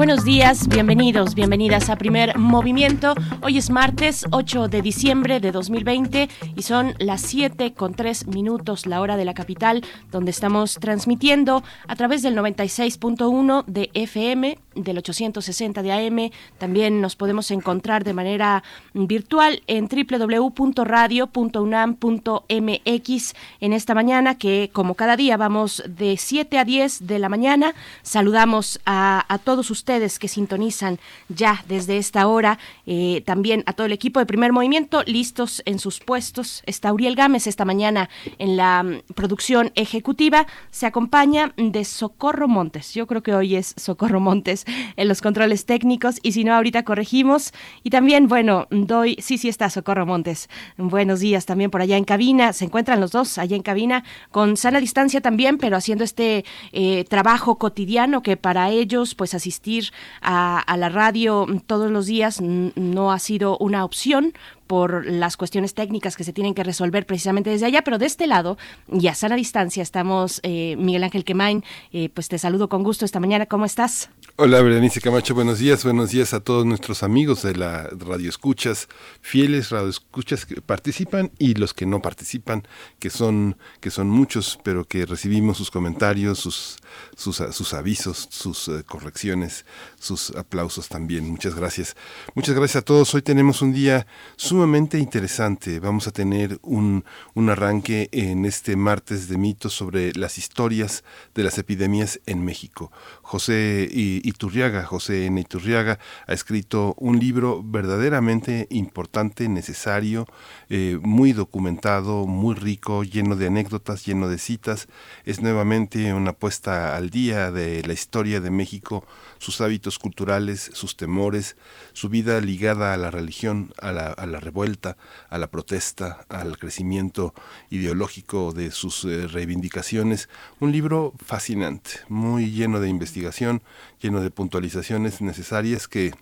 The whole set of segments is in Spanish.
Buenos días, bienvenidos, bienvenidas a Primer Movimiento. Hoy es martes 8 de diciembre de 2020 y son las 7 con 3 minutos la hora de la capital, donde estamos transmitiendo a través del 96.1 de FM, del 860 de AM. También nos podemos encontrar de manera virtual en www.radio.unam.mx en esta mañana, que como cada día vamos de 7 a 10 de la mañana. Saludamos a, todos ustedes ustedes que sintonizan ya desde esta hora, eh, también a todo el equipo de primer movimiento, listos en sus puestos. Está Uriel Gámez esta mañana en la mm, producción ejecutiva. Se acompaña de Socorro Montes. Yo creo que hoy es Socorro Montes en los controles técnicos y si no, ahorita corregimos. Y también, bueno, doy, sí, sí está Socorro Montes. Buenos días también por allá en cabina. Se encuentran los dos allá en cabina con sana distancia también, pero haciendo este eh, trabajo cotidiano que para ellos, pues asistir a, la radio todos los días no ha sido una opción por las cuestiones técnicas que se tienen que resolver precisamente desde allá, pero de este lado, y a sana distancia, estamos eh, Miguel Ángel Quemain, eh, pues te saludo con gusto esta mañana, ¿cómo estás? Hola Berenice Camacho, buenos días, buenos días a todos nuestros amigos de la radio escuchas, fieles radio escuchas que participan y los que no participan, que son, que son muchos, pero que recibimos sus comentarios, sus, sus, avisos, sus eh, correcciones, sus aplausos también. Muchas gracias. Muchas gracias a todos. Hoy tenemos un día sumamente interesante. Vamos a tener un, un arranque en este martes de mitos sobre las historias de las epidemias en México. José Iturriaga, José N. Iturriaga, ha escrito un libro verdaderamente importante, necesario, eh, muy documentado, muy rico, lleno de anécdotas, lleno de citas. Es nuevamente una puesta al día de la historia de México sus hábitos culturales, sus temores, su vida ligada a la religión, a la, a la revuelta, a la protesta, al crecimiento ideológico de sus eh, reivindicaciones. Un libro fascinante, muy lleno de investigación, lleno de puntualizaciones necesarias que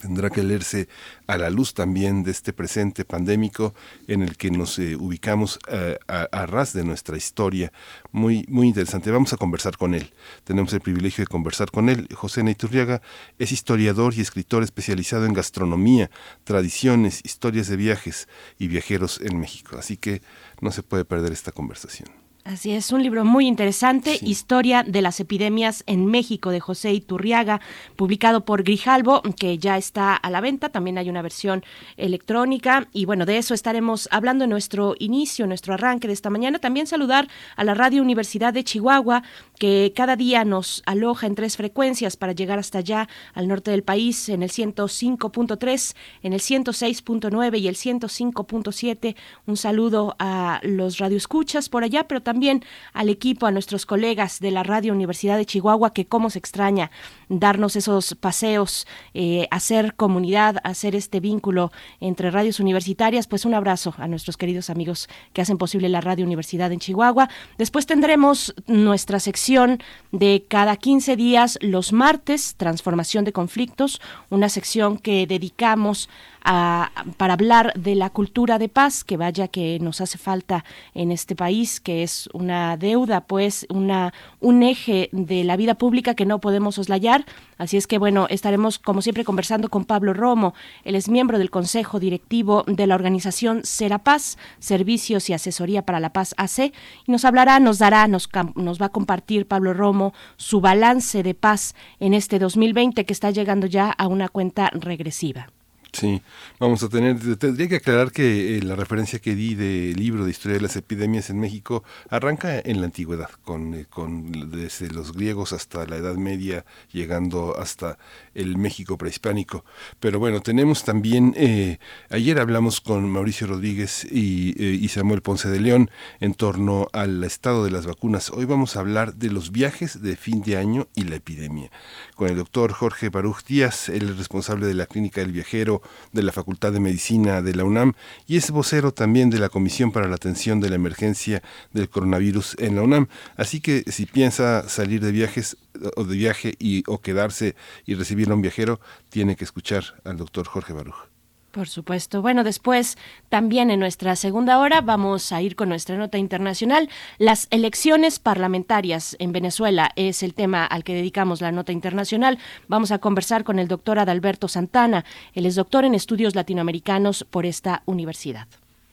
tendrá que leerse a la luz también de este presente pandémico en el que nos eh, ubicamos eh, a, ras de nuestra historia. Muy, muy interesante. Vamos a conversar con él. Tenemos el privilegio de conversar con él. José Neiturriaga es historiador y escritor especializado en gastronomía, tradiciones, historias de viajes y viajeros en México. Así que no se puede perder esta conversación. Así es, un libro muy interesante, Historia de las epidemias en México de José Iturriaga, publicado por Grijalbo, que ya está a la venta, también hay una versión electrónica y bueno, de eso estaremos hablando en nuestro inicio, nuestro arranque de esta mañana. También saludar a la Radio Universidad de Chihuahua, que cada día nos aloja en tres frecuencias para llegar hasta allá, al norte del país, en el 105.3, en el 106.9 y el 105.7. Un saludo a los radioescuchas por allá, pero también también al equipo, a nuestros colegas de la Radio Universidad de Chihuahua, que cómo se extraña darnos esos paseos, eh, hacer comunidad, hacer este vínculo entre radios universitarias. Pues un abrazo a nuestros queridos amigos que hacen posible la Radio Universidad en Chihuahua. Después tendremos nuestra sección de cada 15 días los martes, Transformación de Conflictos, una sección que dedicamos para hablar de la cultura de paz, que vaya que nos hace falta en este país, que es una deuda, pues una un eje de la vida pública que no podemos soslayar. Así es que bueno, estaremos como siempre conversando con Pablo Romo, él es miembro del Consejo Directivo de la organización Serapaz, Servicios y Asesoría para la Paz AC, y nos hablará, nos dará, nos, va a compartir Pablo Romo su balance de paz en este 2020 que está llegando ya a una cuenta regresiva. Sí, vamos a tener, tendría que aclarar que eh, la referencia que di del libro de historia de las epidemias en México arranca en la antigüedad, con, eh, con desde los griegos hasta la Edad Media, llegando hasta el México prehispánico. Pero bueno, tenemos también, eh, ayer hablamos con Mauricio Rodríguez y, y Samuel Ponce de León en torno al estado de las vacunas. Hoy vamos a hablar de los viajes de fin de año y la epidemia. Con el doctor Jorge Baruch Díaz, el responsable de la Clínica del Viajero, de la Facultad de Medicina de la UNAM y es vocero también de la Comisión para la Atención de la Emergencia del Coronavirus en la UNAM. Así que si piensa salir de viajes o de viaje y o quedarse y recibir a un viajero, tiene que escuchar al doctor Jorge Baruch. Por supuesto. Bueno, después también en nuestra segunda hora vamos a ir con nuestra nota internacional. Las elecciones parlamentarias en Venezuela es el tema al que dedicamos la nota internacional. Vamos a conversar con el doctor Adalberto Santana. Él es doctor en estudios latinoamericanos por esta universidad.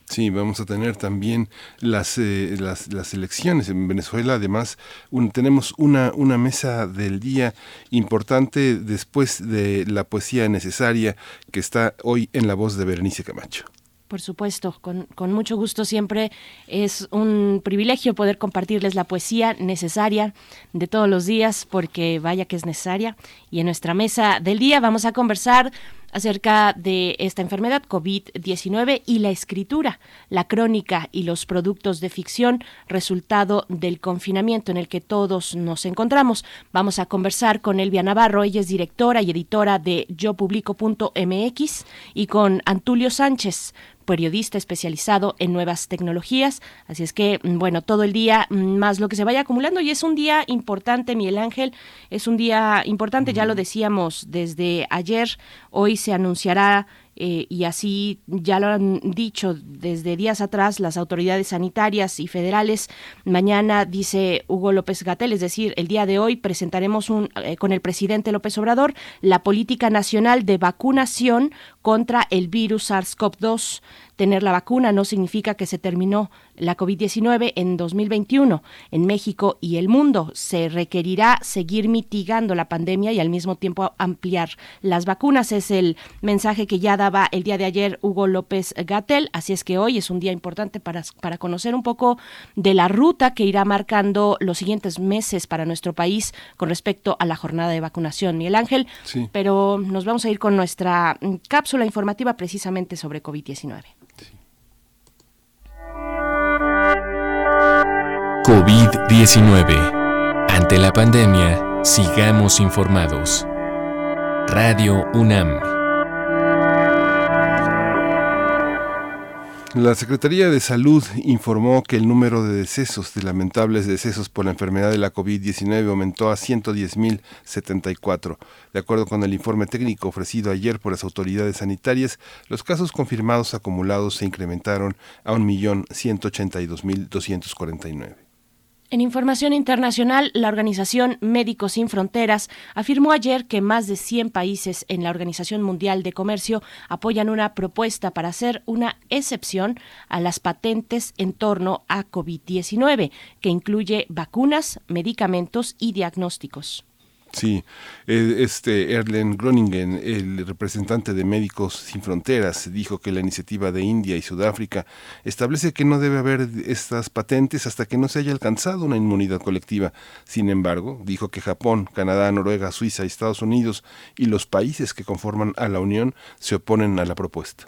Sí, vamos a tener también las, eh, las, las, elecciones en Venezuela. Además, tenemos una, una mesa del día importante después de la poesía necesaria que está hoy en la voz de Berenice Camacho. Por supuesto, con, con, mucho gusto siempre es un privilegio poder compartirles la poesía necesaria de todos los días, porque vaya que es necesaria. Y en nuestra mesa del día vamos a conversar acerca de esta enfermedad COVID-19 y la escritura, la crónica y los productos de ficción resultado del confinamiento en el que todos nos encontramos. Vamos a conversar con Elvia Navarro, ella es directora y editora de yopublico.mx y con Antulio Sánchez, periodista especializado en nuevas tecnologías. Así es que, mm, bueno, todo el día mm, más lo que se vaya acumulando y es un día importante, Miguel Ángel, es un día importante, ya lo decíamos desde ayer, hoy se anunciará eh, y así ya lo han dicho desde días atrás las autoridades sanitarias y federales. Mañana, dice Hugo López Gatel, es decir, el día de hoy presentaremos un, eh, con el presidente López Obrador la política nacional de vacunación contra el virus SARS-CoV-2 tener la vacuna no significa que se terminó la COVID-19 en 2021 en México y el mundo. Se requerirá seguir mitigando la pandemia y al mismo tiempo ampliar las vacunas. Es el mensaje que ya daba el día de ayer Hugo López Gatel. Así es que hoy es un día importante para, para conocer un poco de la ruta que irá marcando los siguientes meses para nuestro país con respecto a la jornada de vacunación. Miguel Ángel, pero nos vamos a ir con nuestra cápsula informativa precisamente sobre COVID-19. COVID-19. Ante la pandemia, sigamos informados. Radio UNAM. La Secretaría de Salud informó que el número de decesos, de lamentables decesos por la enfermedad de la COVID-19 aumentó a 110.074. De acuerdo con el informe técnico ofrecido ayer por las autoridades sanitarias, los casos confirmados acumulados se incrementaron a 1.182.249. En información internacional, la organización Médicos Sin Fronteras afirmó ayer que más de 100 países en la Organización Mundial de Comercio apoyan una propuesta para hacer una excepción a las patentes en torno a COVID-19, que incluye vacunas, medicamentos y diagnósticos. Sí, eh, este Erlen Groningen, el representante de Médicos Sin Fronteras, dijo que la iniciativa de India y Sudáfrica establece que no debe haber estas patentes hasta que no se haya alcanzado una inmunidad colectiva. Sin embargo, dijo que Japón, Canadá, Noruega, Suiza, Estados Unidos y los países que conforman a la Unión se oponen a la propuesta.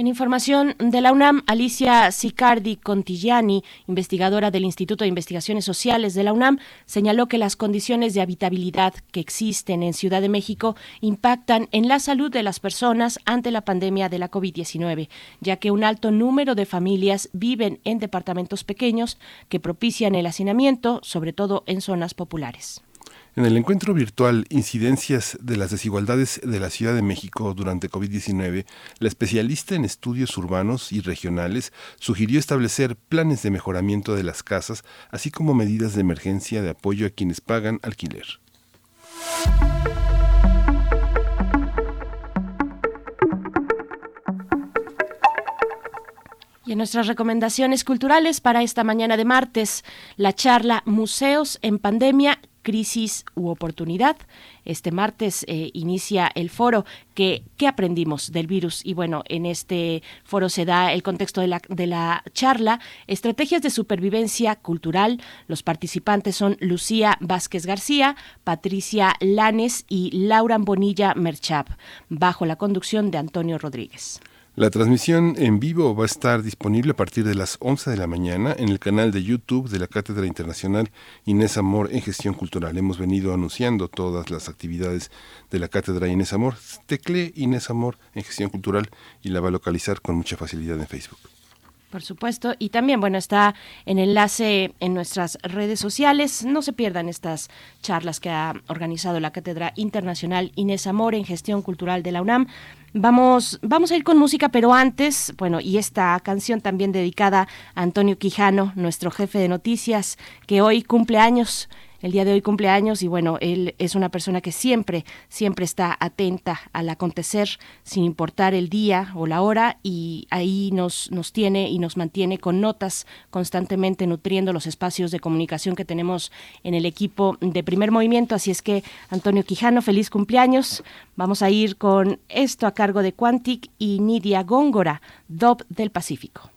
En información de la UNAM, Alicia Sicardi Contigiani, investigadora del Instituto de Investigaciones Sociales de la UNAM, señaló que las condiciones de habitabilidad que existen en Ciudad de México impactan en la salud de las personas ante la pandemia de la COVID-19, ya que un alto número de familias viven en departamentos pequeños que propician el hacinamiento, sobre todo en zonas populares. En el encuentro virtual Incidencias de las desigualdades de la Ciudad de México durante COVID-19, la especialista en estudios urbanos y regionales sugirió establecer planes de mejoramiento de las casas, así como medidas de emergencia de apoyo a quienes pagan alquiler. Y en nuestras recomendaciones culturales para esta mañana de martes, la charla Museos en Pandemia, crisis u oportunidad. Este martes eh, inicia el foro que ¿qué aprendimos del virus? Y bueno, en este foro se da el contexto de la, de la charla, estrategias de supervivencia cultural. Los participantes son Lucía Vázquez García, Patricia Lanes y Laura Bonilla Merchap, bajo la conducción de Antonio Rodríguez. La transmisión en vivo va a estar disponible a partir de las 11 de la mañana en el canal de YouTube de la Cátedra Internacional Inés Amor en Gestión Cultural. Hemos venido anunciando todas las actividades de la Cátedra Inés Amor. Tecle Inés Amor en Gestión Cultural y la va a localizar con mucha facilidad en Facebook. Por supuesto. Y también, bueno, está en enlace en nuestras redes sociales. No se pierdan estas charlas que ha organizado la Cátedra Internacional Inés Amor en Gestión Cultural de la UNAM. Vamos, vamos a ir con música, pero antes, bueno, y esta canción también dedicada a Antonio Quijano, nuestro jefe de noticias, que hoy cumple años el día de hoy cumpleaños y bueno, él es una persona que siempre, siempre está atenta al acontecer sin importar el día o la hora y ahí nos, nos tiene y nos mantiene con notas constantemente nutriendo los espacios de comunicación que tenemos en el equipo de primer movimiento. Así es que, Antonio Quijano, feliz cumpleaños. Vamos a ir con esto a cargo de Quantic y Nidia Góngora, DOP del Pacífico.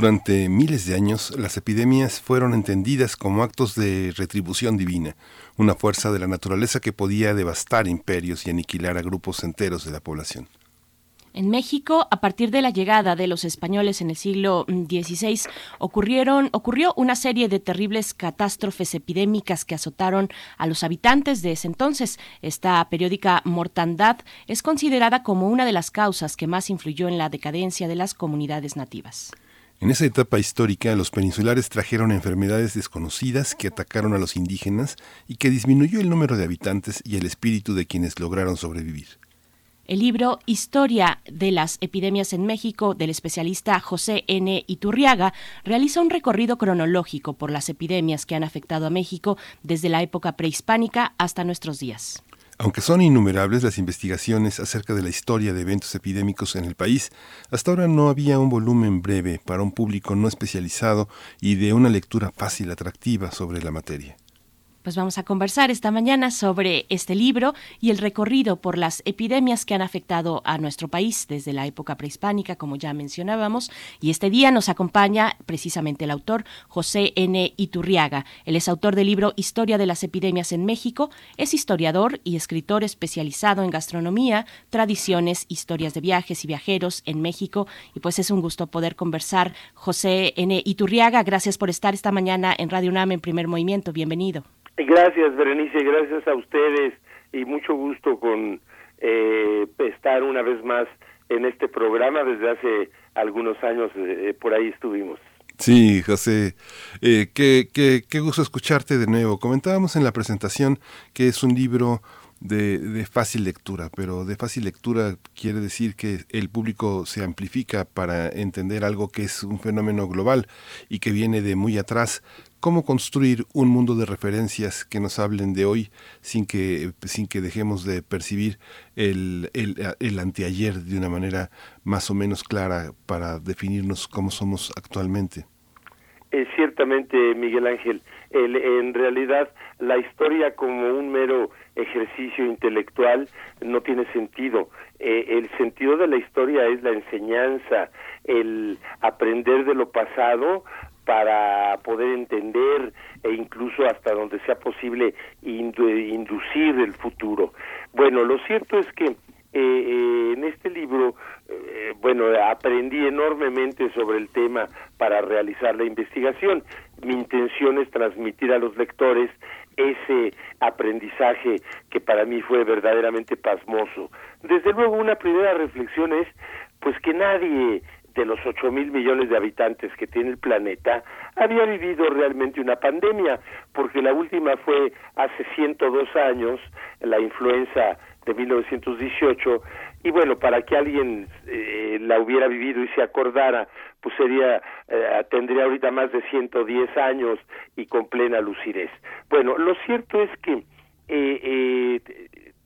Durante miles de años, las epidemias fueron entendidas como actos de retribución divina, una fuerza de la naturaleza que podía devastar imperios y aniquilar a grupos enteros de la población. En México, a partir de la llegada de los españoles en el siglo XVI, ocurrieron, ocurrió una serie de terribles catástrofes epidémicas que azotaron a los habitantes de ese entonces. Esta periódica mortandad es considerada como una de las causas que más influyó en la decadencia de las comunidades nativas. En esa etapa histórica, los peninsulares trajeron enfermedades desconocidas que atacaron a los indígenas y que disminuyó el número de habitantes y el espíritu de quienes lograron sobrevivir. El libro Historia de las epidemias en México del especialista José N. Iturriaga realiza un recorrido cronológico por las epidemias que han afectado a México desde la época prehispánica hasta nuestros días. Aunque son innumerables las investigaciones acerca de la historia de eventos epidémicos en el país, hasta ahora no había un volumen breve para un público no especializado y de una lectura fácil atractiva sobre la materia. Pues vamos a conversar esta mañana sobre este libro y el recorrido por las epidemias que han afectado a nuestro país desde la época prehispánica, como ya mencionábamos. Y este día nos acompaña precisamente el autor José N. Iturriaga. Él es autor del libro Historia de las epidemias en México. Es historiador y escritor especializado en gastronomía, tradiciones, historias de viajes y viajeros en México. Y pues es un gusto poder conversar. José N. Iturriaga, gracias por estar esta mañana en Radio UNAM en primer movimiento. Bienvenido. Gracias, Berenice, gracias a ustedes y mucho gusto con eh, estar una vez más en este programa. Desde hace algunos años eh, por ahí estuvimos. Sí, José, eh, qué, qué, qué gusto escucharte de nuevo. Comentábamos en la presentación que es un libro de, de, fácil lectura, pero de fácil lectura quiere decir que el público se amplifica para entender algo que es un fenómeno global y que viene de muy atrás, cómo construir un mundo de referencias que nos hablen de hoy sin que, sin que dejemos de percibir el, el, el anteayer de una manera más o menos clara para definirnos cómo somos actualmente. Eh, ciertamente, Miguel Ángel, el, en realidad la historia como un mero ejercicio intelectual no tiene sentido. Eh, el sentido de la historia es la enseñanza, el aprender de lo pasado para poder entender e incluso hasta donde sea posible inducir el futuro. Bueno, lo cierto es que eh, en este libro, eh, bueno, aprendí enormemente sobre el tema para realizar la investigación. Mi intención es transmitir a los lectores ese aprendizaje que para mí fue verdaderamente pasmoso. Desde luego, una primera reflexión es, pues que nadie de los ocho mil millones de habitantes que tiene el planeta había vivido realmente una pandemia, porque la última fue hace 102 años, la influenza de 1918, y bueno, para que alguien eh, la hubiera vivido y se acordara, pues sería, eh, tendría ahorita más de 110 años y con plena lucidez. Bueno, lo cierto es que eh,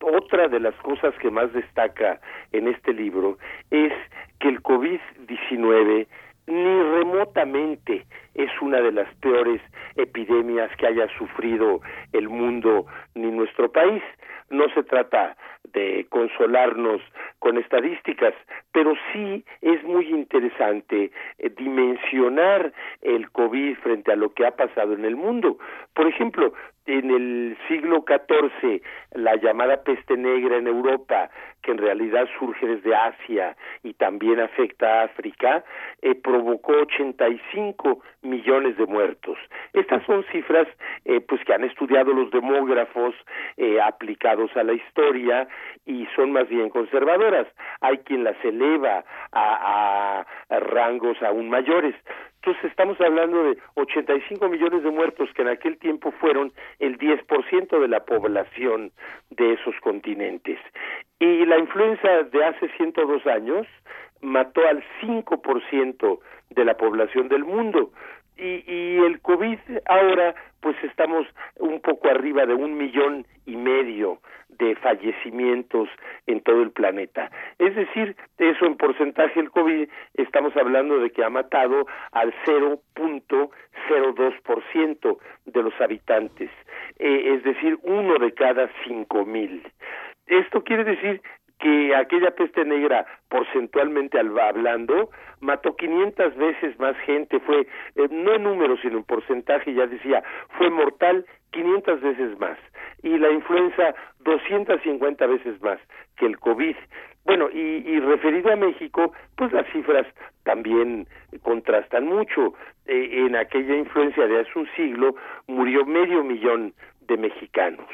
otra de las cosas que más destaca en este libro es que el COVID-19 ni remotamente es una de las peores epidemias que haya sufrido el mundo ni nuestro país. No se trata de consolarnos con estadísticas, pero sí es muy interesante eh, dimensionar el COVID frente a lo que ha pasado en el mundo. Por ejemplo, en el siglo XIV, la llamada peste negra en Europa, que en realidad surge desde Asia y también afecta a África, eh, provocó 85 millones de muertos. Estas son cifras eh, pues que han estudiado los demógrafos eh, aplicados a la historia y son más bien conservadoras. Hay quien las eleva a, a rangos aún mayores. Entonces estamos hablando de 85 millones de muertos que en aquel tiempo fueron el 10% de la población de esos continentes. Y la influenza de hace 102 años mató al 5% de la población del mundo. Y, y el COVID ahora, pues estamos un poco arriba de un millón y medio de fallecimientos en todo el planeta. Es decir, eso en porcentaje el COVID, estamos hablando de que ha matado al 0.02% de los habitantes, eh, es decir, uno de cada cinco mil. Esto quiere decir que aquella peste negra, porcentualmente hablando, mató 500 veces más gente, fue, eh, no en números, sino en porcentaje, ya decía, fue mortal 500 veces más. Y la influenza 250 veces más que el COVID. Bueno, y, referido a México, pues las cifras también contrastan mucho. Eh, en aquella influencia de hace un siglo murió medio millón de mexicanos,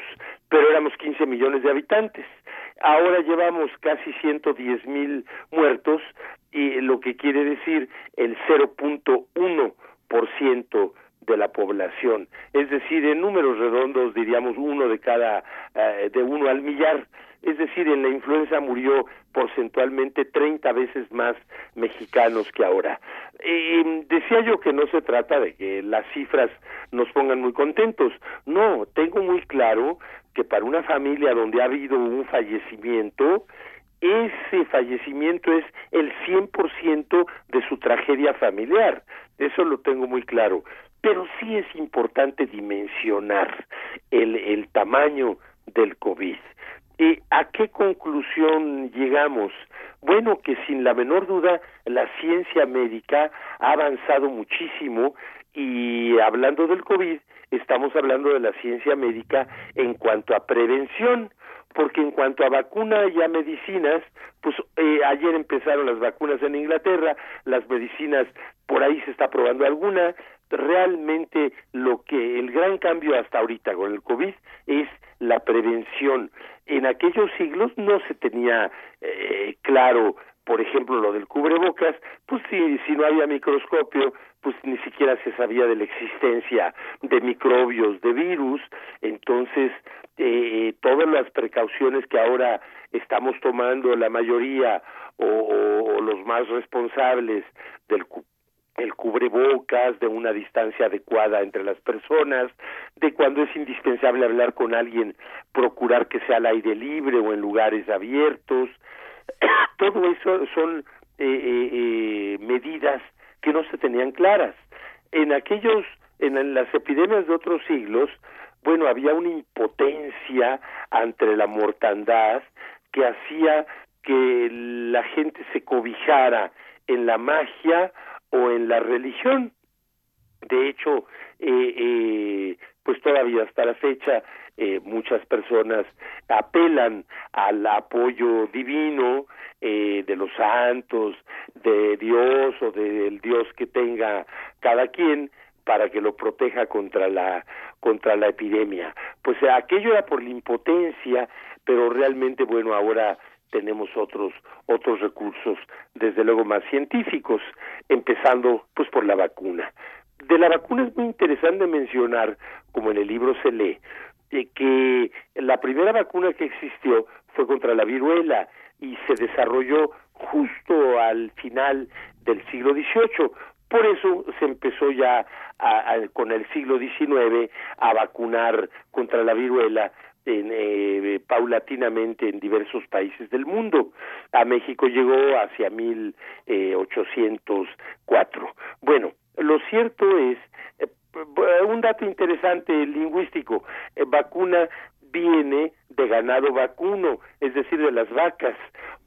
pero éramos 15 millones de habitantes. Ahora llevamos casi 110 mil muertos, y lo que quiere decir el 0.1% de la población, es decir, en números redondos diríamos uno de cada, eh, de uno al millar, es decir, en la influenza murió porcentualmente 30 veces más mexicanos que ahora. Eh, decía yo que no se trata de que las cifras nos pongan muy contentos, no, tengo muy claro que para una familia donde ha habido un fallecimiento, ese fallecimiento es el 100% de su tragedia familiar. Eso lo tengo muy claro. Pero sí es importante dimensionar el, el tamaño del COVID. ¿Y ¿A qué conclusión llegamos? Bueno, que sin la menor duda la ciencia médica ha avanzado muchísimo y hablando del COVID, estamos hablando de la ciencia médica en cuanto a prevención, porque en cuanto a vacuna y a medicinas, pues eh, ayer empezaron las vacunas en Inglaterra, las medicinas por ahí se está probando alguna, realmente lo que el gran cambio hasta ahorita con el COVID es la prevención. En aquellos siglos no se tenía eh, claro, por ejemplo, lo del cubrebocas, pues si, si no había microscopio, pues ni siquiera se sabía de la existencia de microbios, de virus, entonces eh, todas las precauciones que ahora estamos tomando la mayoría o, o los más responsables del el cubrebocas, de una distancia adecuada entre las personas, de cuando es indispensable hablar con alguien, procurar que sea al aire libre o en lugares abiertos. Todo eso son eh, eh, eh, medidas que no se tenían claras. En aquellos, en las epidemias de otros siglos, bueno, había una impotencia ante la mortandad que hacía que la gente se cobijara en la magia o en la religión. De hecho, eh, eh, pues todavía hasta la fecha eh, muchas personas apelan al apoyo divino eh, de los santos, de Dios o del Dios que tenga cada quien para que lo proteja contra la contra la epidemia. Pues aquello era por la impotencia, pero realmente bueno, ahora tenemos otros otros recursos desde luego más científicos empezando pues por la vacuna de la vacuna es muy interesante mencionar como en el libro se lee que la primera vacuna que existió fue contra la viruela y se desarrolló justo al final del siglo XVIII por eso se empezó ya con el siglo XIX a vacunar contra la viruela en, eh, paulatinamente en diversos países del mundo. A México llegó hacia 1804. Eh, bueno, lo cierto es, eh, un dato interesante lingüístico, vacuna viene de ganado vacuno, es decir, de las vacas,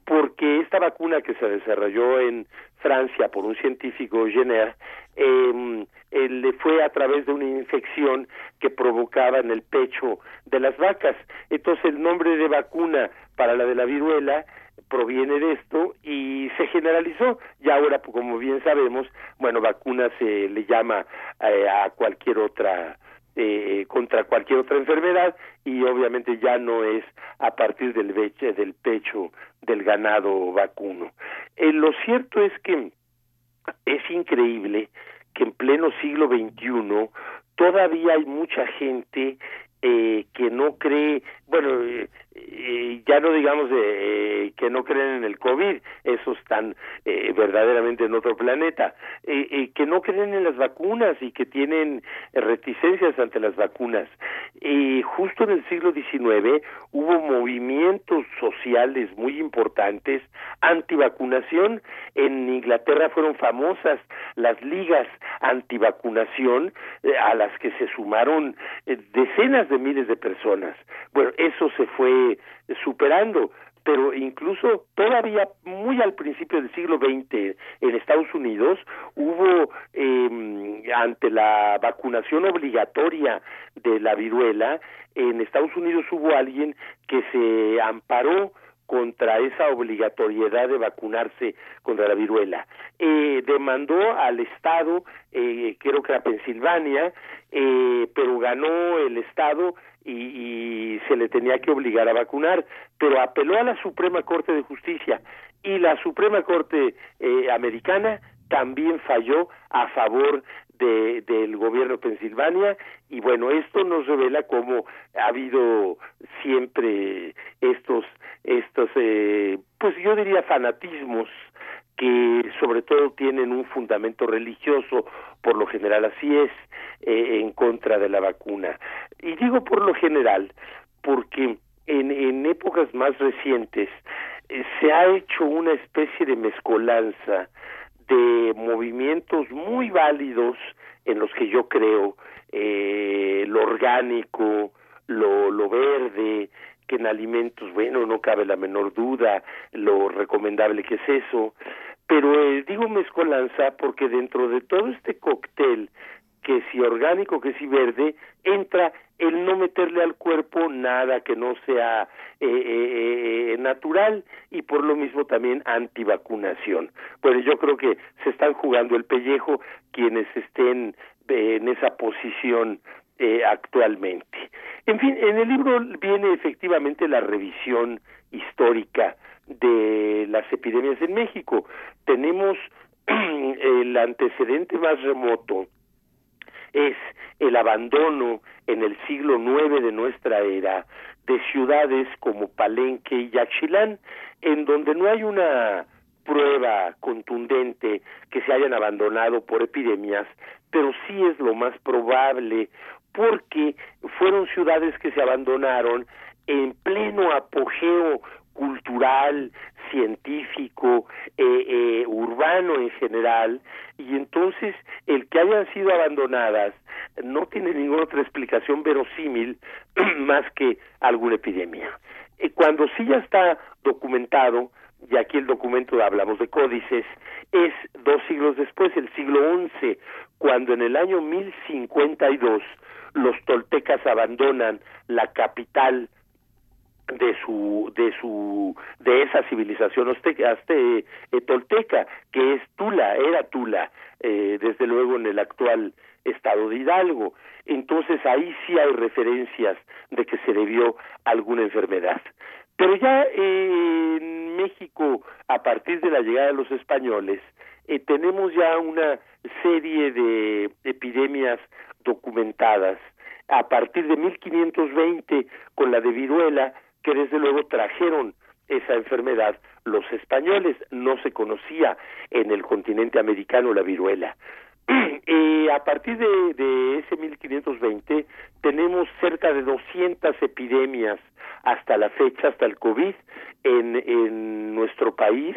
porque esta vacuna que se desarrolló en Francia por un científico Jenner eh, le fue a través de una infección que provocaba en el pecho de las vacas. Entonces el nombre de vacuna para la de la viruela proviene de esto y se generalizó. Y ahora, como bien sabemos, bueno, vacuna se le llama eh, a cualquier otra eh, contra cualquier otra enfermedad y obviamente ya no es a partir del, del pecho del ganado vacuno. Eh, lo cierto es que es increíble que en pleno siglo XXI todavía hay mucha gente eh, que no cree, bueno, eh, eh, ya no digamos eh, que no creen en el COVID, esos están eh, verdaderamente en otro planeta, eh, que no creen en las vacunas y que tienen reticencias ante las vacunas. justo en el siglo XIX hubo movimientos sociales muy importantes antivacunación. En Inglaterra fueron famosas las ligas antivacunación a las que se sumaron decenas de miles de personas. Bueno, eso se fue superando pero incluso todavía muy al principio del siglo XX en Estados Unidos hubo eh, ante la vacunación obligatoria de la viruela en Estados Unidos hubo alguien que se amparó contra esa obligatoriedad de vacunarse contra la viruela. Eh, demandó al Estado, eh, creo que a Pensilvania, eh, pero ganó el Estado y, se le tenía que obligar a vacunar, pero apeló a la Suprema Corte de Justicia y la Suprema Corte eh, americana también falló a favor de, del gobierno de Pensilvania y bueno esto nos revela cómo ha habido siempre estos estos eh, pues yo diría fanatismos que sobre todo tienen un fundamento religioso, por lo general así es, eh, en contra de la vacuna. Y digo por lo general, porque en, en épocas más recientes eh, se ha hecho una especie de mezcolanza de movimientos muy válidos en los que yo creo eh, lo orgánico, lo, lo verde, que en alimentos, bueno, no cabe la menor duda lo recomendable que es eso, pero eh, digo mezcolanza porque dentro de todo este cóctel, que si orgánico, que si verde, entra el no meterle al cuerpo nada que no sea eh, eh, eh, natural y por lo mismo también antivacunación. Bueno, yo creo que se están jugando el pellejo quienes estén en esa posición eh, actualmente. En fin, en el libro viene efectivamente la revisión histórica de las epidemias en México. Tenemos el antecedente más remoto es el abandono en el siglo IX de nuestra era de ciudades como Palenque y Yaxchilán, en donde no hay una prueba contundente que se hayan abandonado por epidemias, pero sí es lo más probable porque fueron ciudades que se abandonaron en pleno apogeo cultural, científico, eh, eh, urbano en general, y entonces el que hayan sido abandonadas no tiene ninguna otra explicación verosímil más que alguna epidemia. Eh, cuando sí ya está documentado, y aquí el documento hablamos de códices, es dos siglos después, el siglo XI, cuando en el año 1052 los toltecas abandonan la capital de su de su de esa civilización azteca, eh, tolteca que es Tula era Tula eh, desde luego en el actual estado de Hidalgo. Entonces ahí sí hay referencias de que se debió a alguna enfermedad. Pero ya en México a partir de la llegada de los españoles eh, tenemos ya una serie de epidemias documentadas. A partir de 1520 con la de viruela que desde luego trajeron esa enfermedad los españoles. No se conocía en el continente americano la viruela. Eh, a partir de, de ese 1520 tenemos cerca de 200 epidemias hasta la fecha, hasta el COVID, en, en nuestro país,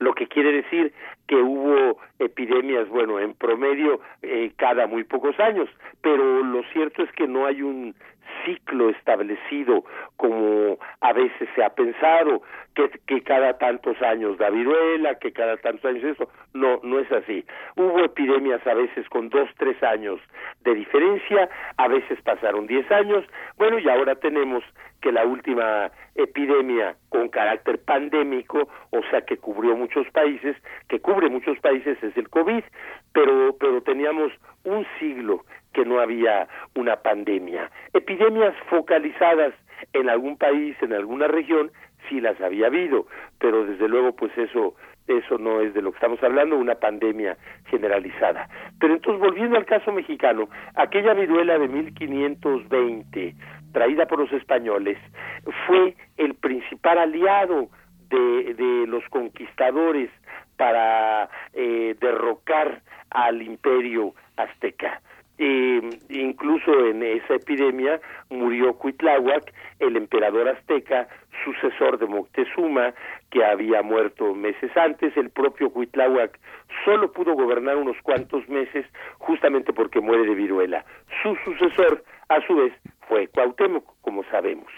lo que quiere decir que hubo epidemias, bueno, en promedio eh, cada muy pocos años, pero lo cierto es que no hay un ciclo establecido como a veces se ha pensado que, que cada tantos años da viruela, que cada tantos años eso, no, no es así. Hubo epidemias a veces con dos, tres años de diferencia, a veces pasaron diez años, bueno, y ahora tenemos que la última epidemia con carácter pandémico, o sea que cubrió muchos países, que cubre muchos países es el COVID, pero pero teníamos un siglo que no había una pandemia. Epidemias focalizadas en algún país, en alguna región, sí las había habido, pero desde luego pues eso eso no es de lo que estamos hablando, una pandemia generalizada. Pero entonces, volviendo al caso mexicano, aquella viruela de 1520, traída por los españoles, fue el principal aliado de, de los conquistadores para eh, derrocar al imperio azteca. Eh, incluso en esa epidemia murió Cuitláhuac, el emperador azteca, sucesor de Moctezuma, que había muerto meses antes. El propio Cuitláhuac solo pudo gobernar unos cuantos meses justamente porque muere de viruela. Su sucesor, a su vez, fue Cuauhtémoc, como sabemos.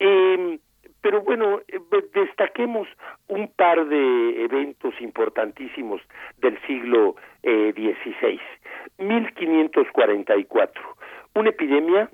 Eh, pero bueno, eh, destaquemos un par de eventos importantísimos del siglo XVI. Eh, 1544, una epidemia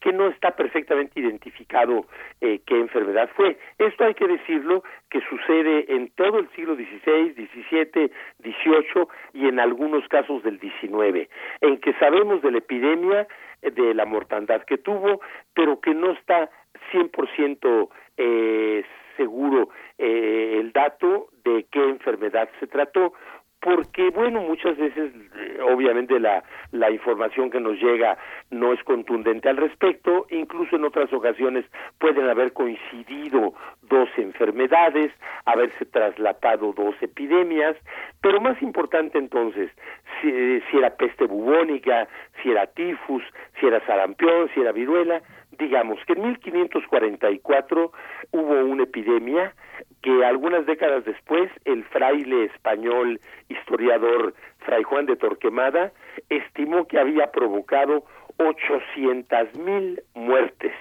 que no está perfectamente identificado eh, qué enfermedad fue. Esto hay que decirlo que sucede en todo el siglo XVI, XVII, XVIII y en algunos casos del XIX, en que sabemos de la epidemia, de la mortandad que tuvo, pero que no está 100% eh, seguro eh, el dato de qué enfermedad se trató porque bueno muchas veces eh, obviamente la la información que nos llega no es contundente al respecto incluso en otras ocasiones pueden haber coincidido dos enfermedades haberse traslapado dos epidemias pero más importante entonces si, si era peste bubónica si era tifus si era sarampión si era viruela digamos que en 1544 hubo una epidemia que algunas décadas después el fraile español historiador Fray Juan de Torquemada estimó que había provocado 800 mil muertes,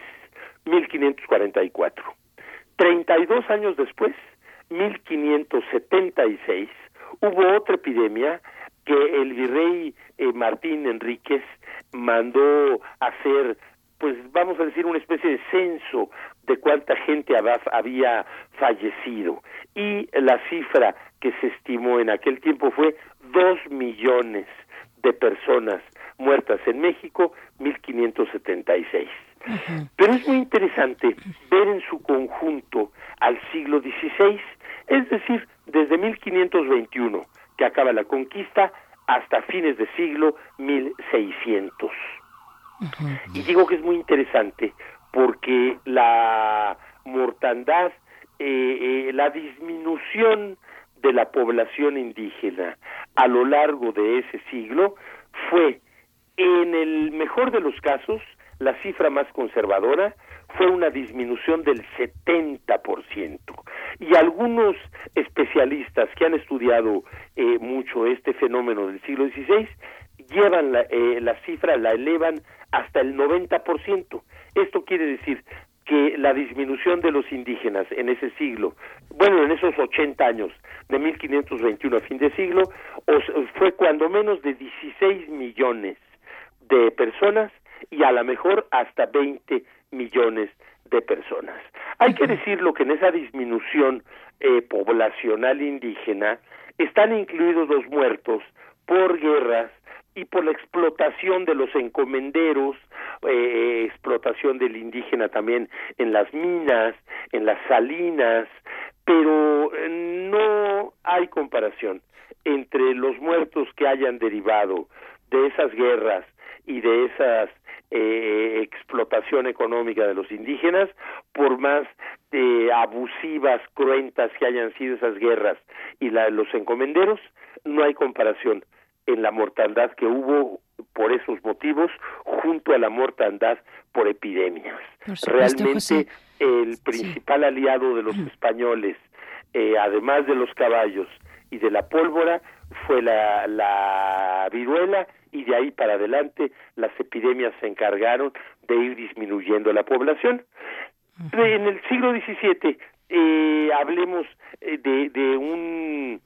1544. 32 años después, 1576, hubo otra epidemia que el virrey eh, Martín Enríquez mandó hacer pues vamos a decir una especie de censo de cuánta gente había fallecido. Y la cifra que se estimó en aquel tiempo fue dos millones de personas muertas en México 1576 pero es muy interesante ver en su conjunto al siglo XVI es decir desde 1521 que acaba la conquista hasta fines de siglo 1600 y digo que es muy interesante porque la mortandad, eh, eh, la disminución de la población indígena a lo largo de ese siglo fue, en el mejor de los casos, la cifra más conservadora fue una disminución del 70%. Y algunos especialistas que han estudiado eh, mucho este fenómeno del siglo XVI llevan la, la cifra, la elevan hasta el 90%. Esto quiere decir que la disminución de los indígenas en ese siglo, bueno, en esos 80 años, de 1521 a fin de siglo, fue cuando menos de 16 millones de personas y a lo mejor hasta 20 millones de personas. Hay que decirlo que en esa disminución eh, poblacional indígena están incluidos los muertos por guerras, y por la explotación de los encomenderos, eh, explotación del indígena también en las minas, en las salinas, pero eh, no hay comparación entre los muertos que hayan derivado de esas guerras y de esa eh, explotación económica de los indígenas, por más eh, abusivas, cruentas que hayan sido esas guerras y la, los encomenderos, no hay comparación en la mortandad que hubo por esos motivos junto a la mortandad por epidemias. Realmente el principal aliado de los españoles, eh, además de los caballos y de la pólvora, fue la, la viruela y de ahí para adelante las epidemias se encargaron de ir disminuyendo la población. En el siglo XVII eh, hablemos eh, de, de un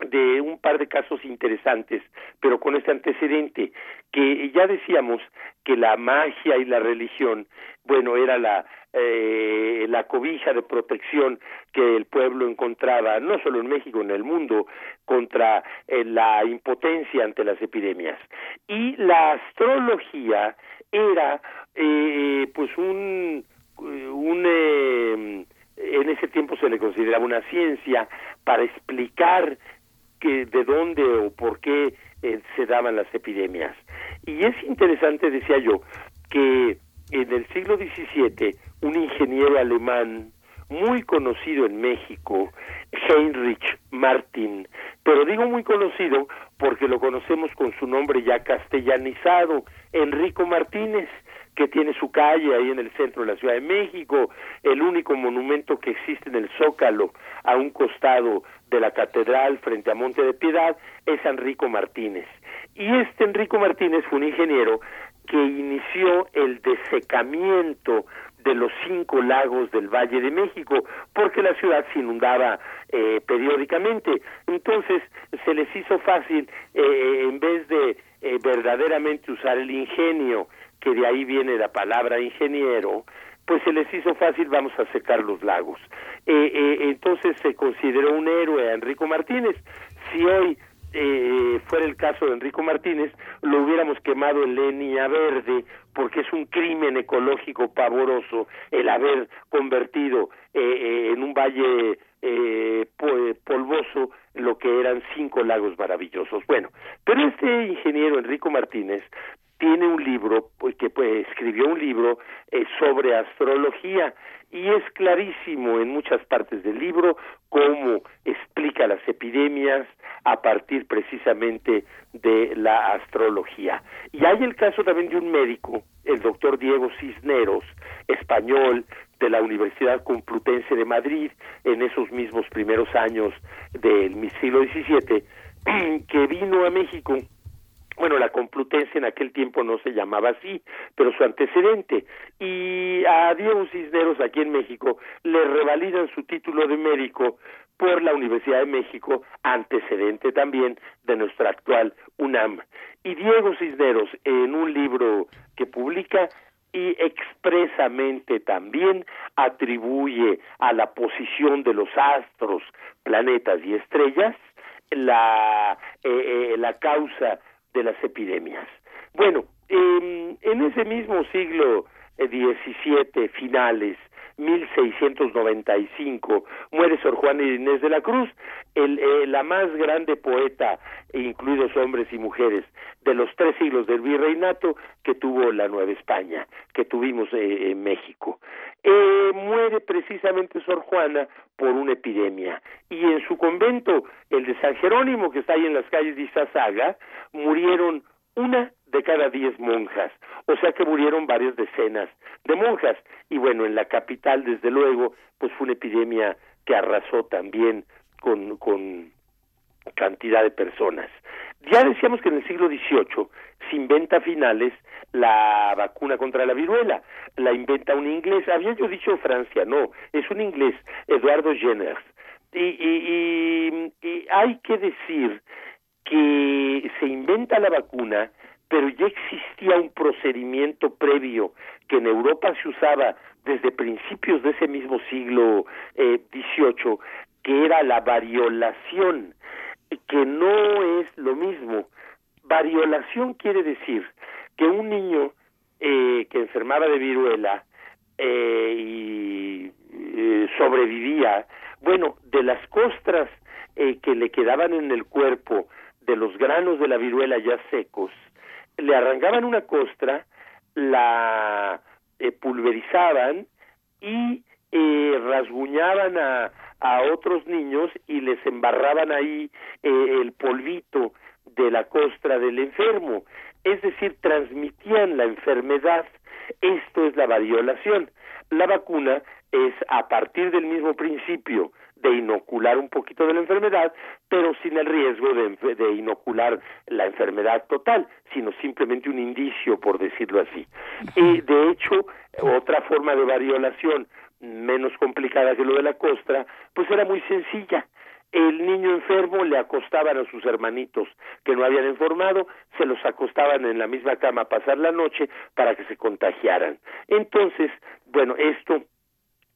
de un par de casos interesantes, pero con este antecedente, que ya decíamos que la magia y la religión, bueno, era la, eh, la cobija de protección que el pueblo encontraba, no solo en México, en el mundo, contra eh, la impotencia ante las epidemias. Y la astrología era, eh, pues, un, un en ese tiempo se le consideraba una ciencia para explicar que, de dónde o por qué eh, se daban las epidemias. Y es interesante, decía yo, que en el siglo XVII un ingeniero alemán muy conocido en México, Heinrich Martin, pero digo muy conocido porque lo conocemos con su nombre ya castellanizado, Enrico Martínez, que tiene su calle ahí en el centro de la Ciudad de México, el único monumento que existe en el Zócalo, a un costado de la catedral frente a Monte de Piedad, es Enrico Martínez. Y este Enrico Martínez fue un ingeniero que inició el desecamiento de los cinco lagos del Valle de México, porque la ciudad se inundaba eh, periódicamente. Entonces se les hizo fácil, eh, en vez de eh, verdaderamente usar el ingenio, que de ahí viene la palabra ingeniero, pues se les hizo fácil, vamos a secar los lagos. entonces se consideró un héroe a Enrico Martínez. Si hoy eh, fuera el caso de Enrico Martínez, lo hubiéramos quemado en leña verde, porque es un crimen ecológico pavoroso el haber convertido eh, eh, en un valle eh, polvoso lo que eran cinco lagos maravillosos. Bueno, pero este ingeniero Enrico Martínez tiene un libro, pues, que pues, escribió un libro sobre astrología y es clarísimo en muchas partes del libro cómo explica las epidemias a partir precisamente de la astrología. Y hay el caso también de un médico, el doctor Diego Cisneros, español de la Universidad Complutense de Madrid, en esos mismos primeros años del siglo XVII, que vino a México bueno, la Complutense en aquel tiempo no se llamaba así, pero su antecedente. Y a Diego Cisneros aquí en México le revalidan su título de médico por la Universidad de México, antecedente también de nuestra actual UNAM. Y Diego Cisneros, en un libro que publica, y expresamente también atribuye a la posición de los astros, planetas y estrellas la, eh, eh, la causa de las epidemias. Bueno, en ese mismo siglo XVII, eh, finales, 1695, muere Sor Juana Inés de la Cruz, el, eh, la más grande poeta, incluidos hombres y mujeres, de los tres siglos del virreinato que tuvo la Nueva España, que tuvimos eh, en México. muere precisamente Sor Juana por una epidemia y en su convento, el de San Jerónimo, que está ahí en las calles de Izazaga, murieron una de cada diez monjas, o sea que murieron varias decenas de monjas. Y bueno, en la capital, desde luego, pues fue una epidemia que arrasó también con, con cantidad de personas. Ya decíamos que en el siglo XVIII se inventa a finales la vacuna contra la viruela, la inventa un inglés, había yo dicho Francia, no, es un inglés, Eduardo Jenner. Y, y, y hay que decir que se inventa la vacuna, pero ya existía un procedimiento previo que en Europa se usaba desde principios de ese mismo siglo XVIII, eh, que era la variolación, que no es lo mismo. Variolación quiere decir que un niño eh, que enfermaba de viruela eh, y sobrevivía, bueno, de las costras que le quedaban en el cuerpo de los granos de la viruela ya secos, le arrancaban una costra, la eh, pulverizaban y eh, rasguñaban a, otros niños y les embarraban ahí eh, el polvito de la costra del enfermo, es decir, transmitían la enfermedad. Esto es la variolación. La vacuna es a partir del mismo principio de inocular un poquito de la enfermedad, pero sin el riesgo de, inocular la enfermedad total, sino simplemente un indicio, por decirlo así. Y de hecho, otra forma de variolación menos complicada que lo de la costra, pues era muy sencilla. El niño enfermo le acostaban a sus hermanitos que no habían informado, se los acostaban en la misma cama a pasar la noche para que se contagiaran. Entonces, bueno, esto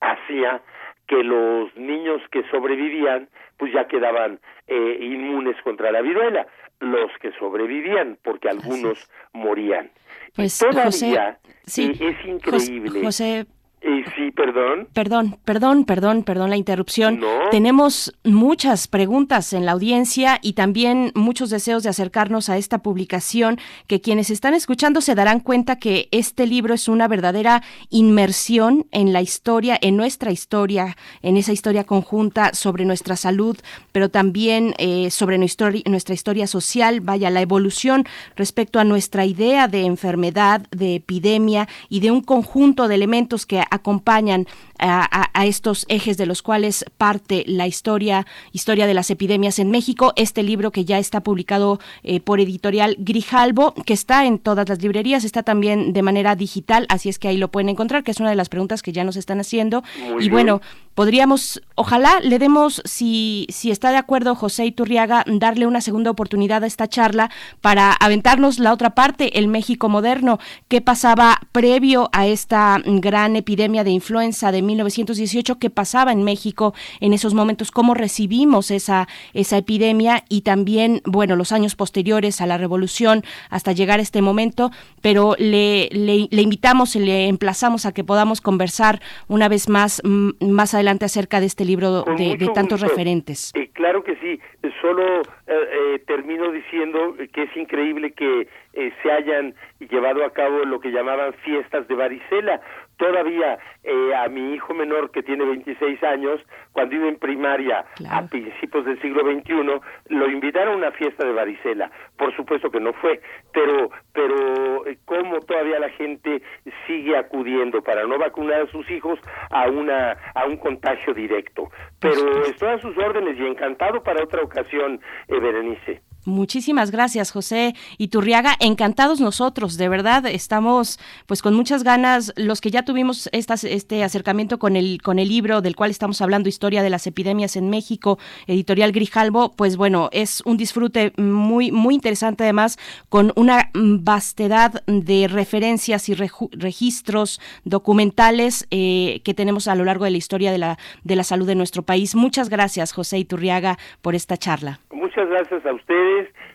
hacía que los niños que sobrevivían pues ya quedaban eh, inmunes contra la viruela, los que sobrevivían, porque algunos morían. Pues Todavía José, sí, es increíble. José Eh, sí, perdón. Perdón, perdón, perdón, perdón la interrupción. Tenemos muchas preguntas en la audiencia y también muchos deseos de acercarnos a esta publicación que quienes están escuchando se darán cuenta que este libro es una verdadera inmersión en la historia, en nuestra historia, en esa historia conjunta sobre nuestra salud, pero también eh, sobre nuestra, nuestra historia social, vaya, la evolución respecto a nuestra idea de enfermedad, de epidemia y de un conjunto de elementos que acompañan a, estos ejes de los cuales parte la historia, historia de las epidemias en México. Este libro que ya está publicado eh, por editorial Grijalbo, que está en todas las librerías, está también de manera digital, así es que ahí lo pueden encontrar, que es una de las preguntas que ya nos están haciendo. y bueno, podríamos, ojalá le demos, si, si está de acuerdo José Iturriaga, darle una segunda oportunidad a esta charla para aventarnos la otra parte, el México moderno, qué pasaba previo a esta gran epidemia de influenza de 1918, qué pasaba en México en esos momentos, cómo recibimos esa, esa epidemia y también, bueno, los años posteriores a la revolución hasta llegar a este momento, pero le, le, le invitamos y le emplazamos a que podamos conversar una vez más, más adelante acerca de este libro de, tantos referentes. Eh, claro que sí, solo eh, eh, termino diciendo que es increíble que se hayan llevado a cabo lo que llamaban fiestas de varicela, todavía eh, a mi hijo menor que tiene 26 años, cuando iba en primaria a principios del siglo XXI, lo invitaron a una fiesta de varicela. Por supuesto que no fue, pero, pero eh, cómo todavía la gente sigue acudiendo para no vacunar a sus hijos a, una, a un contagio directo. Pero estoy a sus órdenes y encantado para otra ocasión, eh, Berenice. Muchísimas gracias, José Iturriaga. Encantados nosotros, de verdad, estamos pues con muchas ganas. Los que ya tuvimos este acercamiento con el, con el libro del cual estamos hablando, Historia de las Epidemias en México, editorial Grijalbo, pues bueno, es un disfrute muy, muy interesante además, con una vastedad de referencias y registros documentales eh, que tenemos a lo largo de la historia de la, de la salud de nuestro país. Muchas gracias, José Iturriaga, por esta charla. Muchas gracias a ustedes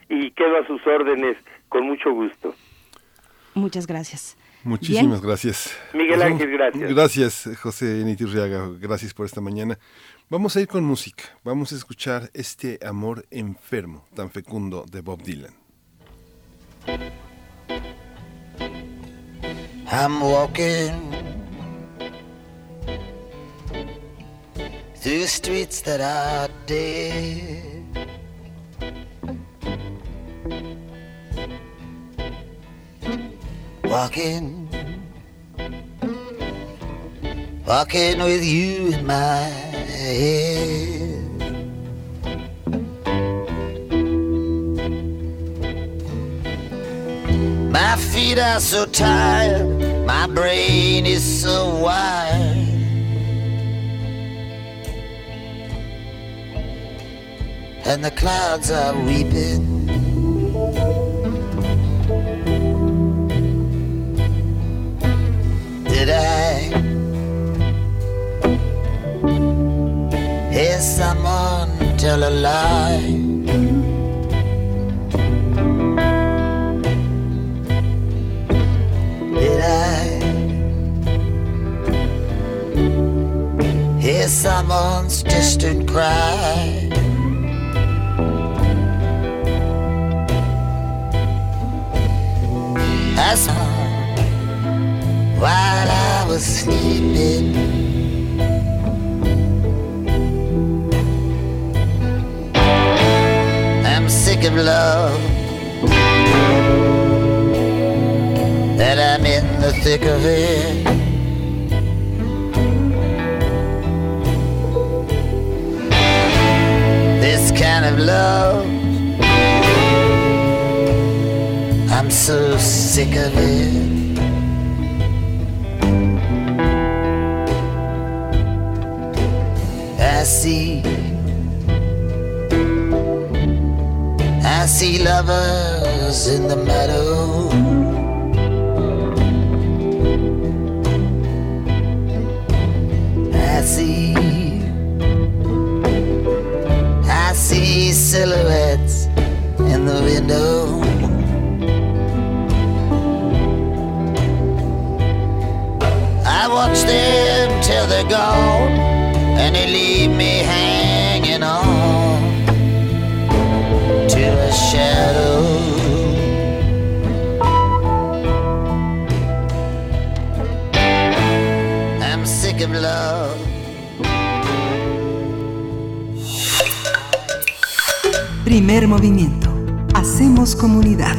y quedo a sus órdenes con mucho gusto. Muchas gracias. Muchísimas gracias. Miguel Ángel, gracias. Gracias, José Nitirriaga. Gracias por esta mañana. Vamos a ir con música. Vamos a escuchar este amor enfermo, tan fecundo de Bob Dylan. I'm walking through streets that are dead. Walking, walking with you in my head. My feet are so tired, my brain is so wired. And the clouds are weeping. Did I hear someone tell a lie? Did I hear someone's distant cry? Saw while I was sleeping. I'm sick of love, that I'm in the thick of it. This kind of love, I'm so sick of it. See. I see lovers in the meadow. I see. I see silhouettes in the window. I watch them till they're gone and they leave me hanging on to a shadow. I'm sick of love. Primer movimiento. Hacemos comunidad.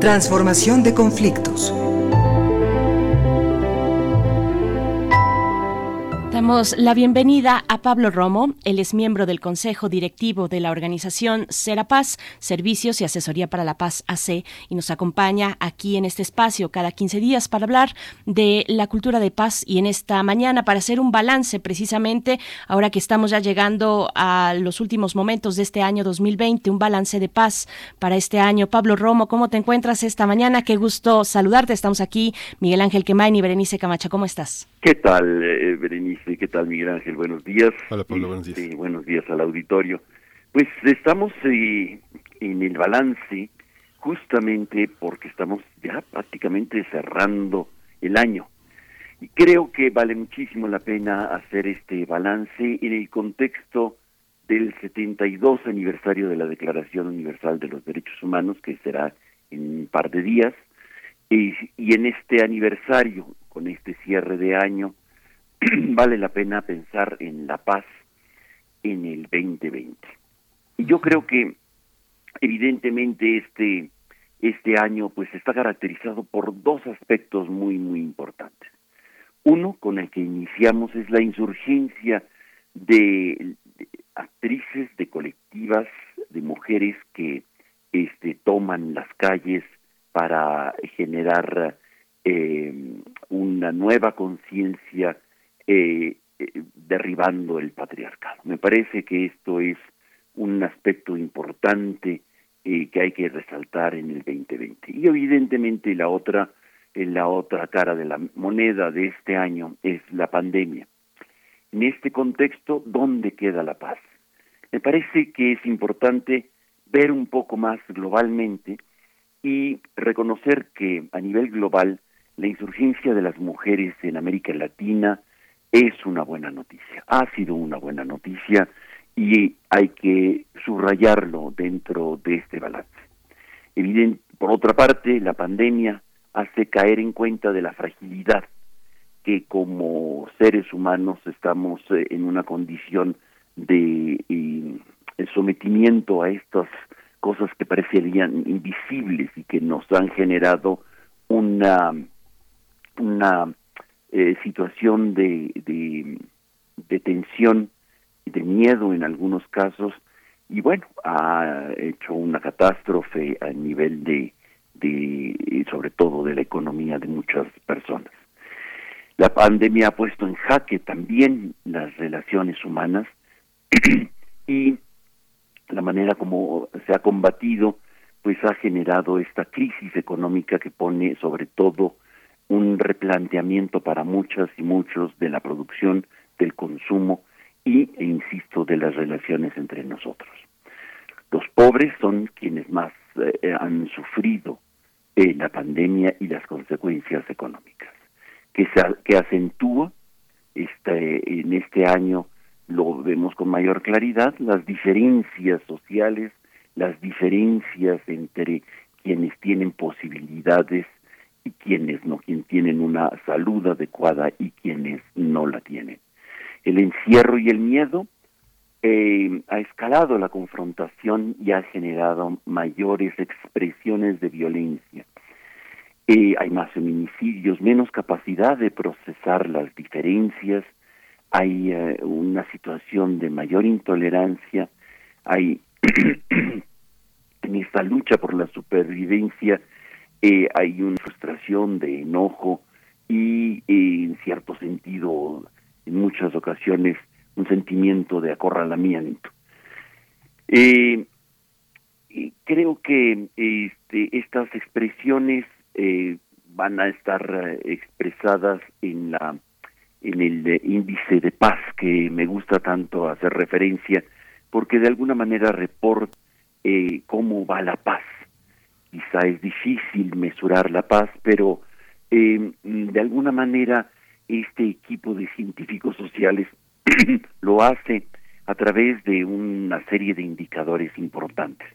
Transformación de conflictos. Damos la bienvenida a Pablo Romo. Él es miembro del Consejo Directivo de la organización Serapaz, Servicios y Asesoría para la Paz AC, y nos acompaña aquí en este espacio cada 15 días para hablar de la cultura de paz y en esta mañana para hacer un balance precisamente, ahora que estamos ya llegando a los últimos momentos de este año 2020, un balance de paz para este año. Pablo Romo, ¿cómo te encuentras esta mañana? Qué gusto saludarte. Estamos aquí, Miguel Ángel Quemain y Berenice Camacha. ¿Cómo estás? ¿Qué tal, eh, Berenice? ¿Qué tal, Miguel Ángel? Buenos días. Hola, Pablo, buenos días. Este, buenos días al auditorio. Pues estamos eh, en el balance justamente porque estamos ya prácticamente cerrando el año. Y creo que vale muchísimo la pena hacer este balance en el contexto del 72 aniversario de la Declaración Universal de los Derechos Humanos, que será en un par de días, y, y en este aniversario, con este cierre de año, vale la pena pensar en la paz en el 2020. Y yo creo que evidentemente este este año pues está caracterizado por dos aspectos muy muy importantes. Uno con el que iniciamos es la insurgencia de, de actrices, de colectivas, de mujeres que este toman las calles para generar eh, una nueva conciencia eh, eh, derribando el patriarcado. Me parece que esto es un aspecto importante eh, que hay que resaltar en el 2020. Y evidentemente la otra, en la otra cara de la moneda de este año es la pandemia. En este contexto, ¿dónde queda la paz? Me parece que es importante ver un poco más globalmente y reconocer que a nivel global la insurgencia de las mujeres en América Latina es una buena noticia, ha sido una buena noticia y hay que subrayarlo dentro de este balance. Evidente, por otra parte, la pandemia hace caer en cuenta de la fragilidad que como seres humanos estamos eh, en una condición de eh, sometimiento a estas cosas que parecerían invisibles y que nos han generado una una eh, situación de, de, de tensión de miedo en algunos casos y bueno ha hecho una catástrofe a nivel de de sobre todo de la economía de muchas personas. La pandemia ha puesto en jaque también las relaciones humanas y la manera como se ha combatido pues ha generado esta crisis económica que pone sobre todo un replanteamiento para muchas y muchos de la producción, del consumo y, e insisto, de las relaciones entre nosotros. Los pobres son quienes más eh, han sufrido eh, la pandemia y las consecuencias económicas, que, se, que acentúa este, en este año lo vemos con mayor claridad, las diferencias sociales, las diferencias entre quienes tienen posibilidades y quienes no, quienes tienen una salud adecuada y quienes no la tienen. El encierro y el miedo eh, ha escalado la confrontación y ha generado mayores expresiones de violencia. Eh, hay más feminicidios, menos capacidad de procesar las diferencias, hay eh, una situación de mayor intolerancia, hay en esta lucha por la supervivencia eh, hay una frustración de enojo y eh, en cierto sentido en muchas ocasiones un sentimiento de acorralamiento. Eh, creo que este, estas expresiones eh, van a estar expresadas en la en el índice de paz que me gusta tanto hacer referencia porque de alguna manera reporta cómo va la paz quizá es difícil mesurar la paz, pero eh, de alguna manera este equipo de científicos sociales lo hace a través de una serie de indicadores importantes.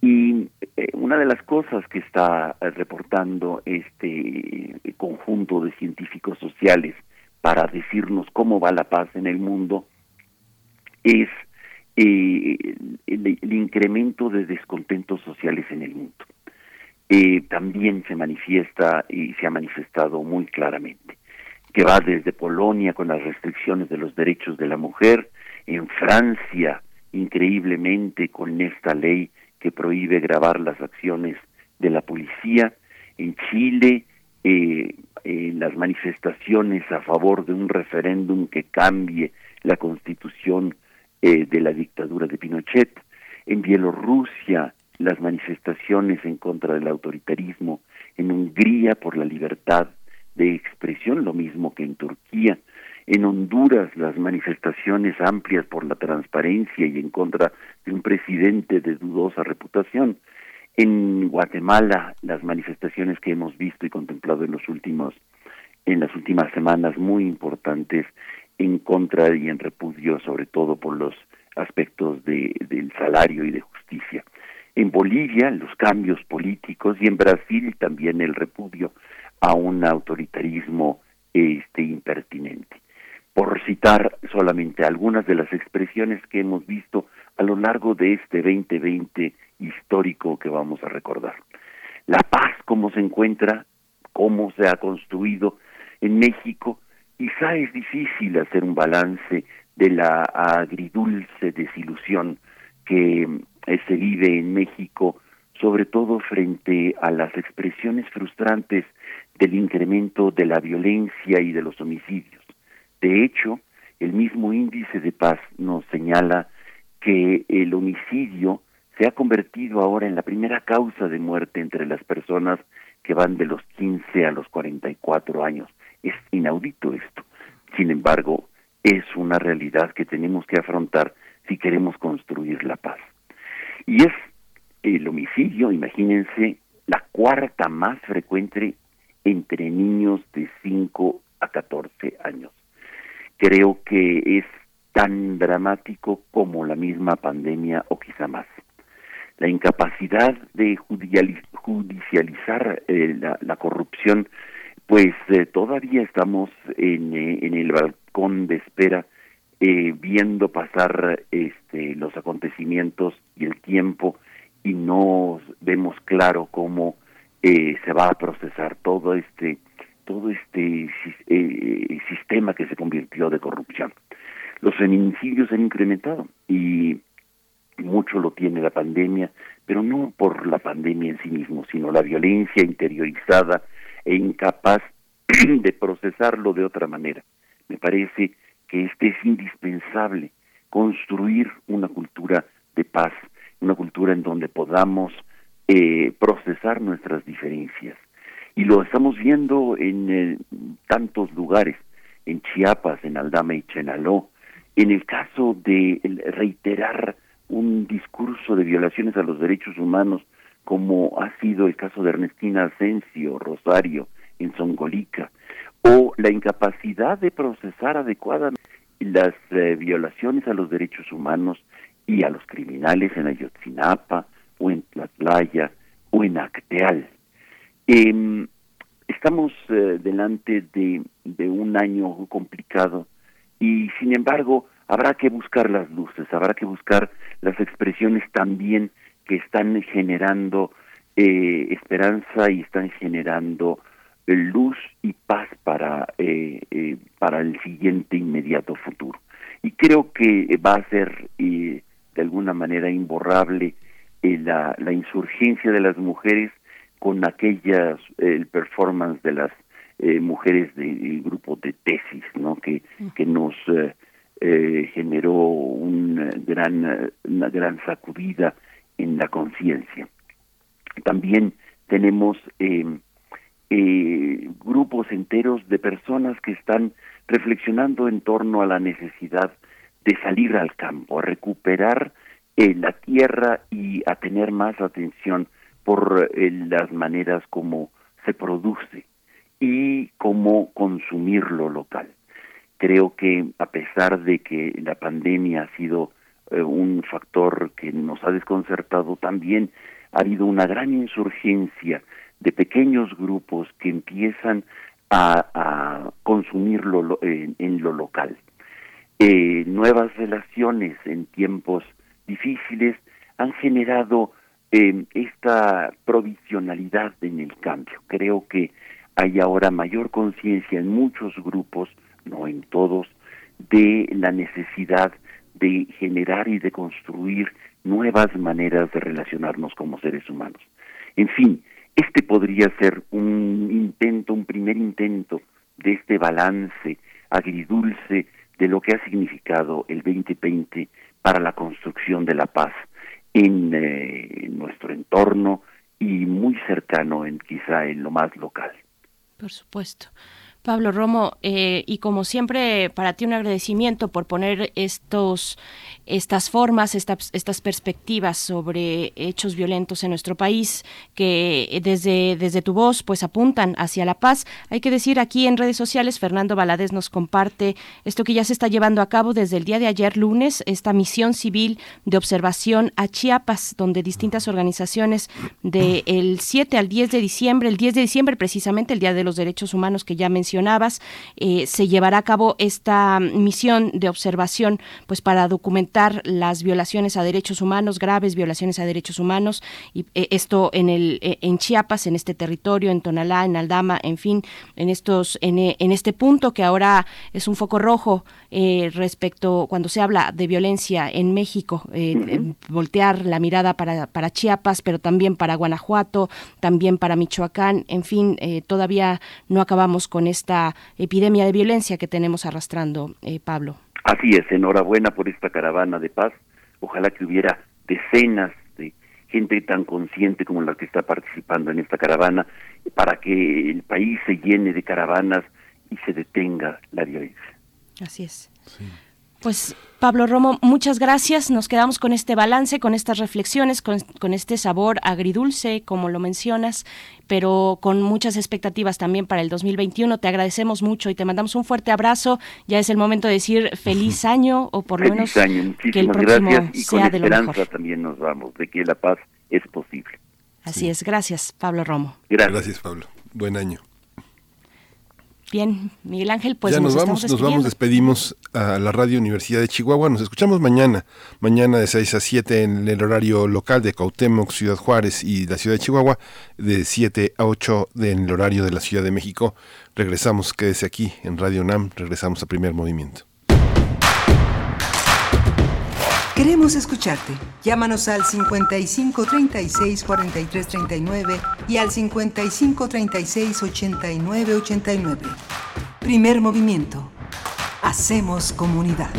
Y eh, una de las cosas que está reportando este conjunto de científicos sociales para decirnos cómo va la paz en el mundo es eh, el, incremento de descontentos sociales en el mundo. Eh, también se manifiesta y se ha manifestado muy claramente, que va desde Polonia con las restricciones de los derechos de la mujer, en Francia, increíblemente, con esta ley que prohíbe grabar las acciones de la policía, en Chile, eh, las manifestaciones a favor de un referéndum que cambie la constitución eh, de la dictadura de Pinochet, en Bielorrusia las manifestaciones en contra del autoritarismo, en Hungría por la libertad de expresión, lo mismo que en Turquía, en Honduras las manifestaciones amplias por la transparencia y en contra de un presidente de dudosa reputación, en Guatemala las manifestaciones que hemos visto y contemplado en los últimos en las últimas semanas muy importantes en contra y en repudio, sobre todo por los aspectos de, del salario y de justicia. En Bolivia, los cambios políticos y en Brasil también el repudio a un autoritarismo este impertinente. Por citar solamente algunas de las expresiones que hemos visto a lo largo de este 2020 histórico que vamos a recordar. La paz, cómo se encuentra, cómo se ha construido en México, Quizá es difícil hacer un balance de la agridulce desilusión que eh, se vive en México, sobre todo frente a las expresiones frustrantes del incremento de la violencia y de los homicidios. De hecho, el mismo índice de paz nos señala que el homicidio se ha convertido ahora en la primera causa de muerte entre las personas que van de los 15 a los 44 años. Es inaudito esto. Sin embargo, es una realidad que tenemos que afrontar si queremos construir la paz. Y es el homicidio, imagínense, la cuarta más frecuente entre niños de 5 a 14 años. Creo que es tan dramático como la misma pandemia o quizá más. La incapacidad de judicializar eh, la corrupción pues eh, todavía estamos en, eh, en, el balcón de espera eh, viendo pasar este, los acontecimientos y el tiempo y no vemos claro cómo se va a procesar todo este todo este sistema que se convirtió de corrupción. Los feminicidios han incrementado y mucho lo tiene la pandemia, pero no por la pandemia en sí mismo, sino la violencia interiorizada, e incapaz de procesarlo de otra manera. Me parece que este es indispensable, construir una cultura de paz, una cultura en donde podamos eh, procesar nuestras diferencias. Y lo estamos viendo en eh, tantos lugares, en Chiapas, en Aldama y Chenaló, en el caso de reiterar un discurso de violaciones a los derechos humanos como ha sido el caso de Ernestina Asensio Rosario en Songolica, o la incapacidad de procesar adecuadamente las eh, violaciones a los derechos humanos y a los criminales en Ayotzinapa o en Tlatlaya o en Acteal. Em, estamos eh, delante de, de un año complicado y sin embargo habrá que buscar las luces, habrá que buscar las expresiones también que están generando eh, esperanza y están generando eh, luz y paz para, eh, para el siguiente inmediato futuro. Y creo que va a ser de alguna manera imborrable la, la insurgencia de las mujeres con aquellas el performance de las mujeres del grupo de tesis, ¿no? Que, que nos generó un gran, una gran sacudida en la conciencia. También tenemos eh, eh, grupos enteros de personas que están reflexionando en torno a la necesidad de salir al campo, a recuperar eh, la tierra y a tener más atención por las maneras como se produce y cómo consumir lo local. Creo que a pesar de que la pandemia ha sido eh, un factor que nos ha desconcertado, también ha habido una gran insurgencia de pequeños grupos que empiezan a, consumirlo en, lo local. Eh, nuevas relaciones en tiempos difíciles han generado eh, esta provisionalidad en el cambio. Creo que hay ahora mayor conciencia en muchos grupos, no en todos, de la necesidad de generar y de construir nuevas maneras de relacionarnos como seres humanos. En fin, este podría ser un intento, un primer intento de este balance agridulce de lo que ha significado el 2020 para la construcción de la paz en, eh, nuestro entorno y muy cercano en quizá en lo más local. Por supuesto. Pablo Romo, eh, y como siempre, para ti un agradecimiento por poner estos, estas formas, estas perspectivas sobre hechos violentos en nuestro país, que desde, desde tu voz pues apuntan hacia la paz. Hay que decir aquí en redes sociales, Fernando Valadez nos comparte esto que ya se está llevando a cabo desde el día de ayer lunes, esta misión civil de observación a Chiapas, donde distintas organizaciones del 7 al 10 de diciembre, el 10 de diciembre precisamente, el Día de los Derechos Humanos que ya mencioné, eh, se llevará a cabo esta misión de observación pues para documentar las violaciones a derechos humanos, graves violaciones a derechos humanos, y eh, esto en el eh, en Chiapas, en este territorio, en Tonalá, en Aldama, en fin, en estos, en, en este punto que ahora es un foco rojo respecto cuando se habla de violencia en México, voltear la mirada para, para Chiapas, pero también para Guanajuato, también para Michoacán, en fin, todavía no acabamos con este esta epidemia de violencia que tenemos arrastrando, eh, Pablo. Así es, enhorabuena por esta caravana de paz. Ojalá que hubiera decenas de gente tan consciente como la que está participando en esta caravana para que el país se llene de caravanas y se detenga la violencia. Así es. Pues Pablo Romo, muchas gracias. Nos quedamos con este balance, con estas reflexiones, con, este sabor agridulce, como lo mencionas, pero con muchas expectativas también para el 2021. Te agradecemos mucho y te mandamos un fuerte abrazo. Ya es el momento de decir feliz año o por lo menos que el próximo gracias. Y sea con esperanza también nos vamos de que la paz es posible. Así es. Gracias, Pablo Romo. gracias Pablo. Buen año. Bien, Miguel Ángel, pues ya nos, vamos, nos vamos, despedimos a la Radio Universidad de Chihuahua. Nos escuchamos mañana, mañana de 6 a 7 en el horario local de Cautemoc, Ciudad Juárez y la Ciudad de Chihuahua, de 7 a 8 en el horario de la Ciudad de México. Regresamos, quédese aquí en Radio NAM, regresamos a primer movimiento. Queremos escucharte. Llámanos al 55 36 43 39 y al 55 36 89 89. Primer movimiento. Hacemos comunidad.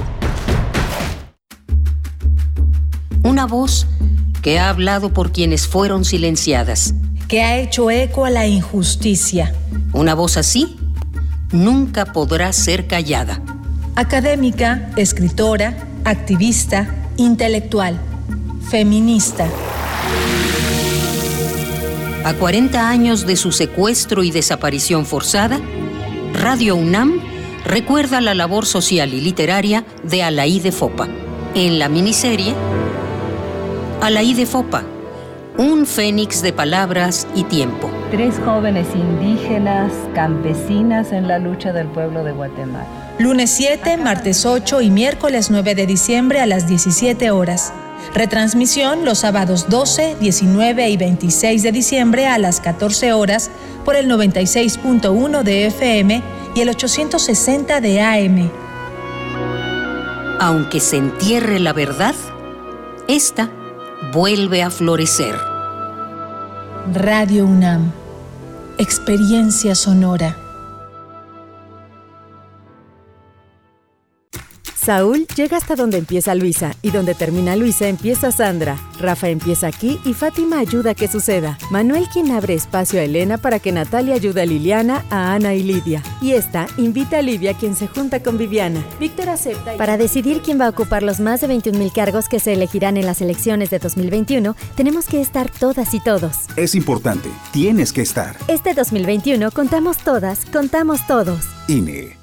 Una voz que ha hablado por quienes fueron silenciadas. Que ha hecho eco a la injusticia. Una voz así nunca podrá ser callada. Académica, escritora, activista, intelectual, feminista. A 40 años de su secuestro y desaparición forzada, Radio UNAM recuerda la labor social y literaria de Alaí de Fopa. En la miniserie, Alaí de Fopa, un fénix de palabras y tiempo. Tres jóvenes indígenas, campesinas en la lucha del pueblo de Guatemala. Lunes 7, martes 8 y miércoles 9 de diciembre a las 17 horas. Retransmisión los sábados 12, 19 y 26 de diciembre a las 14 horas por el 96.1 de FM y el 860 de AM. Aunque se entierre la verdad, esta vuelve a florecer. Radio UNAM. Experiencia sonora. Saúl llega hasta donde empieza Luisa y donde termina Luisa empieza Sandra. Rafa empieza aquí y Fátima ayuda a que suceda. Manuel quien abre espacio a Elena para que Natalia ayude a Liliana, a Ana y Lidia. Y esta invita a Livia quien se junta con Viviana. Víctor acepta. Para decidir quién va a ocupar los más de 21.000 cargos que se elegirán en las elecciones de 2021, tenemos que estar todas y todos. Es importante, tienes que estar. Este 2021 contamos todas, contamos todos. INE.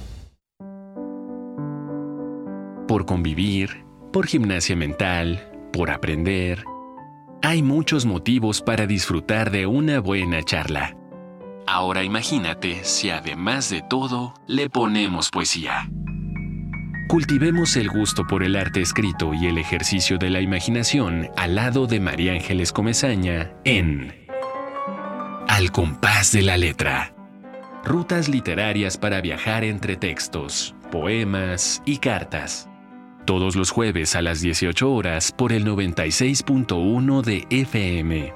por convivir, por gimnasia mental, por aprender. Hay muchos motivos para disfrutar de una buena charla. Ahora imagínate si además de todo le ponemos poesía. Cultivemos el gusto por el arte escrito y el ejercicio de la imaginación al lado de María Ángeles Comezaña en Al compás de la letra. Rutas literarias para viajar entre textos, poemas y cartas todos los jueves a las 18 horas por el 96.1 de FM.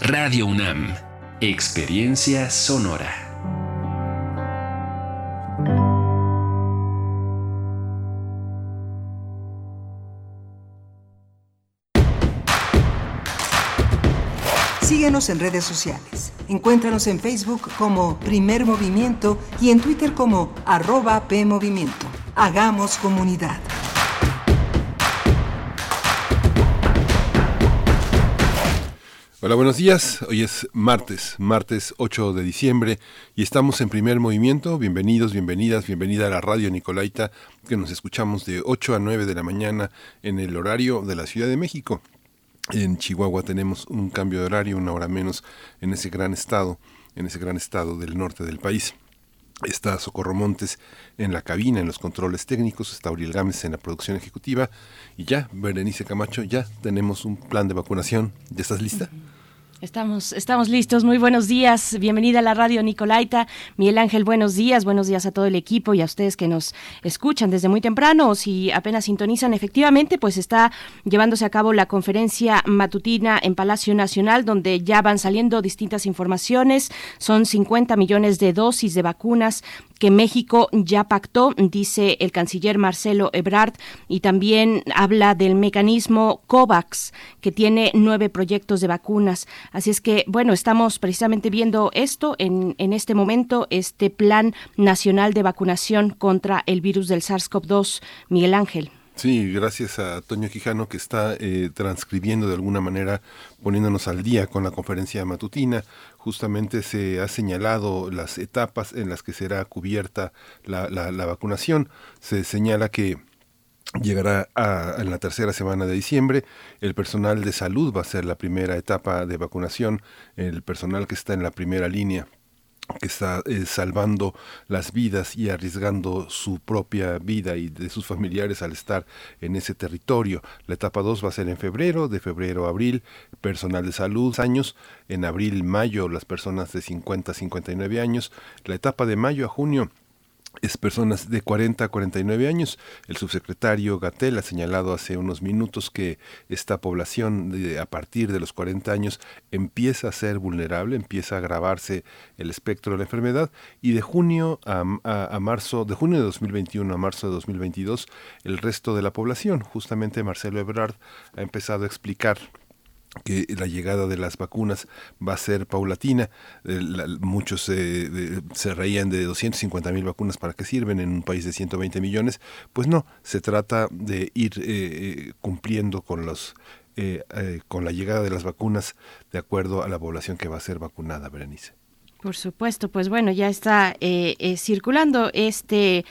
Radio UNAM, Experiencia Sonora. En redes sociales. Encuéntranos en Facebook como Primer Movimiento y en Twitter como arroba PMovimiento. Hagamos comunidad. Hola, buenos días. Hoy es martes, martes 8 de diciembre y estamos en primer movimiento. Bienvenidos, bienvenidas, bienvenida a la radio Nicolaita que nos escuchamos de 8 a 9 de la mañana en el horario de la Ciudad de México. En Chihuahua tenemos un cambio de horario, una hora menos en ese gran estado, en ese gran estado del norte del país. Está Socorro Montes en la cabina, en los controles técnicos, está Uriel Gámez en la producción ejecutiva y ya, Berenice Camacho, ya tenemos un plan de vacunación. ¿Ya estás lista? Estamos, estamos listos. Muy buenos días. Bienvenida a la radio Nicolaita. Miguel Ángel, buenos días. Buenos días a todo el equipo y a ustedes que nos escuchan desde muy temprano o si apenas sintonizan. Efectivamente, pues está llevándose a cabo la conferencia matutina en Palacio Nacional, donde ya van saliendo distintas informaciones. Son 50 millones de dosis de vacunas que México ya pactó, dice el canciller Marcelo Ebrard, y también habla del mecanismo COVAX, que tiene nueve proyectos de vacunas. Así es que, bueno, estamos precisamente viendo esto en, en este momento, este Plan Nacional de Vacunación contra el virus del SARS-CoV-2. Miguel Ángel. Sí, gracias a Toño Quijano que está eh, transcribiendo de alguna manera, poniéndonos al día con la conferencia matutina. Justamente se ha señalado las etapas en las que será cubierta la, la, vacunación. Se señala que llegará a, en la tercera semana de diciembre. El personal de salud va a ser la primera etapa de vacunación, el personal que está en la primera línea que está eh, salvando las vidas y arriesgando su propia vida y de sus familiares al estar en ese territorio. La etapa 2 va a ser en febrero, de febrero a abril, personal de salud, años, en abril, mayo, las personas de 50 a 59 años, la etapa de mayo a junio, es personas de 40 a 49 años. El subsecretario Gatel ha señalado hace unos minutos que esta población de, a partir de los 40 años empieza a ser vulnerable, empieza a agravarse el espectro de la enfermedad y de junio a, marzo, de junio de 2021 a marzo de 2022, el resto de la población. Justamente Marcelo Ebrard ha empezado a explicar que la llegada de las vacunas va a ser paulatina. muchos se reían de 250 mil vacunas para qué sirven en un país de 120 millones. Pues no, se trata de ir eh, eh, cumpliendo con los eh, con la llegada de las vacunas de acuerdo a la población que va a ser vacunada, Berenice. Por supuesto, pues bueno, ya está circulando este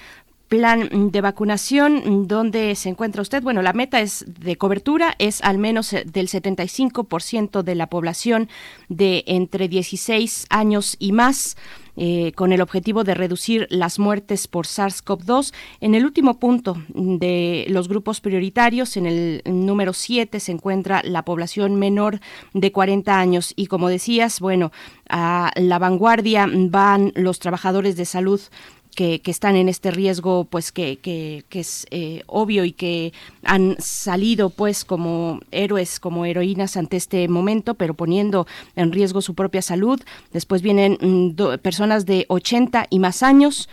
plan de vacunación donde se encuentra usted. Bueno, la meta es de cobertura es al menos eh, del 75% de la población de entre 16 años y más eh, con el objetivo de reducir las muertes por SARS-CoV-2. En el último punto de los grupos prioritarios, en el número 7, se encuentra la población menor de 40 años. Y como decías, bueno, a la vanguardia van los trabajadores de salud que, están en este riesgo, pues que, que, es eh, obvio y que han salido pues como héroes, como heroínas ante este momento, pero poniendo en riesgo su propia salud. Después vienen mm, personas de 80 y más años.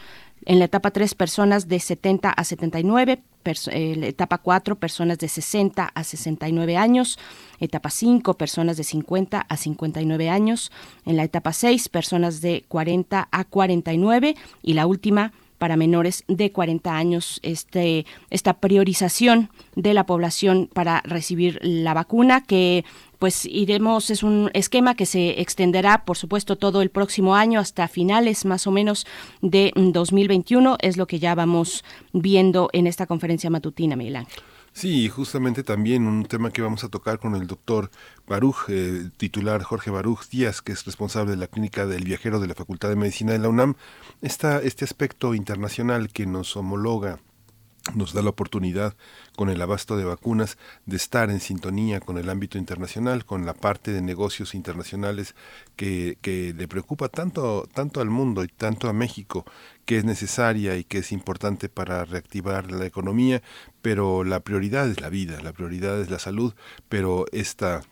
En la etapa 3, personas de 70 a 79, eh, etapa 4, personas de 60 a 69 años, etapa 5, personas de 50 a 59 años, en la etapa 6, personas de 40 a 49 y la última, para menores de 40 años. Este, esta priorización de la población para recibir la vacuna que pues iremos, es un esquema que se extenderá, por supuesto, todo el próximo año hasta finales más o menos de 2021, es lo que ya vamos viendo en esta conferencia matutina, Miguel Ángel. Sí, justamente también un tema que vamos a tocar con el doctor Baruch, eh, titular Jorge Baruch Díaz, que es responsable de la clínica del viajero de la Facultad de Medicina de la UNAM, está este aspecto internacional que nos homologa nos da la oportunidad con el abasto de vacunas de estar en sintonía con el ámbito internacional, con la parte de negocios internacionales que, que, le preocupa tanto, tanto al mundo y tanto a México, que es necesaria y que es importante para reactivar la economía, pero la prioridad es la vida, la prioridad es la salud, pero esta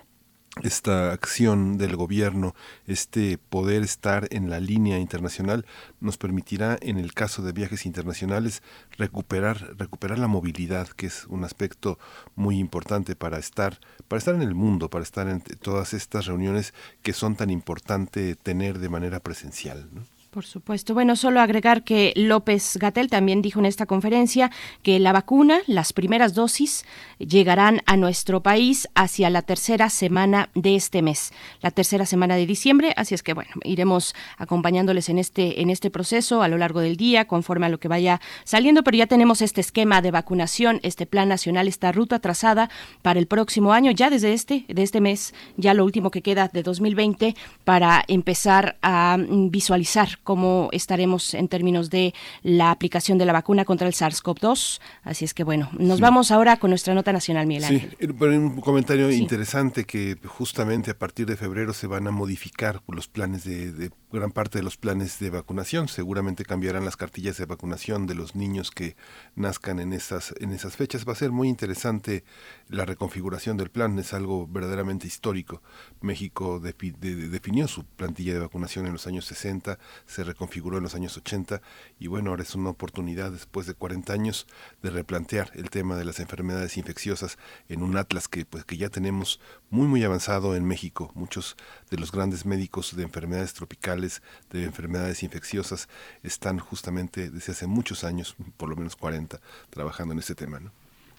esta acción del gobierno, este poder estar en la línea internacional, nos permitirá, en el caso de viajes internacionales, recuperar, recuperar la movilidad, que es un aspecto muy importante para estar, para estar en el mundo, para estar en todas estas reuniones que son tan importante tener de manera presencial. Por supuesto. Bueno, solo agregar que López Gatel también dijo en esta conferencia que la vacuna, las primeras dosis, llegarán a nuestro país hacia la tercera semana de este mes, la tercera semana de diciembre. Así es que bueno, iremos acompañándoles en este en este proceso a lo largo del día, conforme a lo que vaya saliendo. Pero ya tenemos este esquema de vacunación, este plan nacional, esta ruta trazada para el próximo año, ya desde este de este mes, ya lo último que queda de 2020 para empezar a visualizar cómo estaremos en términos de la aplicación de la vacuna contra el SARS-CoV-2. Así es que bueno, nos vamos ahora con nuestra nota nacional, Miguel Ángel. Sí, un comentario interesante que justamente a partir de febrero se van a modificar los planes de, gran parte de los planes de vacunación. Seguramente cambiarán las cartillas de vacunación de los niños que nazcan en esas, en esas fechas. Va a ser muy interesante la reconfiguración del plan, es algo verdaderamente histórico. México definió su plantilla de vacunación en los años 60, se reconfiguró en los años 80 y bueno, ahora es una oportunidad después de 40 años de replantear el tema de las enfermedades infecciosas en un atlas que pues que ya tenemos muy muy avanzado en México. Muchos de los grandes médicos de enfermedades tropicales, de enfermedades infecciosas están justamente desde hace muchos años, por lo menos 40, trabajando en este tema, ¿no?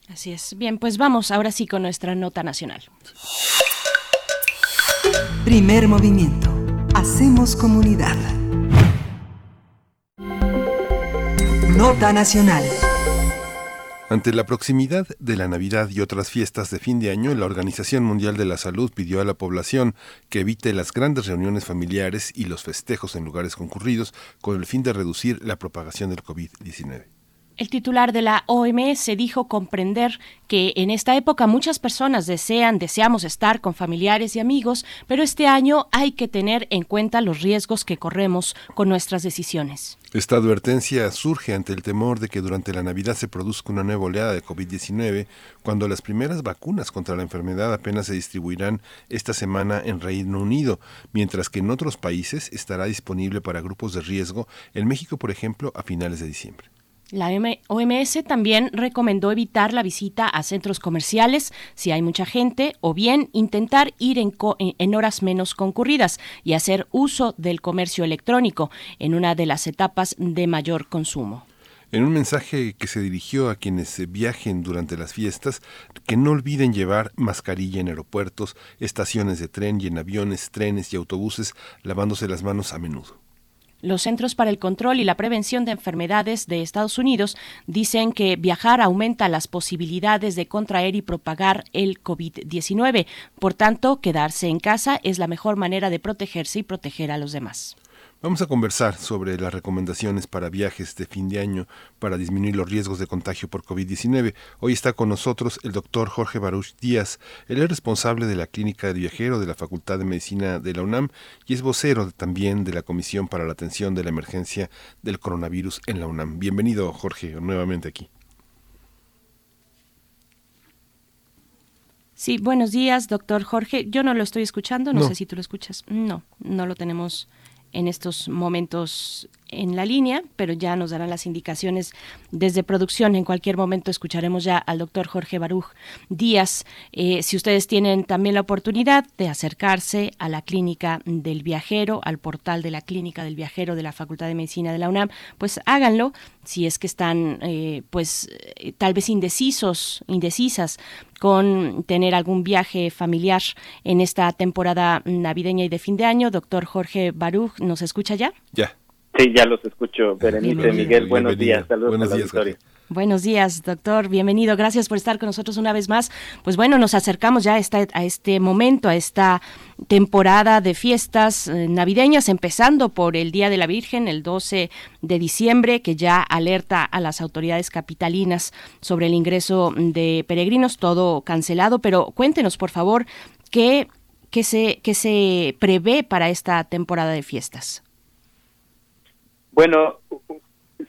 Así es. Bien, pues vamos ahora sí con nuestra nota nacional. Primer movimiento. Hacemos comunidad. Nota Nacional. Ante la proximidad de la Navidad y otras fiestas de fin de año, la Organización Mundial de la Salud pidió a la población que evite las grandes reuniones familiares y los festejos en lugares concurridos con el fin de reducir la propagación del COVID-19. El titular de la OMS dijo comprender que en esta época muchas personas desean, deseamos estar con familiares y amigos, pero este año hay que tener en cuenta los riesgos que corremos con nuestras decisiones. Esta advertencia surge ante el temor de que durante la Navidad se produzca una nueva oleada de COVID-19, cuando las primeras vacunas contra la enfermedad apenas se distribuirán esta semana en Reino Unido, mientras que en otros países estará disponible para grupos de riesgo, en México, por ejemplo, a finales de diciembre. La OMS también recomendó evitar la visita a centros comerciales si hay mucha gente o bien intentar ir en, horas menos concurridas y hacer uso del comercio electrónico en una de las etapas de mayor consumo. En un mensaje que se dirigió a quienes viajen durante las fiestas, que no olviden llevar mascarilla en aeropuertos, estaciones de tren y en aviones, trenes y autobuses, lavándose las manos a menudo. Los Centros para el Control y la Prevención de Enfermedades de Estados Unidos dicen que viajar aumenta las posibilidades de contraer y propagar el COVID-19. Por tanto, quedarse en casa es la mejor manera de protegerse y proteger a los demás. Vamos a conversar sobre las recomendaciones para viajes de fin de año para disminuir los riesgos de contagio por COVID-19. Hoy está con nosotros el doctor Jorge Baruch Díaz. Él es responsable de la clínica de viajero de la Facultad de Medicina de la UNAM y es vocero también de la Comisión para la Atención de la Emergencia del Coronavirus en la UNAM. Bienvenido, Jorge, nuevamente aquí. Sí, buenos días, doctor Jorge. Yo no lo estoy escuchando, no, sé si tú lo escuchas. No, no lo tenemos en estos momentos en la línea, pero ya nos darán las indicaciones desde producción. En cualquier momento escucharemos ya al doctor Jorge Baruch Díaz. Eh, si ustedes tienen también la oportunidad de acercarse a la clínica del viajero, al portal de la clínica del viajero de la Facultad de Medicina de la UNAM, pues háganlo. Si es que están, eh, pues, eh, tal vez indecisos, indecisas con tener algún viaje familiar en esta temporada navideña y de fin de año. Doctor Jorge Baruch, ¿nos escucha ya? Ya. Sí, ya los escucho. Berenice, Miguel, buenos días. Saludos buenos a la días, Buenos días, doctor. Bienvenido. Gracias por estar con nosotros una vez más. Pues bueno, nos acercamos ya a, esta, a este momento, a esta temporada de fiestas eh, navideñas, empezando por el Día de la Virgen, el 12 de diciembre, que ya alerta a las autoridades capitalinas sobre el ingreso de peregrinos, todo cancelado. Pero cuéntenos, por favor, qué, qué, se, qué se prevé para esta temporada de fiestas. Bueno,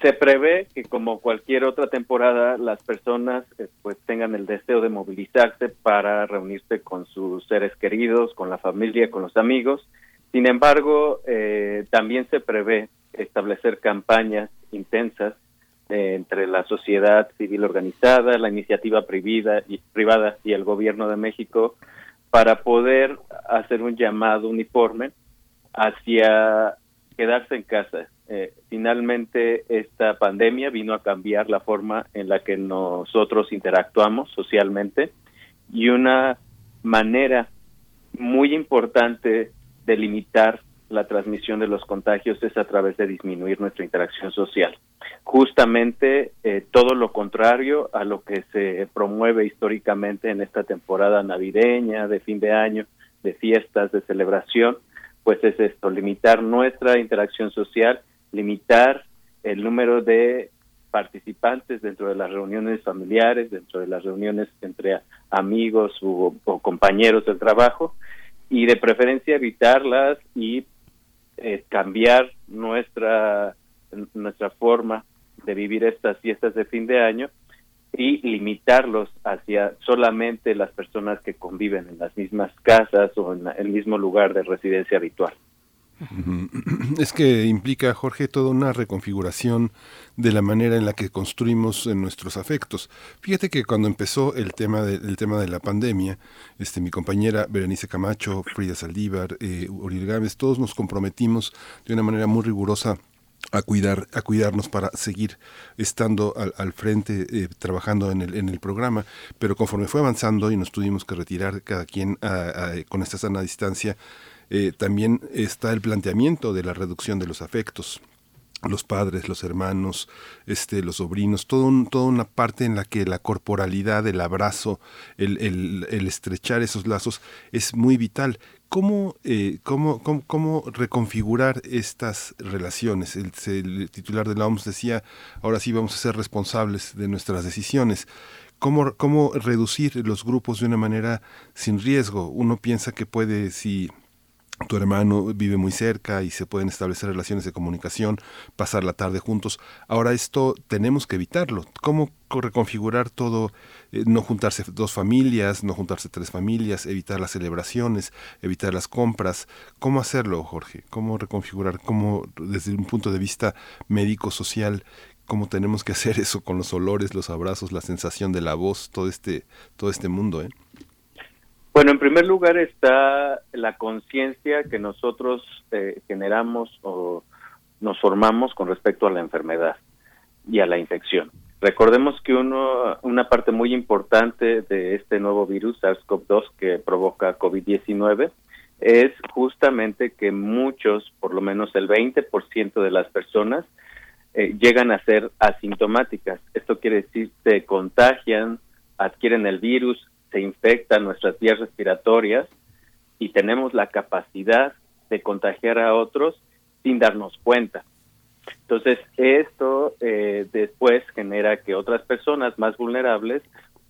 se prevé que como cualquier otra temporada las personas eh, pues tengan el deseo de movilizarse para reunirse con sus seres queridos, con la familia, con los amigos. Sin embargo, eh, también se prevé establecer campañas intensas eh, entre la sociedad civil organizada, la iniciativa privada y, privada y el gobierno de México para poder hacer un llamado uniforme hacia quedarse en casa, eh, finalmente esta pandemia vino a cambiar la forma en la que nosotros interactuamos socialmente y una manera muy importante de limitar la transmisión de los contagios es a través de disminuir nuestra interacción social. Justamente eh, todo lo contrario a lo que se promueve históricamente en esta temporada navideña, de fin de año, de fiestas, de celebración, pues es esto, limitar nuestra interacción social limitar el número de participantes dentro de las reuniones familiares, dentro de las reuniones entre amigos o, compañeros del trabajo y de preferencia evitarlas y eh, cambiar nuestra nuestra forma de vivir estas fiestas de fin de año y limitarlos hacia solamente las personas que conviven en las mismas casas o en el mismo lugar de residencia habitual. Es que implica, Jorge, toda una reconfiguración de la manera en la que construimos nuestros afectos. Fíjate que cuando empezó el tema de, tema de la pandemia, este, mi compañera Berenice Camacho, Frida Saldívar, eh, Uriel Gámez, todos nos comprometimos de una manera muy rigurosa a cuidar a cuidarnos para seguir estando al, frente eh, trabajando en el en el programa pero conforme fue avanzando y nos tuvimos que retirar cada quien con esta sana distancia eh, también está el planteamiento de la reducción de los afectos los padres, los hermanos, este, los sobrinos, todo toda una parte en la que la corporalidad, el abrazo, el, estrechar esos lazos es muy vital. ¿Cómo, eh, cómo, cómo, reconfigurar estas relaciones? El, el, titular de la OMS decía, ahora sí vamos a ser responsables de nuestras decisiones. ¿Cómo, ¿Cómo reducir los grupos de una manera sin riesgo? Uno piensa que puede, si tu hermano vive muy cerca y se pueden establecer relaciones de comunicación, pasar la tarde juntos. Ahora esto tenemos que evitarlo. ¿Cómo reconfigurar todo? Eh, no juntarse dos familias, no juntarse tres familias, evitar las celebraciones, evitar las compras. ¿Cómo hacerlo, Jorge? ¿Cómo reconfigurar? ¿Cómo, desde un punto de vista médico-social, cómo tenemos que hacer eso con los olores, los abrazos, la sensación de la voz, todo este, todo este mundo? ¿eh? Bueno, en primer lugar está la conciencia que nosotros eh, generamos o nos formamos con respecto a la enfermedad y a la infección. Recordemos que uno, una parte muy importante de este nuevo virus SARS-CoV-2 que provoca COVID-19 es justamente que muchos, por lo menos el 20% de las personas, eh, llegan a ser asintomáticas. Esto quiere decir se contagian, adquieren el virus, se infectan nuestras vías respiratorias y tenemos la capacidad de contagiar a otros sin darnos cuenta. Entonces, esto eh, después genera que otras personas más vulnerables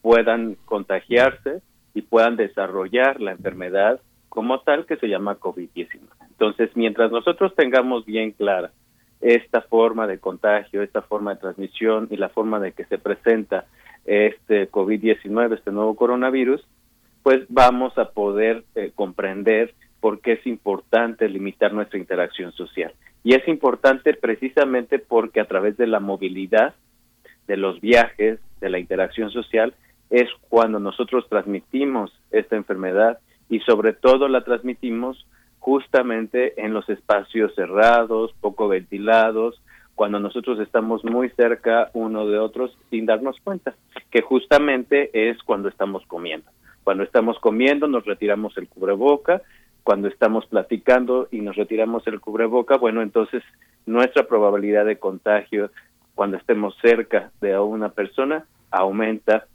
puedan contagiarse y puedan desarrollar la enfermedad como tal que se llama COVID-19. Entonces, mientras nosotros tengamos bien clara esta forma de contagio, esta forma de transmisión y la forma de que se presenta este COVID-19, este nuevo coronavirus, pues vamos a poder eh, comprender por qué es importante limitar nuestra interacción social. Y es importante precisamente porque a través de la movilidad, de los viajes, de la interacción social, es cuando nosotros transmitimos esta enfermedad y sobre todo la transmitimos justamente en los espacios cerrados, poco ventilados, cuando nosotros estamos muy cerca uno de otros sin darnos cuenta, que justamente es cuando estamos comiendo. Cuando estamos comiendo nos retiramos el cubreboca, cuando estamos platicando y nos retiramos el cubreboca, bueno, entonces nuestra probabilidad de contagio cuando estemos cerca de una persona aumenta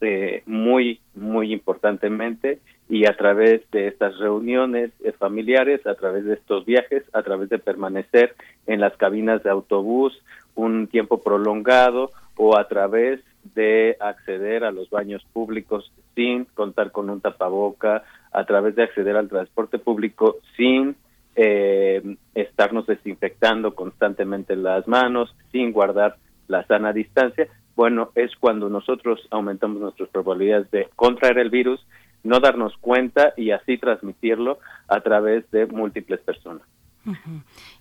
eh, muy, muy importantemente y a través de estas reuniones familiares, a través de estos viajes, a través de permanecer en las cabinas de autobús un tiempo prolongado o a través de acceder a los baños públicos sin contar con un tapaboca, a través de acceder al transporte público sin eh, estarnos desinfectando constantemente las manos, sin guardar la sana distancia, bueno, es cuando nosotros aumentamos nuestras probabilidades de contraer el virus, no darnos cuenta y así transmitirlo a través de múltiples personas.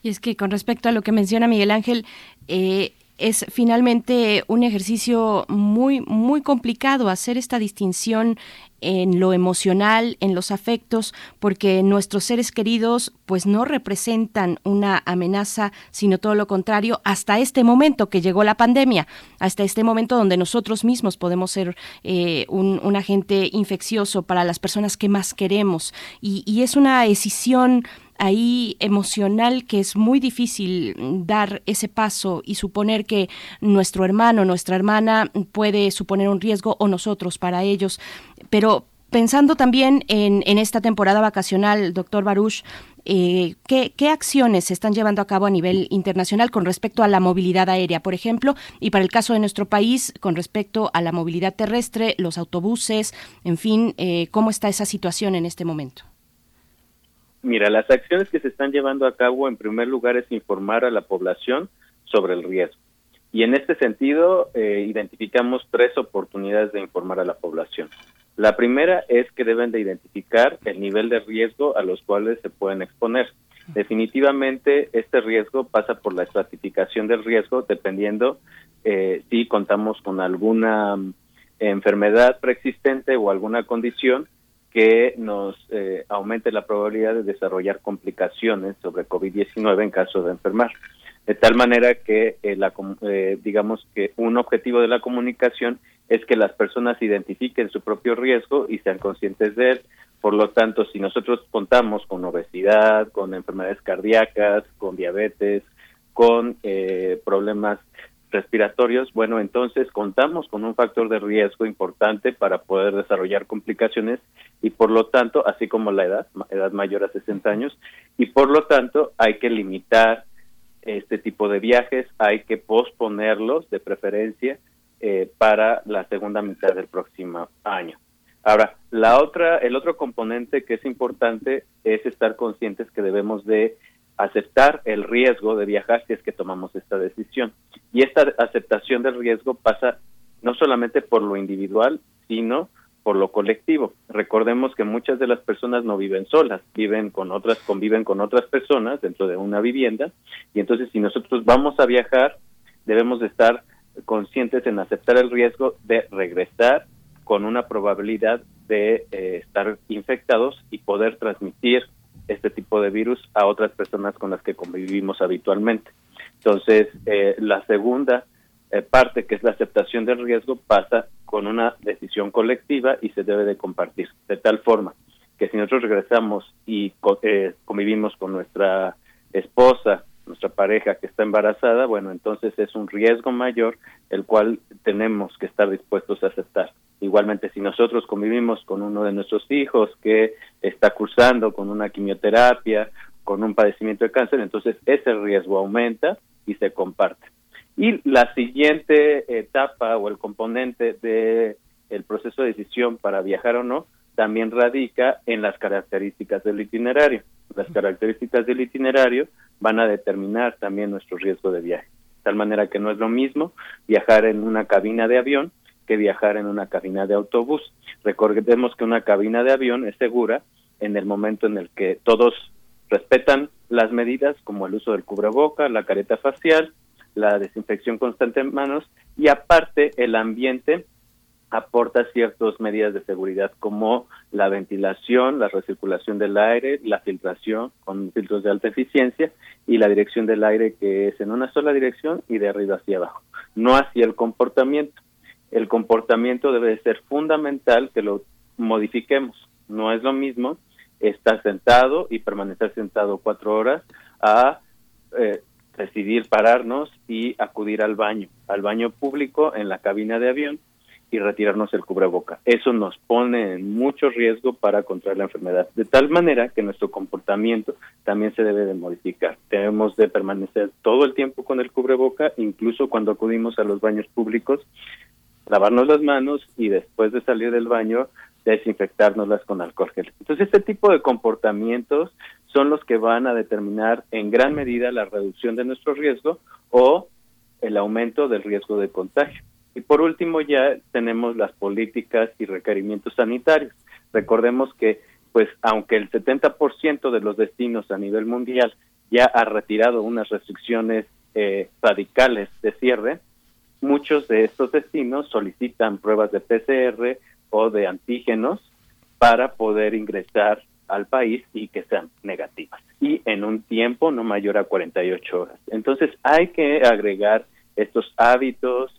Y es que con respecto a lo que menciona Miguel Ángel, eh, es finalmente un ejercicio muy muy complicado hacer esta distinción en lo emocional, en los afectos, porque nuestros seres queridos pues no representan una amenaza, sino todo lo contrario, hasta este momento que llegó la pandemia, hasta este momento donde nosotros mismos podemos ser eh, un, agente infeccioso para las personas que más queremos. Y, y es una decisión ahí emocional que es muy difícil dar ese paso y suponer que nuestro hermano, nuestra hermana puede suponer un riesgo o nosotros para ellos. Pero pensando también en, esta temporada vacacional, doctor Baruch, eh, ¿qué, ¿qué, acciones se están llevando a cabo a nivel internacional con respecto a la movilidad aérea, por ejemplo, y para el caso de nuestro país, con respecto a la movilidad terrestre, los autobuses, en fin, eh, cómo está esa situación en este momento? Mira, las acciones que se están llevando a cabo, en primer lugar, es informar a la población sobre el riesgo. Y en este sentido, eh, identificamos tres oportunidades de informar a la población. La primera es que deben de identificar el nivel de riesgo a los cuales se pueden exponer. Definitivamente, este riesgo pasa por la estratificación del riesgo dependiendo eh, si contamos con alguna mm, enfermedad preexistente o alguna condición que nos eh, aumente la probabilidad de desarrollar complicaciones sobre COVID-19 en caso de enfermar. De tal manera que, eh, la, eh, digamos que un objetivo de la comunicación es que las personas identifiquen su propio riesgo y sean conscientes de él. Por lo tanto, si nosotros contamos con obesidad, con enfermedades cardíacas, con diabetes, con problemas respiratorios, bueno, entonces contamos con un factor de riesgo importante para poder desarrollar complicaciones y por lo tanto, así como la edad, edad mayor a 60 años, y por lo tanto hay que limitar este tipo de viajes, hay que posponerlos de preferencia eh, para la segunda mitad del próximo año. Ahora, la otra, el otro componente que es importante es estar conscientes que debemos de aceptar el riesgo de viajar si es que tomamos esta decisión. Y esta aceptación del riesgo pasa no solamente por lo individual, sino por lo colectivo. Recordemos que muchas de las personas no viven solas, viven con otras, conviven con otras personas dentro de una vivienda, y entonces si nosotros vamos a viajar, debemos de estar conscientes en aceptar el riesgo de regresar con una probabilidad de eh, estar infectados y poder transmitir este tipo de virus a otras personas con las que convivimos habitualmente. Entonces, eh, la segunda eh, parte, que es la aceptación del riesgo, pasa con una decisión colectiva y se debe de compartir, de tal forma que si nosotros regresamos y eh, convivimos con nuestra esposa, nuestra pareja que está embarazada, bueno, entonces es un riesgo mayor el cual tenemos que estar dispuestos a aceptar. Igualmente, si nosotros convivimos con uno de nuestros hijos que está cursando con una quimioterapia con un padecimiento de cáncer, entonces ese riesgo aumenta y se comparte. Y la siguiente etapa o el componente de el proceso de decisión para viajar o no también radica en las características del itinerario. Las características del itinerario van a determinar también nuestro riesgo de viaje. De tal manera que no es lo mismo viajar en una cabina de avión que viajar en una cabina de autobús. Recordemos que una cabina de avión es segura en el momento en el que todos respetan las medidas como el uso del cubreboca, la careta facial, la desinfección constante en manos y aparte el ambiente aporta ciertas medidas de seguridad como la ventilación, la recirculación del aire, la filtración con filtros de alta eficiencia y la dirección del aire que es en una sola dirección y de arriba hacia abajo, no hacia el comportamiento. El comportamiento debe ser fundamental que lo modifiquemos. No es lo mismo estar sentado y permanecer sentado cuatro horas a eh, decidir pararnos y acudir al baño, al baño público en la cabina de avión y retirarnos el cubreboca. Eso nos pone en mucho riesgo para contraer la enfermedad, de tal manera que nuestro comportamiento también se debe de modificar. Debemos de permanecer todo el tiempo con el cubreboca, incluso cuando acudimos a los baños públicos, lavarnos las manos y después de salir del baño desinfectárnoslas con alcohol gel. Entonces, este tipo de comportamientos son los que van a determinar en gran medida la reducción de nuestro riesgo o el aumento del riesgo de contagio. Y por último ya tenemos las políticas y requerimientos sanitarios. Recordemos que, pues, aunque el 70% de los destinos a nivel mundial ya ha retirado unas restricciones eh, radicales de cierre, muchos de estos destinos solicitan pruebas de PCR o de antígenos para poder ingresar al país y que sean negativas y en un tiempo no mayor a 48 horas. Entonces hay que agregar estos hábitos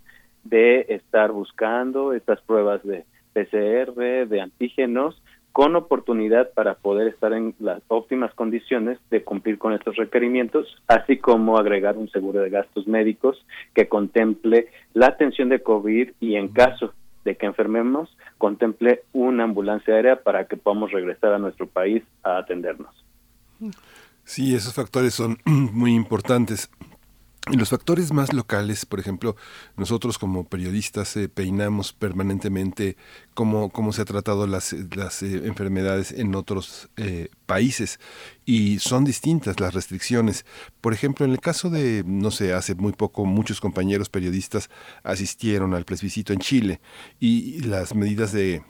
de estar buscando estas pruebas de PCR, de antígenos, con oportunidad para poder estar en las óptimas condiciones de cumplir con estos requerimientos, así como agregar un seguro de gastos médicos que contemple la atención de COVID y en caso de que enfermemos, contemple una ambulancia aérea para que podamos regresar a nuestro país a atendernos. Sí, esos factores son muy importantes. Los factores más locales, por ejemplo, nosotros como periodistas eh, peinamos permanentemente cómo, cómo se ha tratado las, las eh, enfermedades en otros eh, países y son distintas las restricciones. Por ejemplo, en el caso de, no sé, hace muy poco muchos compañeros periodistas asistieron al plebiscito en Chile y las medidas de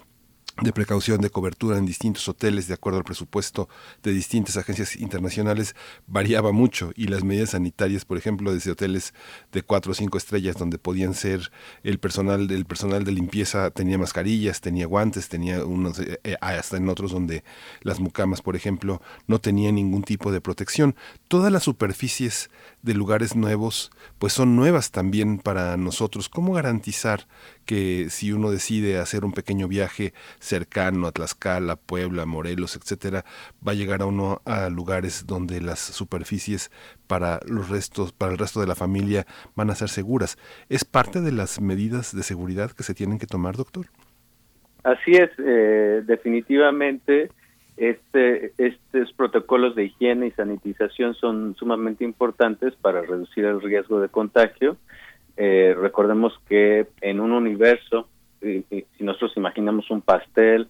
de precaución de cobertura en distintos hoteles de acuerdo al presupuesto de distintas agencias internacionales variaba mucho. Y las medidas sanitarias por ejemplo desde hoteles de cuatro o cinco estrellas donde podían ser el personal del personal de limpieza tenía mascarillas tenía guantes tenía unos eh, eh, hasta en otros donde las mucamas por ejemplo no tenían ningún tipo de protección. Todas las superficies de lugares nuevos pues son nuevas también para nosotros. Cómo garantizar que si uno decide hacer un pequeño viaje cercano a Tlaxcala, Puebla, Morelos, etcétera, va a llegar a uno a lugares donde las superficies para los restos, para el resto de la familia van a ser seguras. ¿Es parte de las medidas de seguridad que se tienen que tomar, doctor? Así es, eh, definitivamente este, estos protocolos de higiene y sanitización son sumamente importantes para reducir el riesgo de contagio eh, recordemos que en un universo, si nosotros imaginamos un pastel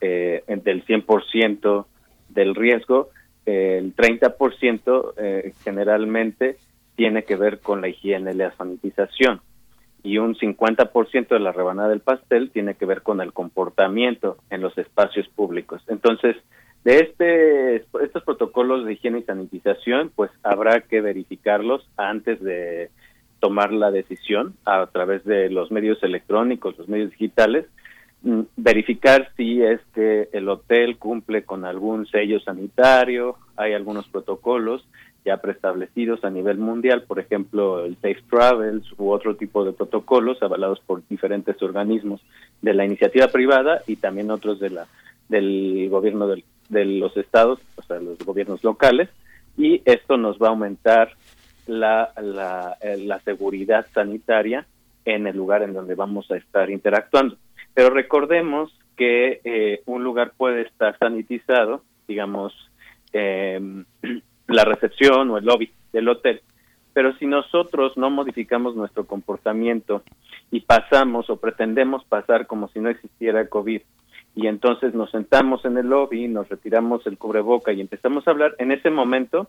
eh, del 100% del riesgo, el 30% eh, generalmente tiene que ver con la higiene la sanitización y un 50% de la rebanada del pastel tiene que ver con el comportamiento en los espacios públicos. Entonces, de este estos protocolos de higiene y sanitización, pues habrá que verificarlos antes de tomar la decisión a través de los medios electrónicos, los medios digitales, mm, verificar si es que el hotel cumple con algún sello sanitario, hay algunos protocolos ya preestablecidos a nivel mundial, por ejemplo, el Safe Travels u otro tipo de protocolos avalados por diferentes organismos de la iniciativa privada y también otros de la del gobierno de los estados, o sea, los gobiernos locales, y esto nos va a aumentar la, la, eh, la seguridad sanitaria en el lugar en donde vamos a estar interactuando. Pero recordemos que eh, un lugar puede estar sanitizado, digamos, em, la recepción o el lobby del hotel. Pero si nosotros no modificamos nuestro comportamiento y pasamos o pretendemos pasar como si no existiera COVID, y entonces nos sentamos en el lobby, nos retiramos el cubreboca y empezamos a hablar, en ese momento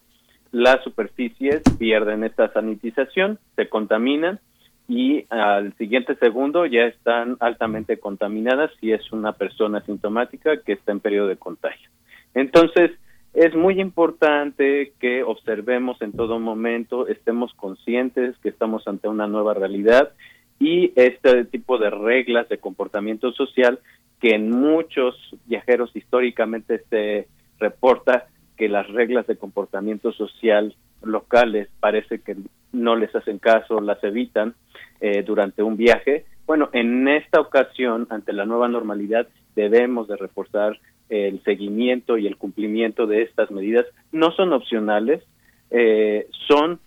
las superficies pierden esta sanitización, se contaminan y al siguiente segundo ya están altamente contaminadas si es una persona sintomática que está en periodo de contagio. Entonces, es muy importante que observemos en todo momento, estemos conscientes que estamos ante una nueva realidad y este tipo de reglas de comportamiento social que en muchos viajeros históricamente se reporta que las reglas de comportamiento social locales parece que no les hacen caso, las evitan eh, durante un viaje. Bueno, en esta ocasión, ante la nueva normalidad, debemos de reforzar el seguimiento y el cumplimiento de estas medidas. No son opcionales, eh, son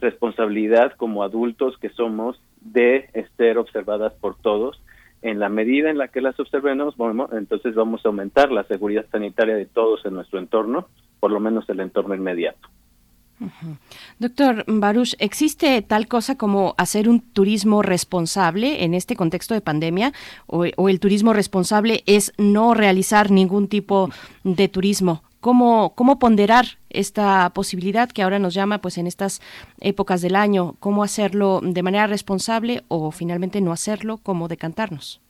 responsabilidad como adultos que somos de ser observadas por todos. En la medida en la que las observemos, bueno, entonces vamos a aumentar la seguridad sanitaria de todos en nuestro entorno, por lo menos el entorno inmediato. Doctor Baruch, ¿existe tal cosa como hacer un turismo responsable en este contexto de pandemia? ¿O, el turismo responsable es no realizar ningún tipo de turismo? ¿Cómo, ¿Cómo ponderar esta posibilidad que ahora nos llama pues en estas épocas del año? ¿Cómo hacerlo de manera responsable o finalmente no hacerlo? ¿Cómo decantarnos?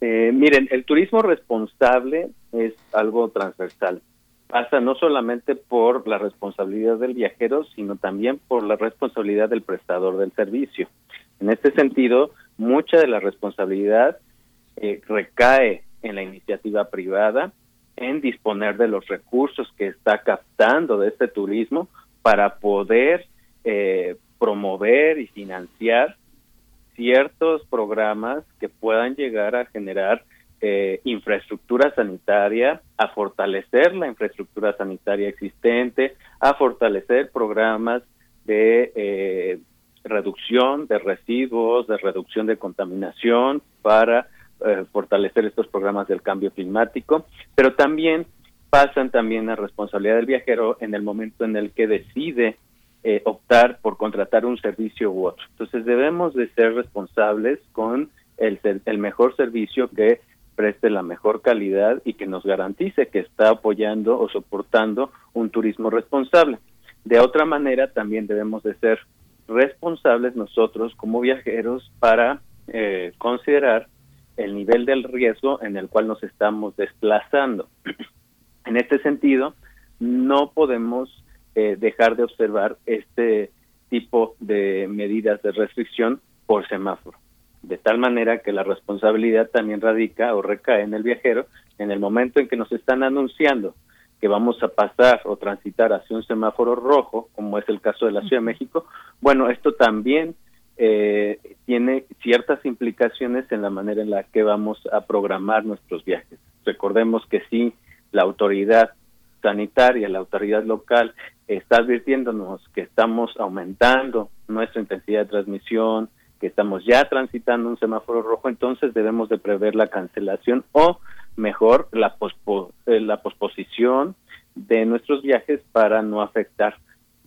Eh, miren, el turismo responsable es algo transversal pasa no solamente por la responsabilidad del viajero, sino también por la responsabilidad del prestador del servicio. En este sentido, mucha de la responsabilidad eh, recae en la iniciativa privada, en disponer de los recursos que está captando de este turismo para poder eh, promover y financiar ciertos programas que puedan llegar a generar eh, infraestructura sanitaria, a fortalecer la infraestructura sanitaria existente, a fortalecer programas de eh, reducción de residuos, de reducción de contaminación para eh, fortalecer estos programas del cambio climático, pero también pasan también a responsabilidad del viajero en el momento en el que decide optar por contratar un servicio u otro. Entonces debemos de ser responsables con el, el mejor servicio que preste la mejor calidad y que nos garantice que está apoyando o soportando un turismo responsable. De otra manera, también debemos de ser responsables nosotros como viajeros para eh, considerar el nivel del riesgo en el cual nos estamos desplazando. en este sentido, no podemos eh, dejar de observar este tipo de medidas de restricción por semáforo de tal manera que la responsabilidad también radica o recae en el viajero en el momento en que nos están anunciando que vamos a pasar o transitar hacia un semáforo rojo, como es el caso de la Ciudad de México, bueno, esto también eh, tiene ciertas implicaciones en la manera en la que vamos a programar nuestros viajes. Recordemos que si la autoridad sanitaria, la autoridad local está advirtiéndonos que estamos aumentando nuestra intensidad de transmisión, estamos ya transitando un semáforo rojo, entonces debemos de prever la cancelación o mejor la, eh, la posposición de nuestros viajes para no afectar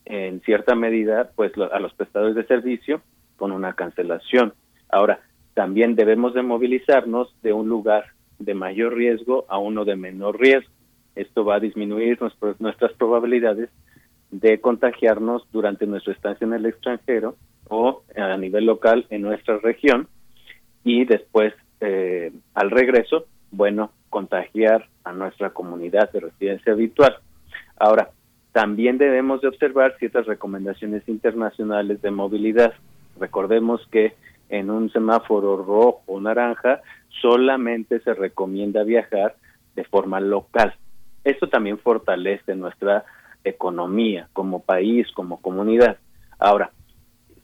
en cierta medida pues a los prestadores de servicio con una cancelación. Ahora, también debemos de movilizarnos de un lugar de mayor riesgo a uno de menor riesgo. Esto va a disminuir nuestras probabilidades de contagiarnos durante nuestra estancia en el extranjero o a nivel local en nuestra región y después eh, al regreso, bueno, contagiar a nuestra comunidad de residencia habitual. Ahora, también debemos de observar ciertas recomendaciones internacionales de movilidad. Recordemos que en un semáforo rojo o naranja solamente se recomienda viajar de forma local. Esto también fortalece nuestra economía como país, como comunidad. Ahora,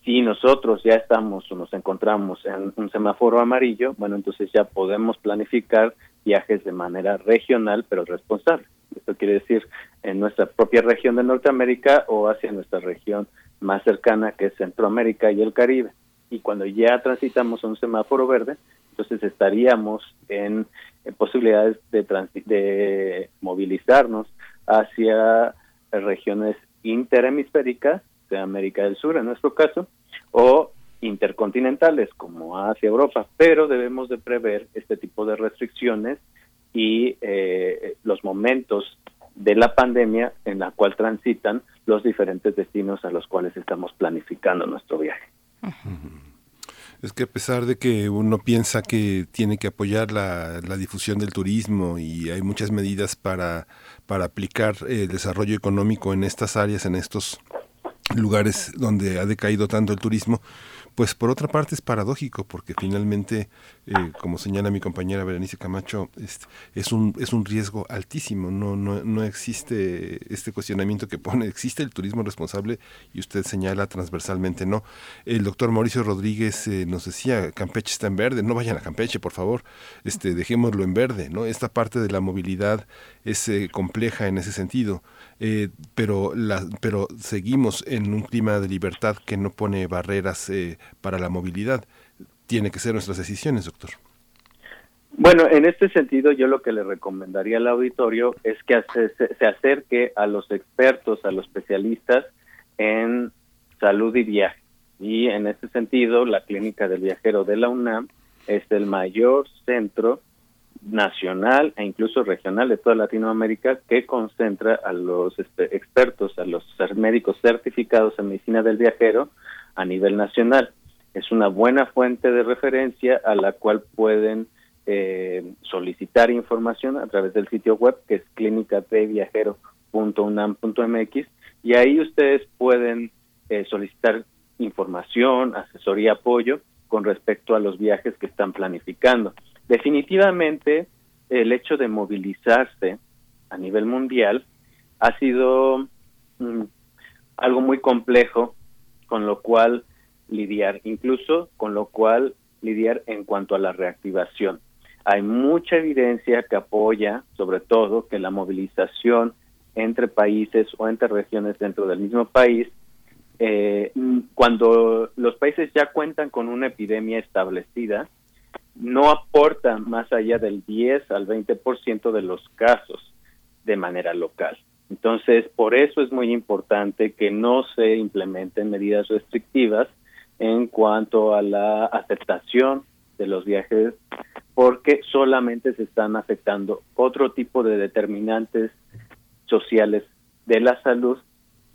si nosotros ya estamos o nos encontramos en un semáforo amarillo, bueno, entonces ya podemos planificar viajes de manera regional pero responsable. Esto quiere decir en nuestra propia región de Norteamérica o hacia nuestra región más cercana que es Centroamérica y el Caribe. Y cuando ya transitamos un semáforo verde, entonces estaríamos en, posibilidades de, de movilizarnos hacia regiones interhemisféricas, de América del Sur en nuestro caso, o intercontinentales como hacia Europa, pero debemos de prever este tipo de restricciones y eh, los momentos de la pandemia en la cual transitan los diferentes destinos a los cuales estamos planificando nuestro viaje. Es que a pesar de que uno piensa que tiene que apoyar la, difusión del turismo y hay muchas medidas para, para aplicar el desarrollo económico en estas áreas, en estos lugares donde ha decaído tanto el turismo, pues por otra parte es paradójico, porque finalmente, eh, como señala mi compañera Berenice Camacho, es, un, es un riesgo altísimo. No, no, no existe este cuestionamiento que pone, existe el turismo responsable y usted señala transversalmente no. El doctor Mauricio Rodríguez eh, nos decía, Campeche está en verde, no vayan a Campeche, por favor, este, dejémoslo en verde. ¿no? Esta parte de la movilidad es eh, compleja en ese sentido. Eh, pero, la, pero seguimos en un clima de libertad que no pone barreras eh, para la movilidad. Tiene que ser nuestras decisiones, doctor. Bueno, en este sentido, yo lo que le recomendaría al auditorio es que se, acerque a los expertos, a los especialistas en salud y viaje. Y en este sentido, la Clínica del Viajero de la UNAM es el mayor centro nacional e incluso regional de toda Latinoamérica que concentra a los expertos, a los médicos certificados en medicina del viajero a nivel nacional. Es una buena fuente de referencia a la cual pueden eh, solicitar información a través del sitio web que es clínicadeviajero.unam.mx y ahí ustedes pueden eh, solicitar información, asesoría, apoyo con respecto a los viajes que están planificando. Definitivamente, el hecho de movilizarse a nivel mundial ha sido mm, algo muy complejo con lo cual lidiar, incluso con lo cual lidiar en cuanto a la reactivación. Hay mucha evidencia que apoya, sobre todo, que la movilización entre países o entre regiones dentro del mismo país, eh, cuando los países ya cuentan con una epidemia establecida, no aporta más allá del 10 al 20% de los casos de manera local. Entonces, por eso es muy importante que no se implementen medidas restrictivas en cuanto a la aceptación de los viajes, porque solamente se están afectando otro tipo de determinantes sociales de la salud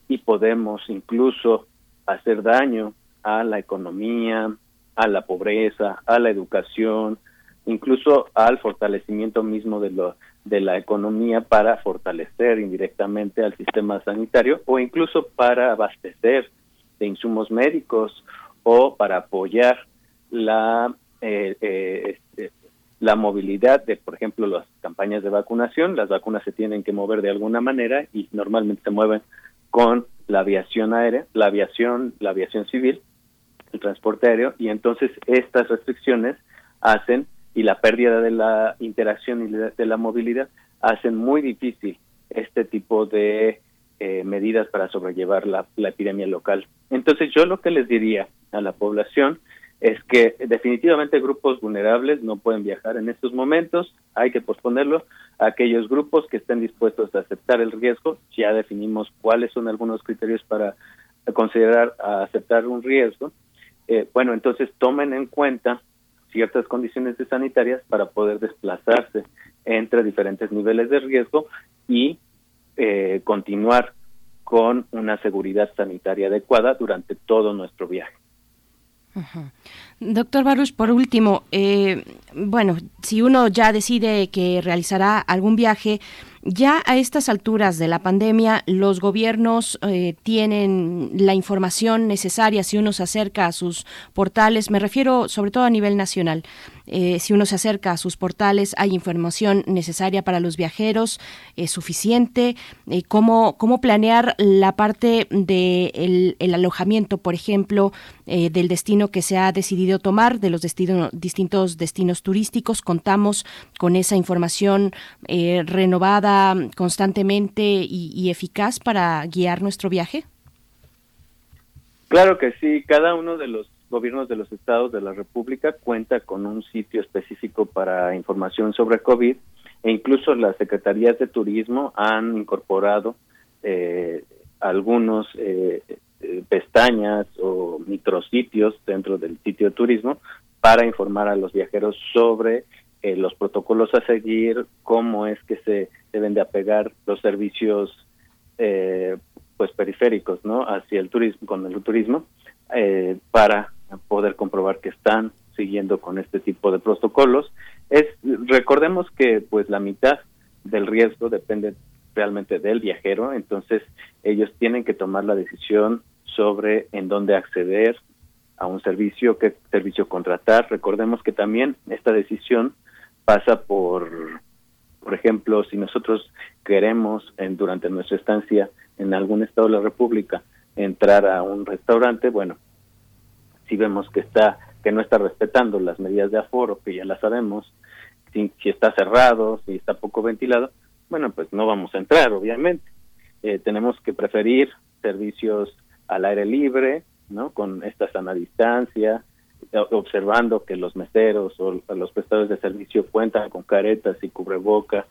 y podemos incluso hacer daño a la economía, a la pobreza, a la educación, incluso al fortalecimiento mismo de, lo, de la economía para fortalecer indirectamente al sistema sanitario o incluso para abastecer de insumos médicos o para apoyar la eh, eh, este, la movilidad de, por ejemplo, las campañas de vacunación. Las vacunas se tienen que mover de alguna manera y normalmente se mueven con la aviación aérea, la aviación, la aviación civil el transporte aéreo y entonces estas restricciones hacen y la pérdida de la interacción y de la movilidad hacen muy difícil este tipo de eh, medidas para sobrellevar la, epidemia local. Entonces yo lo que les diría a la población es que definitivamente grupos vulnerables no pueden viajar en estos momentos, hay que posponerlo. Aquellos grupos que estén dispuestos a aceptar el riesgo, ya definimos cuáles son algunos criterios para considerar aceptar un riesgo, eh, bueno, entonces tomen en cuenta ciertas condiciones sanitarias para poder desplazarse entre diferentes niveles de riesgo y eh, continuar con una seguridad sanitaria adecuada durante todo nuestro viaje. Doctor Baruch, por último, eh, bueno, si uno ya decide que realizará algún viaje, ya a estas alturas de la pandemia, los gobiernos eh, tienen la información necesaria si uno se acerca a sus portales, me refiero sobre todo a nivel nacional. Eh, si uno se acerca a sus portales, hay información necesaria para los viajeros, es suficiente. Eh, ¿cómo, ¿Cómo planear la parte del el alojamiento, por ejemplo, del destino que se ha decidido tomar, de los distintos destinos turísticos? Contamos con esa información renovada constantemente y, eficaz para guiar nuestro viaje? Claro que sí, cada uno de los gobiernos de los estados de la República cuenta con un sitio específico para información sobre COVID e incluso las secretarías de turismo han incorporado eh, algunos eh, eh, pestañas o micrositios dentro del sitio de turismo para informar a los viajeros sobre eh, los protocolos a seguir, cómo es que se deben de apegar los servicios eh, pues periféricos, ¿no? Hacia el turismo, con el turismo, eh, para poder comprobar que están siguiendo con este tipo de protocolos. Es recordemos que pues la mitad del riesgo depende realmente del viajero, entonces ellos tienen que tomar la decisión sobre en dónde acceder a un servicio, qué servicio contratar. Recordemos que también esta decisión pasa por, por ejemplo, si nosotros queremos en, durante nuestra estancia en algún estado de la República entrar a un restaurante, bueno, si vemos que está que no está respetando las medidas de aforo, que ya las sabemos, si, está cerrado, si está poco ventilado, bueno, pues no vamos a entrar, obviamente. Eh, tenemos que preferir servicios al aire libre, ¿no? Con esta sana distancia, observando que los meseros o los prestadores de servicio cuentan con caretas y cubreboca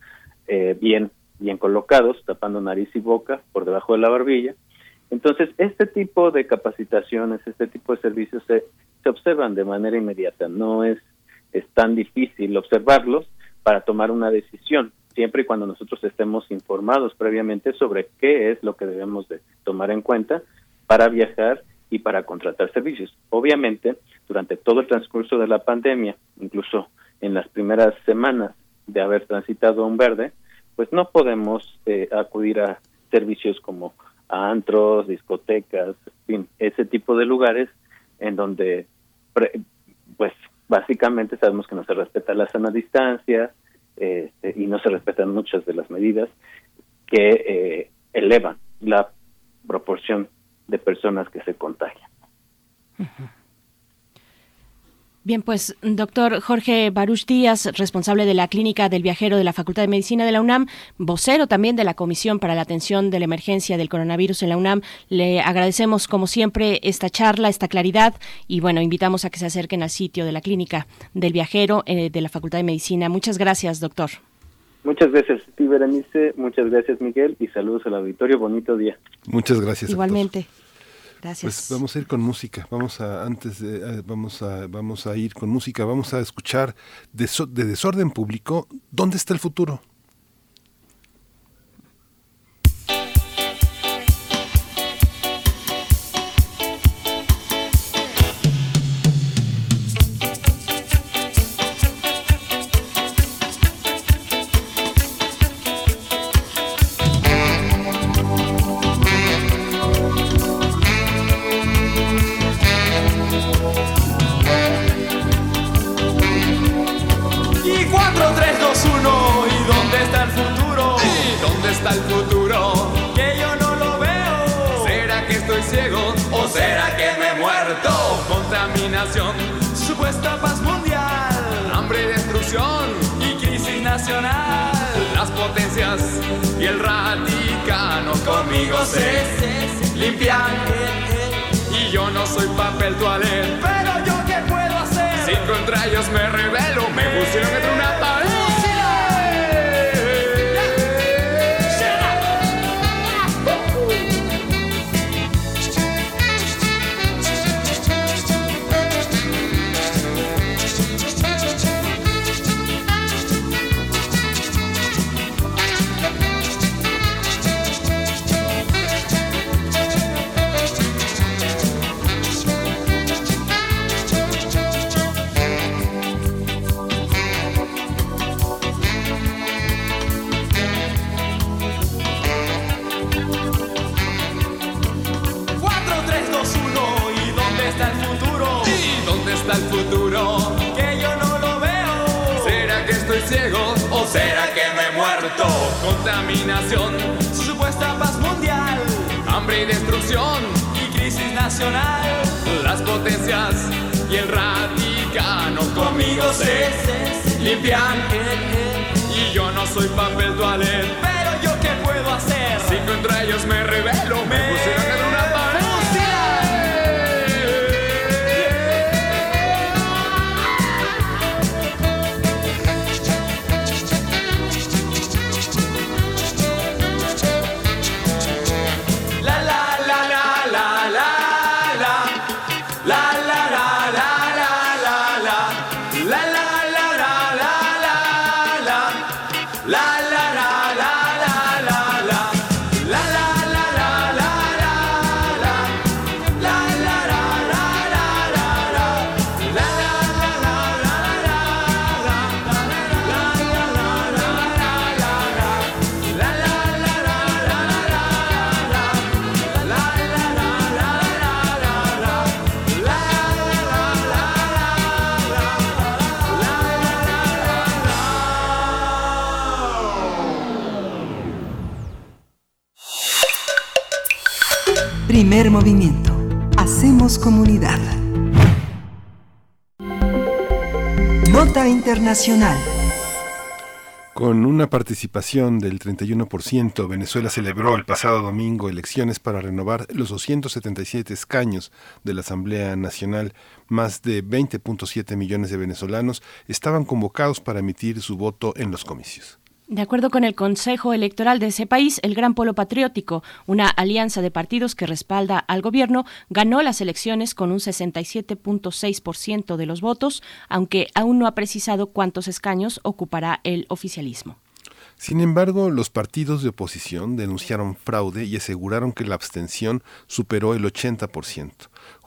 eh, bien bien colocados, tapando nariz y boca por debajo de la barbilla. Entonces, este tipo de capacitaciones, este tipo de servicios se, se observan de manera inmediata. No es, es tan difícil observarlos para tomar una decisión, siempre y cuando nosotros estemos informados previamente sobre qué es lo que debemos de tomar en cuenta para viajar y para contratar servicios. Obviamente, durante todo el transcurso de la pandemia, incluso en las primeras semanas de haber transitado a un verde, pues no podemos eh, acudir a servicios como a antros, discotecas, en fin, ese tipo de lugares en donde, pues básicamente sabemos que no se respeta la sana distancia eh, y no se respetan muchas de las medidas que eh, elevan la proporción de personas que se contagian. Bien, pues doctor Jorge Baruch Díaz, responsable de la Clínica del Viajero de la Facultad de Medicina de la UNAM, vocero también de la Comisión para la Atención de la Emergencia del Coronavirus en la UNAM, le agradecemos como siempre esta charla, esta claridad y bueno, invitamos a que se acerquen al sitio de la Clínica del Viajero eh, de la Facultad de Medicina. Muchas gracias, doctor. Muchas gracias, Steve Berenice. Muchas gracias, Miguel. Y saludos al auditorio. Bonito día. Muchas gracias. Igualmente. Gracias. Pues vamos a ir con música. Vamos a antes de, eh, vamos a vamos a ir con música. Vamos a escuchar de, de desorden público. ¿Dónde está el futuro? El Vaticano conmigo se limpian. Y yo no soy papel toalet, pero yo qué puedo hacer? Si contra ellos me rebelo, me pusieron Contaminación, supuesta paz mundial, hambre y destrucción y crisis nacional. Las potencias y el Vaticano conmigo se limpian. Y yo no soy papel toalet, pero yo qué puedo hacer? Si contra ellos me rebelo, Primer movimiento. Hacemos comunidad. Nota Internacional. Con una participación del 31%, Venezuela celebró el pasado domingo elecciones para renovar los 277 escaños de la Asamblea Nacional. Más de 20.7 millones de venezolanos estaban convocados para emitir su voto en los comicios. De acuerdo con el Consejo Electoral de ese país, el Gran Polo Patriótico, una alianza de partidos que respalda al gobierno, ganó las elecciones con un 67.6% de los votos, aunque aún no ha precisado cuántos escaños ocupará el oficialismo. Sin embargo, los partidos de oposición denunciaron fraude y aseguraron que la abstención superó el 80%.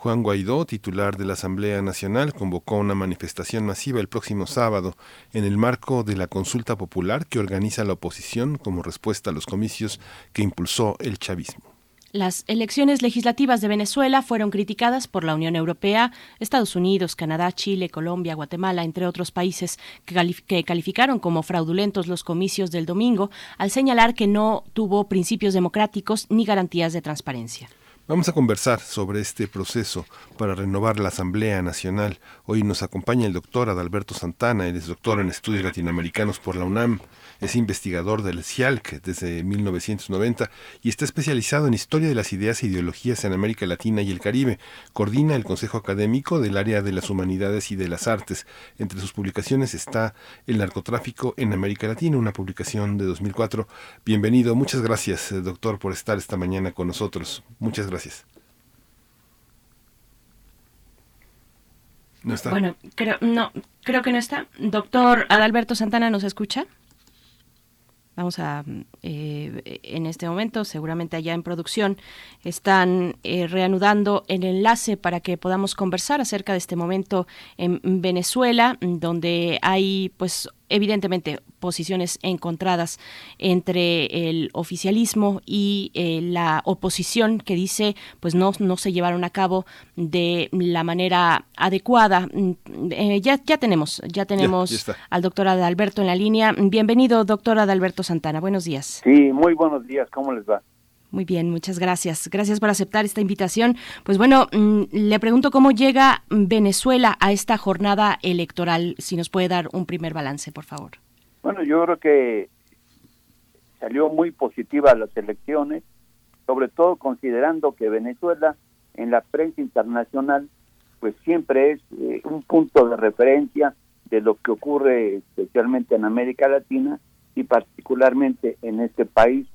Juan Guaidó, titular de la Asamblea Nacional, convocó una manifestación masiva el próximo sábado en el marco de la consulta popular que organiza la oposición como respuesta a los comicios que impulsó el chavismo. Las elecciones legislativas de Venezuela fueron criticadas por la Unión Europea, Estados Unidos, Canadá, Chile, Colombia, Guatemala, entre otros países que, calificaron como fraudulentos los comicios del domingo al señalar que no tuvo principios democráticos ni garantías de transparencia. Vamos a conversar sobre este proceso para renovar la Asamblea Nacional. Hoy nos acompaña el doctor Adalberto Santana, él es doctor en estudios latinoamericanos por la UNAM, es investigador del CIALC desde 1990 y está especializado en historia de las ideas e ideologías en América Latina y el Caribe. Coordina el Consejo Académico del área de las humanidades y de las artes. Entre sus publicaciones está El narcotráfico en América Latina, una publicación de 2004. Bienvenido, muchas gracias, doctor, por estar esta mañana con nosotros. Muchas gracias. ¿No está? Bueno, creo, no, creo que no está. Doctor Adalberto Santana, ¿nos escucha? Vamos a, eh, en este momento, seguramente allá en producción, están eh, reanudando el enlace para que podamos conversar acerca de este momento en Venezuela, donde hay, pues, evidentemente posiciones encontradas entre el oficialismo y eh, la oposición que dice pues no no se llevaron a cabo de la manera adecuada. Mm, eh, ya ya tenemos ya tenemos al doctor Adalberto en la línea. Bienvenido doctor Adalberto Santana. Buenos días. Sí muy buenos días. Cómo les va muy bien, muchas gracias. Gracias por aceptar esta invitación. Pues bueno, mm, le pregunto cómo llega Venezuela a esta jornada electoral, si nos puede dar un primer balance, por favor. Bueno, yo creo que salió muy positiva las elecciones, sobre todo considerando que Venezuela en la prensa internacional pues siempre es eh, un punto de referencia de lo que ocurre especialmente en América Latina y particularmente en este país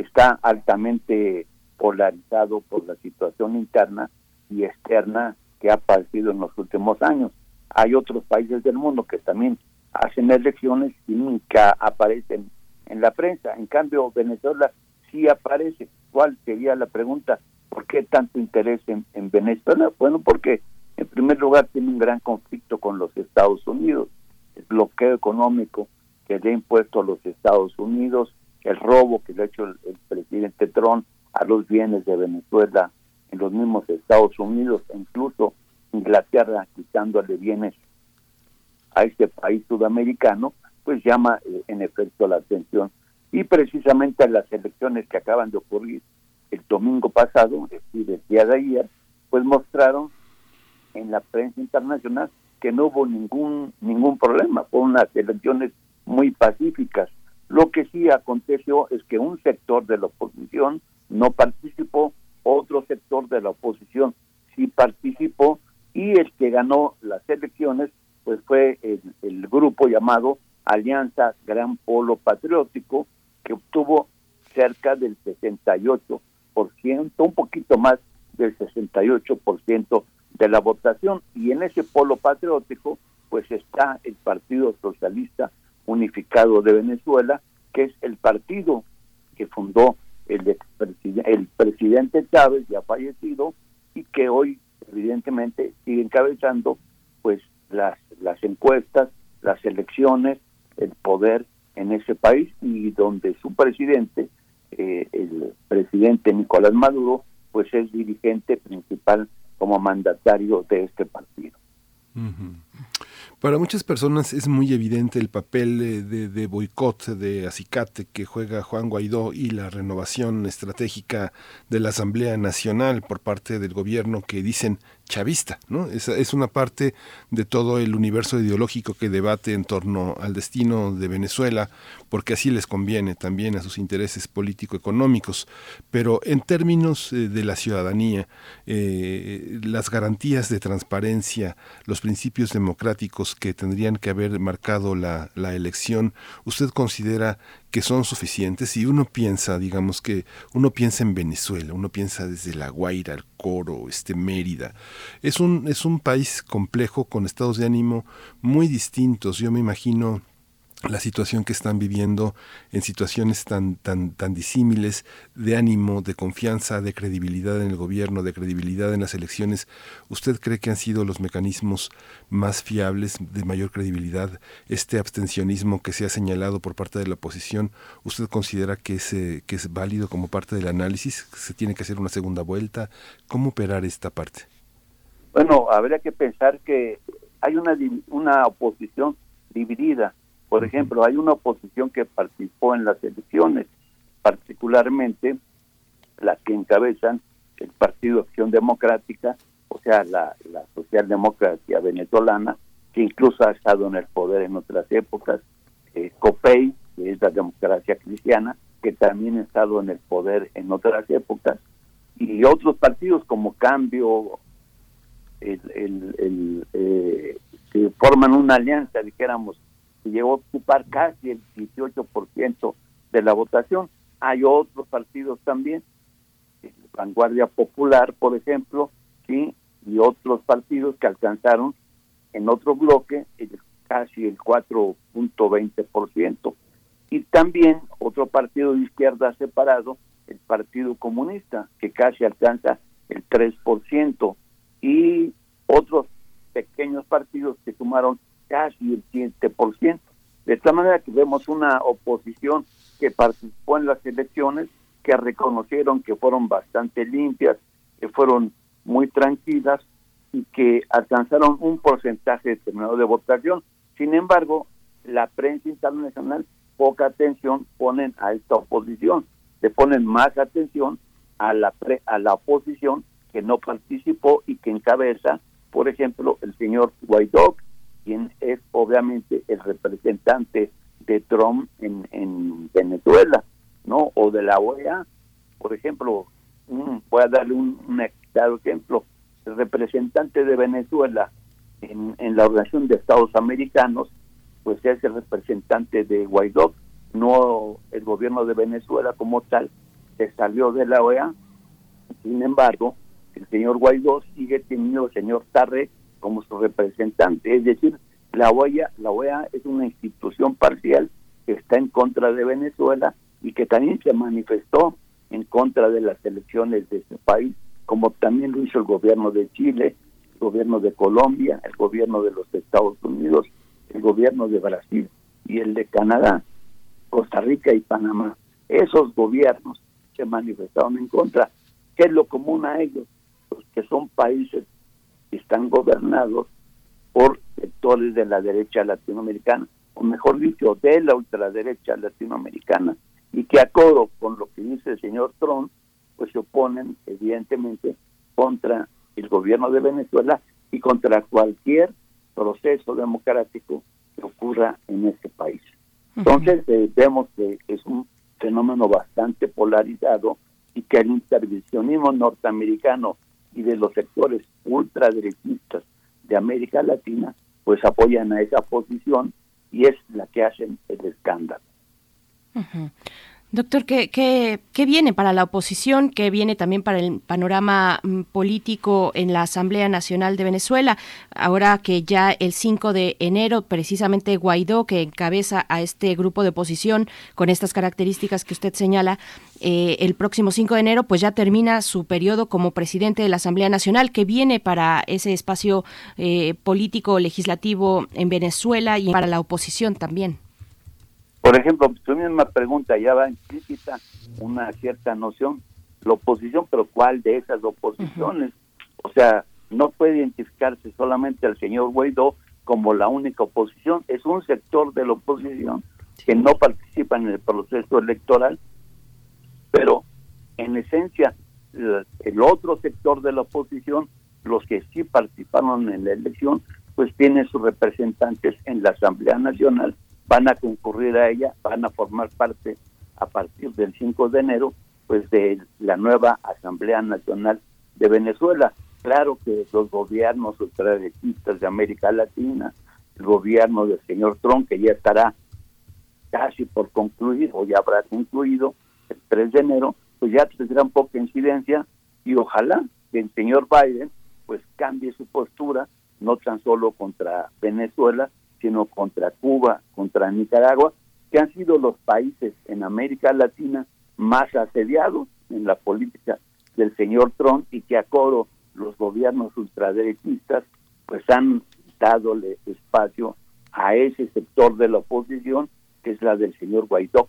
está altamente polarizado por la situación interna y externa que ha padecido en los últimos años. Hay otros países del mundo que también hacen elecciones y nunca aparecen en la prensa. En cambio, Venezuela sí aparece. ¿Cuál sería la pregunta? ¿Por qué tanto interés en, en Venezuela? Bueno, porque en primer lugar tiene un gran conflicto con los Estados Unidos. El bloqueo económico que le ha impuesto a los Estados Unidos, el robo que le ha hecho el, presidente Trump a los bienes de Venezuela en los mismos Estados Unidos, e incluso Inglaterra quitándole bienes a este país sudamericano, pues llama eh, en efecto la atención. Y precisamente las elecciones que acaban de ocurrir el domingo pasado, es decir, el día de ayer, pues mostraron en la prensa internacional que no hubo ningún ningún problema, fueron unas elecciones muy pacíficas. Lo que sí aconteció es que un sector de la oposición no participó, otro sector de la oposición sí participó y el que ganó las elecciones pues fue el, grupo llamado Alianza Gran Polo Patriótico que obtuvo cerca del 68%, un poquito más del 68% de la votación. Y en ese polo patriótico pues está el Partido Socialista Unificado de Venezuela, que es el partido que fundó el, el presidente Chávez, ya fallecido, y que hoy evidentemente sigue encabezando pues las, las encuestas, las elecciones, el poder en ese país y donde su presidente, eh, el presidente Nicolás Maduro, pues es dirigente principal como mandatario de este partido. Para muchas personas es muy evidente el papel de, de, boicot, de acicate que juega Juan Guaidó y la renovación estratégica de la Asamblea Nacional por parte del gobierno que dicen chavista, ¿no? Es, es una parte de todo el universo ideológico que debate en torno al destino de Venezuela, porque así les conviene también a sus intereses político-económicos. Pero en términos eh, de la ciudadanía, eh, las garantías de transparencia, los principios democráticos que tendrían que haber marcado la, la elección, ¿usted considera que son suficientes y uno piensa, digamos que uno piensa en Venezuela, uno piensa desde La Guaira, el Coro, este Mérida. Es un es un país complejo con estados de ánimo muy distintos. Yo me imagino la situación que están viviendo en situaciones tan tan tan disímiles de ánimo, de confianza, de credibilidad en el gobierno, de credibilidad en las elecciones, ¿usted cree que han sido los mecanismos más fiables, de mayor credibilidad, este abstencionismo que se ha señalado por parte de la oposición, ¿usted considera que es, eh, que es válido como parte del análisis? ¿Se tiene que hacer una segunda vuelta? ¿Cómo operar esta parte? Bueno, habría que pensar que hay una, una oposición dividida por ejemplo, hay una oposición que participó en las elecciones, particularmente la que encabezan el Partido Acción Democrática, o sea, la, la socialdemocracia venezolana, que incluso ha estado en el poder en otras épocas, eh, COPEI, que es la democracia cristiana, que también ha estado en el poder en otras épocas, y otros partidos como Cambio, el, el, el, eh, que forman una alianza, dijéramos, que llegó a ocupar casi el 18% de la votación. Hay otros partidos también, Vanguardia Popular, por ejemplo, sí, y otros partidos que alcanzaron en otro bloque el, casi el 4.20%. Y también otro partido de izquierda separado, el Partido Comunista, que casi alcanza el 3%, y otros pequeños partidos que sumaron casi el 7%. De esta manera que vemos una oposición que participó en las elecciones, que reconocieron que fueron bastante limpias, que fueron muy tranquilas y que alcanzaron un porcentaje determinado de votación. Sin embargo, la prensa internacional poca atención ponen a esta oposición, le ponen más atención a la a la oposición que no participó y que encabeza, por ejemplo, el señor Guaidó, quien es obviamente el representante de Trump en, en Venezuela, ¿no? O de la OEA, por ejemplo, voy a darle un, un ejemplo, el representante de Venezuela en, la Organización de Estados Americanos, pues es el representante de Guaidó, no el gobierno de Venezuela como tal, se salió de la OEA, sin embargo, el señor Guaidó sigue teniendo el señor Tarre como su representante. Es decir, la OEA, la OEA es una institución parcial que está en contra de Venezuela y que también se manifestó en contra de las elecciones de ese país, como también lo hizo el gobierno de Chile, el gobierno de Colombia, el gobierno de los Estados Unidos, el gobierno de Brasil y el de Canadá, Costa Rica y Panamá. Esos gobiernos se manifestaron en contra. ¿Qué es lo común a ellos? Pues que son países están gobernados por sectores de la derecha latinoamericana, o mejor dicho, de la ultraderecha latinoamericana, y que a coro con lo que dice el señor Trump, pues se oponen evidentemente contra el gobierno de Venezuela y contra cualquier proceso democrático que ocurra en este país. Entonces eh, vemos que es un fenómeno bastante polarizado y que el intervencionismo norteamericano y de los sectores ultraderechistas de América Latina, pues apoyan a esa posición y es la que hacen el escándalo. Doctor, ¿qué, ¿qué, qué, viene para la oposición? ¿Qué viene también para el panorama mm, político en la Asamblea Nacional de Venezuela? Ahora que ya el 5 de enero, precisamente Guaidó, que encabeza a este grupo de oposición con estas características que usted señala, eh, el próximo 5 de enero, pues ya termina su periodo como presidente de la Asamblea Nacional. ¿Qué viene para ese espacio eh, político legislativo en Venezuela y para la oposición también? Por ejemplo, tu misma pregunta ya va implícita una cierta noción, la oposición, pero ¿cuál de esas oposiciones? O sea, no puede identificarse solamente al señor Guaidó, como la única oposición, es un sector de la oposición que no participa en el proceso electoral, pero en esencia el otro sector de la oposición, los que sí participaron en la elección, pues tienen sus representantes en la Asamblea Nacional, van a concurrir a ella, van a formar parte a partir del 5 de enero, pues de la nueva Asamblea Nacional de Venezuela. Claro que los gobiernos ultraderechistas de América Latina, el gobierno del señor Trump, que ya estará casi por concluir o ya habrá concluido el 3 de enero, pues ya tendrán poca incidencia y ojalá que el señor Biden pues cambie su postura no tan solo contra Venezuela, sino contra Cuba, contra Nicaragua, que han sido los países en América Latina más asediados en la política del señor Trump y que a coro los gobiernos ultraderechistas pues han dadole espacio a ese sector de la oposición que es la del señor Guaidó.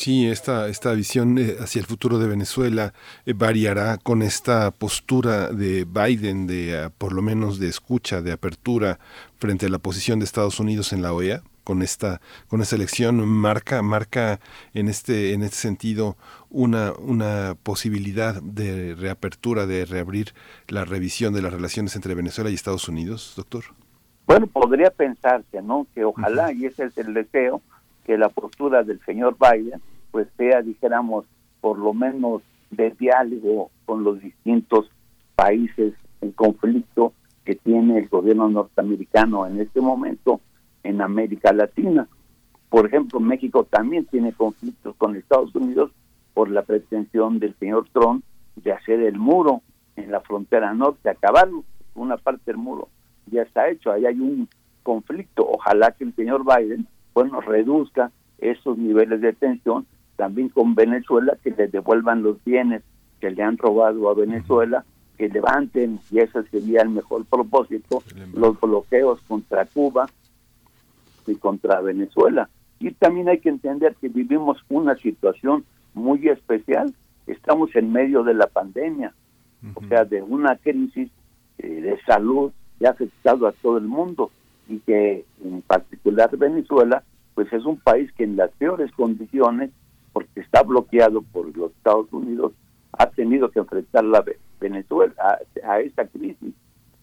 Sí, esta, esta visión eh, hacia el futuro de Venezuela eh, variará con esta postura de Biden de ah, por lo menos de escucha, de apertura frente a la posición de Estados Unidos en la OEA con esta con esta elección marca marca en este en este sentido una una posibilidad de reapertura de reabrir la revisión de las relaciones entre Venezuela y Estados Unidos, doctor. Bueno, podría pensarse, ¿no? Que ojalá y ese es el deseo que la postura del señor Biden pues sea, dijéramos, por lo menos de diálogo con los distintos países en conflicto que tiene el gobierno norteamericano en este momento en América Latina. Por ejemplo, México también tiene conflictos con Estados Unidos por la pretensión del señor Trump de hacer el muro en la frontera norte, acabarlo. Una parte del muro ya está hecho, ahí hay un conflicto. Ojalá que el señor Biden bueno, reduzca esos niveles de tensión también con Venezuela, que le devuelvan los bienes que le han robado a Venezuela, que levanten, y ese sería el mejor propósito, los bloqueos contra Cuba y contra Venezuela. Y también hay que entender que vivimos una situación muy especial. Estamos en medio de la pandemia, o sea, de una crisis eh, de salud que ha afectado a todo el mundo y que en particular Venezuela pues es un país que en las peores condiciones, porque está bloqueado por los Estados Unidos, ha tenido que enfrentar la Venezuela a, esta crisis.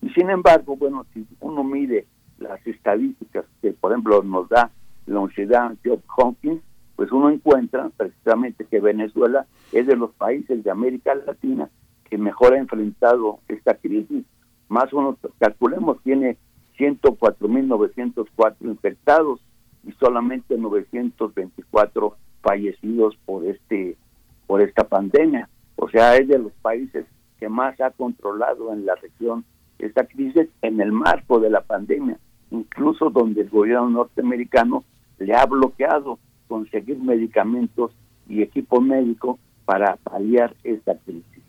Y sin embargo, bueno, si uno mide las estadísticas que, por ejemplo, nos da la Universidad Johns Hopkins, pues uno encuentra precisamente que Venezuela es de los países de América Latina que mejor ha enfrentado esta crisis. Más o menos, calculemos, tiene 104.904 infectados, y solamente 924 fallecidos por este por esta pandemia. O sea, es de los países que más ha controlado en la región esta crisis en el marco de la pandemia, incluso donde el gobierno norteamericano le ha bloqueado conseguir medicamentos y equipo médico para paliar esta crisis.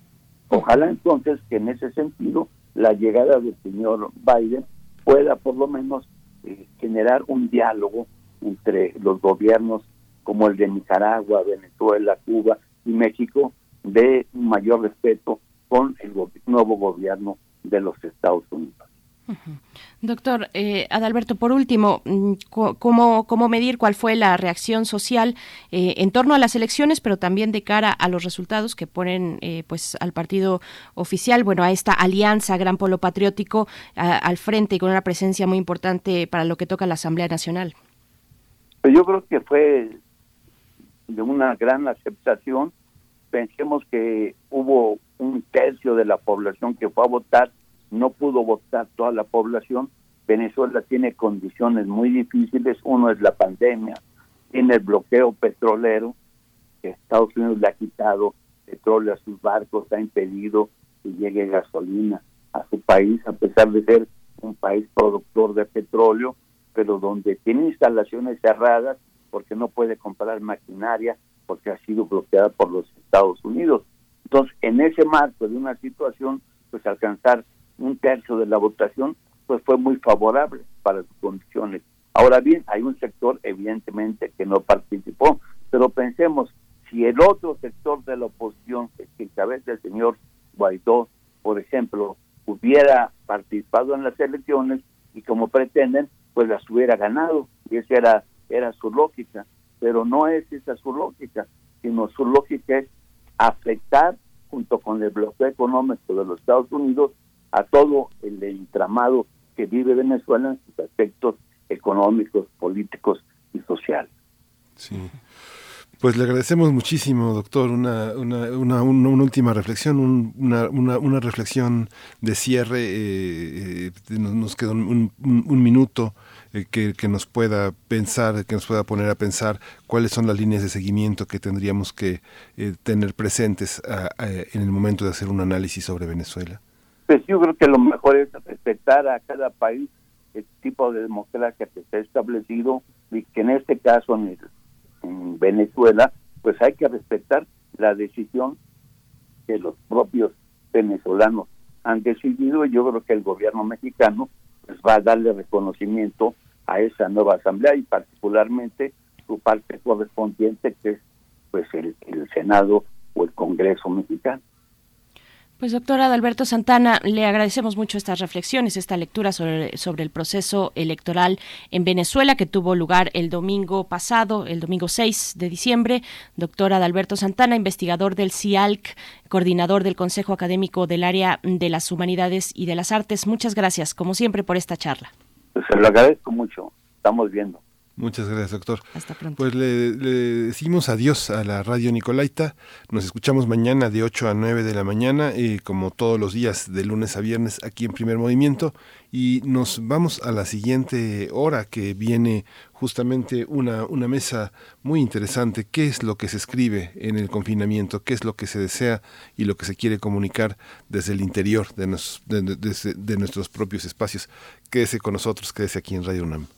Ojalá entonces que en ese sentido la llegada del señor Biden pueda por lo menos eh, generar un diálogo entre los gobiernos como el de Nicaragua, Venezuela, Cuba y México de mayor respeto con el nuevo gobierno de los Estados Unidos. Doctor eh, Adalberto, por último, mm, ¿cómo, ¿cómo, medir cuál fue la reacción social eh, en torno a las elecciones, pero también de cara a los resultados que ponen eh, pues al partido oficial, bueno, a esta alianza Gran Polo Patriótico al frente y con una presencia muy importante para lo que toca la Asamblea Nacional? Pues yo creo que fue de una gran aceptación. Pensemos que hubo un tercio de la población que fue a votar, no pudo votar toda la población. Venezuela tiene condiciones muy difíciles. Uno es la pandemia, tiene el bloqueo petrolero, Estados Unidos le ha quitado petróleo a sus barcos, ha impedido que llegue gasolina a su país, a pesar de ser un país productor de petróleo pero donde tiene instalaciones cerradas porque no puede comprar maquinaria porque ha sido bloqueada por los Estados Unidos. Entonces, en ese marco de una situación, pues alcanzar un tercio de la votación, pues fue muy favorable para sus condiciones. Ahora bien, hay un sector evidentemente que no participó, pero pensemos, si el otro sector de la oposición, que cabeza el señor Guaidó, por ejemplo, hubiera participado en las elecciones y como pretenden, pues las hubiera ganado. Y esa era, era su lógica. Pero no es esa su lógica, sino su lógica es afectar junto con el bloqueo económico de los Estados Unidos a todo el entramado que vive Venezuela en sus aspectos económicos, políticos y sociales. Sí. Pues le agradecemos muchísimo, doctor, una, una, una, una última reflexión, una, una, reflexión de cierre. Eh, eh, nos, queda un, un, minuto eh, que, que, nos pueda pensar, que nos pueda poner a pensar cuáles son las líneas de seguimiento que tendríamos que tener presentes en el momento de hacer un análisis sobre Venezuela. Pues yo creo que lo mejor es respetar a cada país el tipo de democracia que se ha establecido y que en este caso en el en Venezuela, pues hay que respetar la decisión que los propios venezolanos han decidido y yo creo que el gobierno mexicano pues va a darle reconocimiento a esa nueva asamblea y particularmente su parte correspondiente que es pues el Senado o el Congreso mexicano. Pues doctora Adalberto Santana, le agradecemos mucho estas reflexiones, esta lectura sobre, el proceso electoral en Venezuela que tuvo lugar el domingo pasado, el domingo 6 de diciembre. Doctora Adalberto Santana, investigador del CIALC, coordinador del Consejo Académico del Área de las Humanidades y de las Artes. Muchas gracias, como siempre, por esta charla. Pues se lo agradezco mucho. Estamos viendo. Muchas gracias, doctor. Hasta pronto. Pues le, decimos adiós a la radio Nicolaita. Nos escuchamos mañana de 8 a 9 de la mañana, y como todos los días, de lunes a viernes, aquí en Primer Movimiento. Y nos vamos a la siguiente hora, que viene justamente una, una mesa muy interesante. ¿Qué es lo que se escribe en el confinamiento? ¿Qué es lo que se desea y lo que se quiere comunicar desde el interior de, de, de nuestros propios espacios? Quédese con nosotros, quédese aquí en Radio UNAM.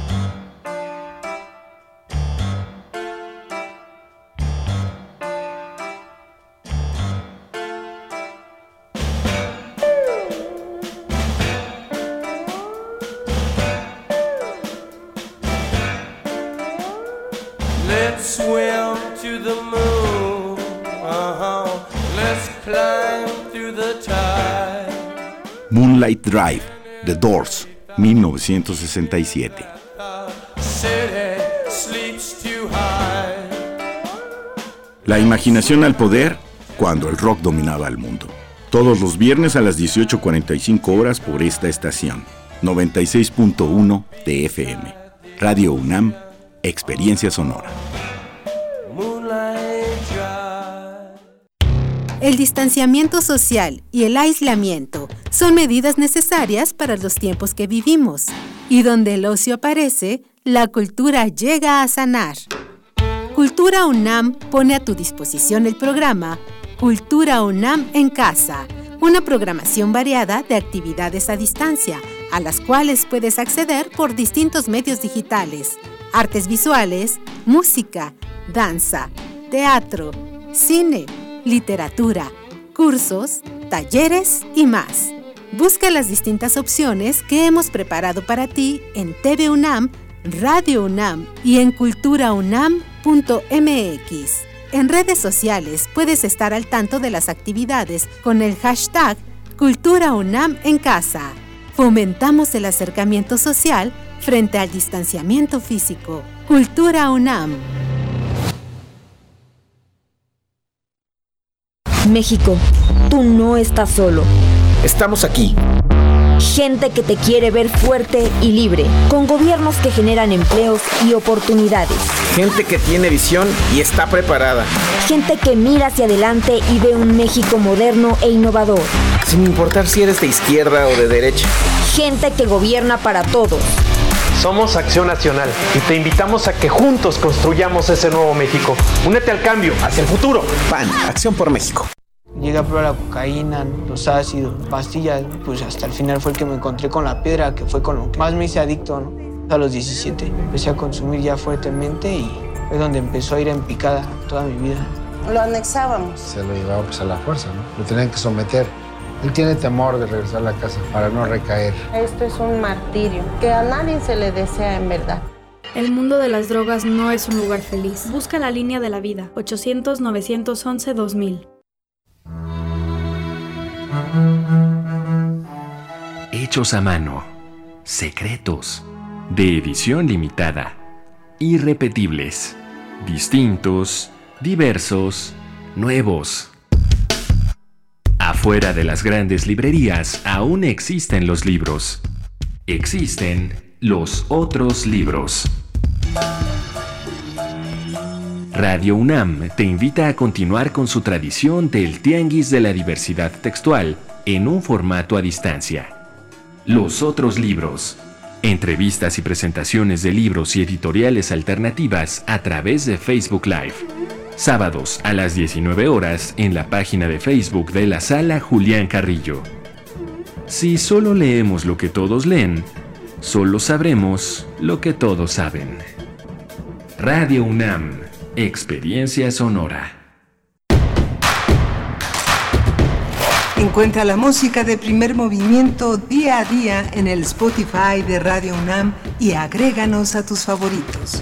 1967. La imaginación al poder cuando el rock dominaba el mundo. Todos los viernes a las 18.45 horas por esta estación. 96.1 de FM. Radio UNAM, Experiencia Sonora. El distanciamiento social y el aislamiento son medidas necesarias para los tiempos que vivimos. Y donde el ocio aparece, la cultura llega a sanar. Cultura UNAM pone a tu disposición el programa Cultura UNAM en casa, una programación variada de actividades a distancia, a las cuales puedes acceder por distintos medios digitales, artes visuales, música, danza, teatro, cine, literatura, cursos, talleres y más. Busca las distintas opciones que hemos preparado para ti en TV UNAM, Radio UNAM y en culturaunam.mx. En redes sociales puedes estar al tanto de las actividades con el hashtag Cultura UNAM en casa. Fomentamos el acercamiento social frente al distanciamiento físico. Cultura UNAM. México, tú no estás solo. Estamos aquí. Gente que te quiere ver fuerte y libre, con gobiernos que generan empleos y oportunidades. Gente que tiene visión y está preparada. Gente que mira hacia adelante y ve un México moderno e innovador. Sin importar si eres de izquierda o de derecha. Gente que gobierna para todos. Somos Acción Nacional y te invitamos a que juntos construyamos ese nuevo México. Únete al cambio, hacia el futuro. PAN, Acción por México. Llegué a probar la cocaína, los ácidos, pastillas, pues hasta el final fue el que me encontré con la piedra, que fue con lo que más me hice adicto, ¿no? A los 17 empecé a consumir ya fuertemente y fue donde empezó a ir en picada toda mi vida. Lo anexábamos. Se lo llevaba pues a la fuerza, ¿no? Lo tenían que someter. Él tiene temor de regresar a la casa para no recaer. Esto es un martirio que a nadie se le desea en verdad. El mundo de las drogas no es un lugar feliz. Busca la línea de la vida. 800-911-2000. Hechos a mano. Secretos. De edición limitada. Irrepetibles. Distintos. Diversos. Nuevos. Afuera de las grandes librerías aún existen los libros. Existen los otros libros. Radio UNAM te invita a continuar con su tradición del Tianguis de la Diversidad Textual en un formato a distancia. Los otros libros. Entrevistas y presentaciones de libros y editoriales alternativas a través de Facebook Live. Sábados a las 19 horas en la página de Facebook de la sala Julián Carrillo. Si solo leemos lo que todos leen, solo sabremos lo que todos saben. Radio UNAM, Experiencia Sonora. Encuentra la música de primer movimiento día a día en el Spotify de Radio UNAM y agréganos a tus favoritos.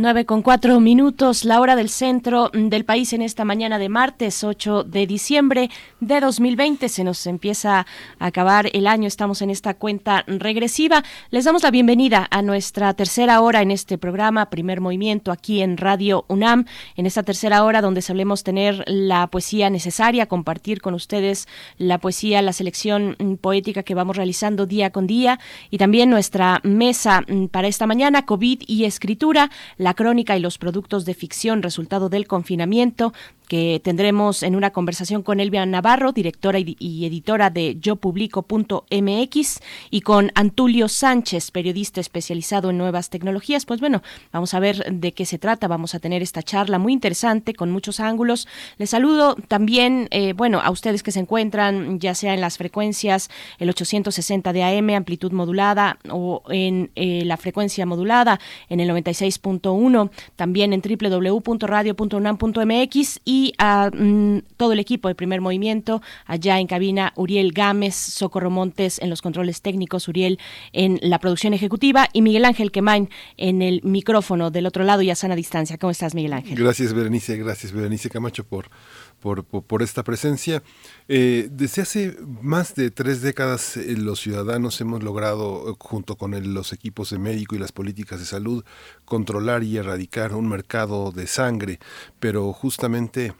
9 con 4 minutos, la hora del centro del país en esta mañana de martes 8 de diciembre de 2020. Se nos empieza a acabar el año, estamos en esta cuenta regresiva. Les damos la bienvenida a nuestra tercera hora en este programa, Primer Movimiento, aquí en Radio UNAM, en esta tercera hora donde solemos tener la poesía necesaria, compartir con ustedes la poesía, la selección poética que vamos realizando día con día y también nuestra mesa para esta mañana, COVID y escritura crónica y los productos de ficción resultado del confinamiento, que tendremos en una conversación con Elvia Navarro, directora y, editora de yopublico.mx, y con Antulio Sánchez, periodista especializado en nuevas tecnologías. Pues bueno, vamos a ver de qué se trata. Vamos a tener esta charla muy interesante con muchos ángulos. Les saludo también, eh, bueno, a ustedes que se encuentran ya sea en las frecuencias el 860 de AM, amplitud modulada, o en eh, la frecuencia modulada en el 96.1, también en www.radio.unam.mx y y a mm, todo el equipo de primer movimiento, allá en cabina, Uriel Gámez, Socorro Montes en los controles técnicos, Uriel en la producción ejecutiva y Miguel Ángel Quemain en el micrófono del otro lado y a sana distancia. ¿Cómo estás, Miguel Ángel? Gracias, Berenice, gracias, Berenice Camacho, por, por, por, esta presencia. Eh, desde hace más de tres décadas eh, los ciudadanos hemos logrado, eh, junto con los equipos de médico y las políticas de salud, controlar y erradicar un mercado de sangre, pero justamente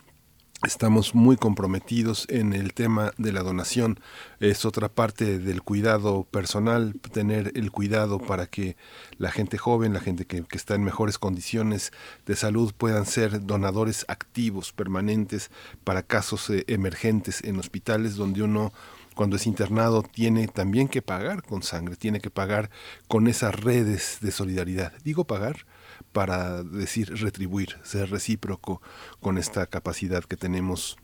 Estamos muy comprometidos en el tema de la donación. Es otra parte del cuidado personal, tener el cuidado para que la gente joven, la gente que, está en mejores condiciones de salud puedan ser donadores activos, permanentes, para casos eh, emergentes en hospitales donde uno cuando es internado tiene también que pagar con sangre, tiene que pagar con esas redes de solidaridad. Digo pagar para decir retribuir, ser recíproco con esta capacidad que tenemos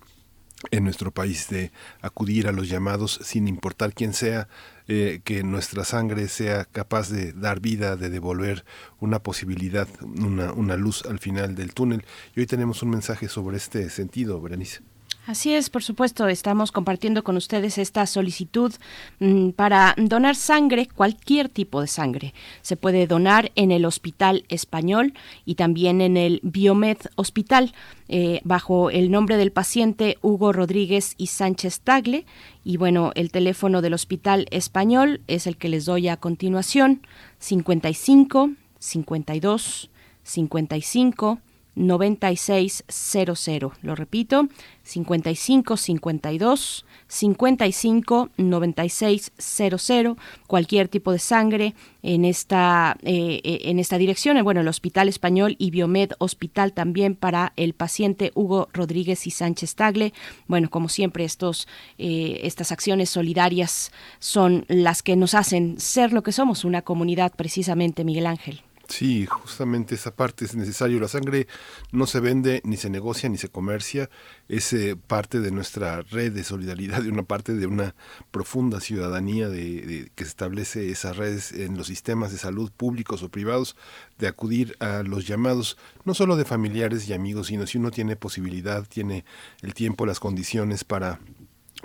en nuestro país de acudir a los llamados sin importar quién sea, eh, que nuestra sangre sea capaz de dar vida, de devolver una posibilidad, una, una luz al final del túnel. Y hoy tenemos un mensaje sobre este sentido, Berenice. Así es, por supuesto, estamos compartiendo con ustedes esta solicitud mm, para donar sangre, cualquier tipo de sangre. Se puede donar en el Hospital Español y también en el Biomed Hospital, eh, bajo el nombre del paciente Hugo Rodríguez y Sánchez Tagle. Y bueno, el teléfono del Hospital Español es el que les doy a continuación, 55 52 55 9600. Lo repito, 55 52 55 96 00. Cualquier tipo de sangre en esta, eh, eh, en esta dirección. Bueno, el Hospital Español y Biomed Hospital también para el paciente Hugo Rodríguez y Sánchez Tagle. Bueno, como siempre, estos, eh, estas acciones solidarias son las que nos hacen ser lo que somos, una comunidad precisamente, Miguel Ángel. Sí, justamente esa parte es necesario. La sangre no se vende, ni se negocia, ni se comercia. Es eh, parte de nuestra red de solidaridad, de una parte de una profunda ciudadanía de, que establece esas redes en los sistemas de salud públicos o privados, de acudir a los llamados, no solo de familiares y amigos, sino si uno tiene posibilidad, tiene el tiempo, las condiciones para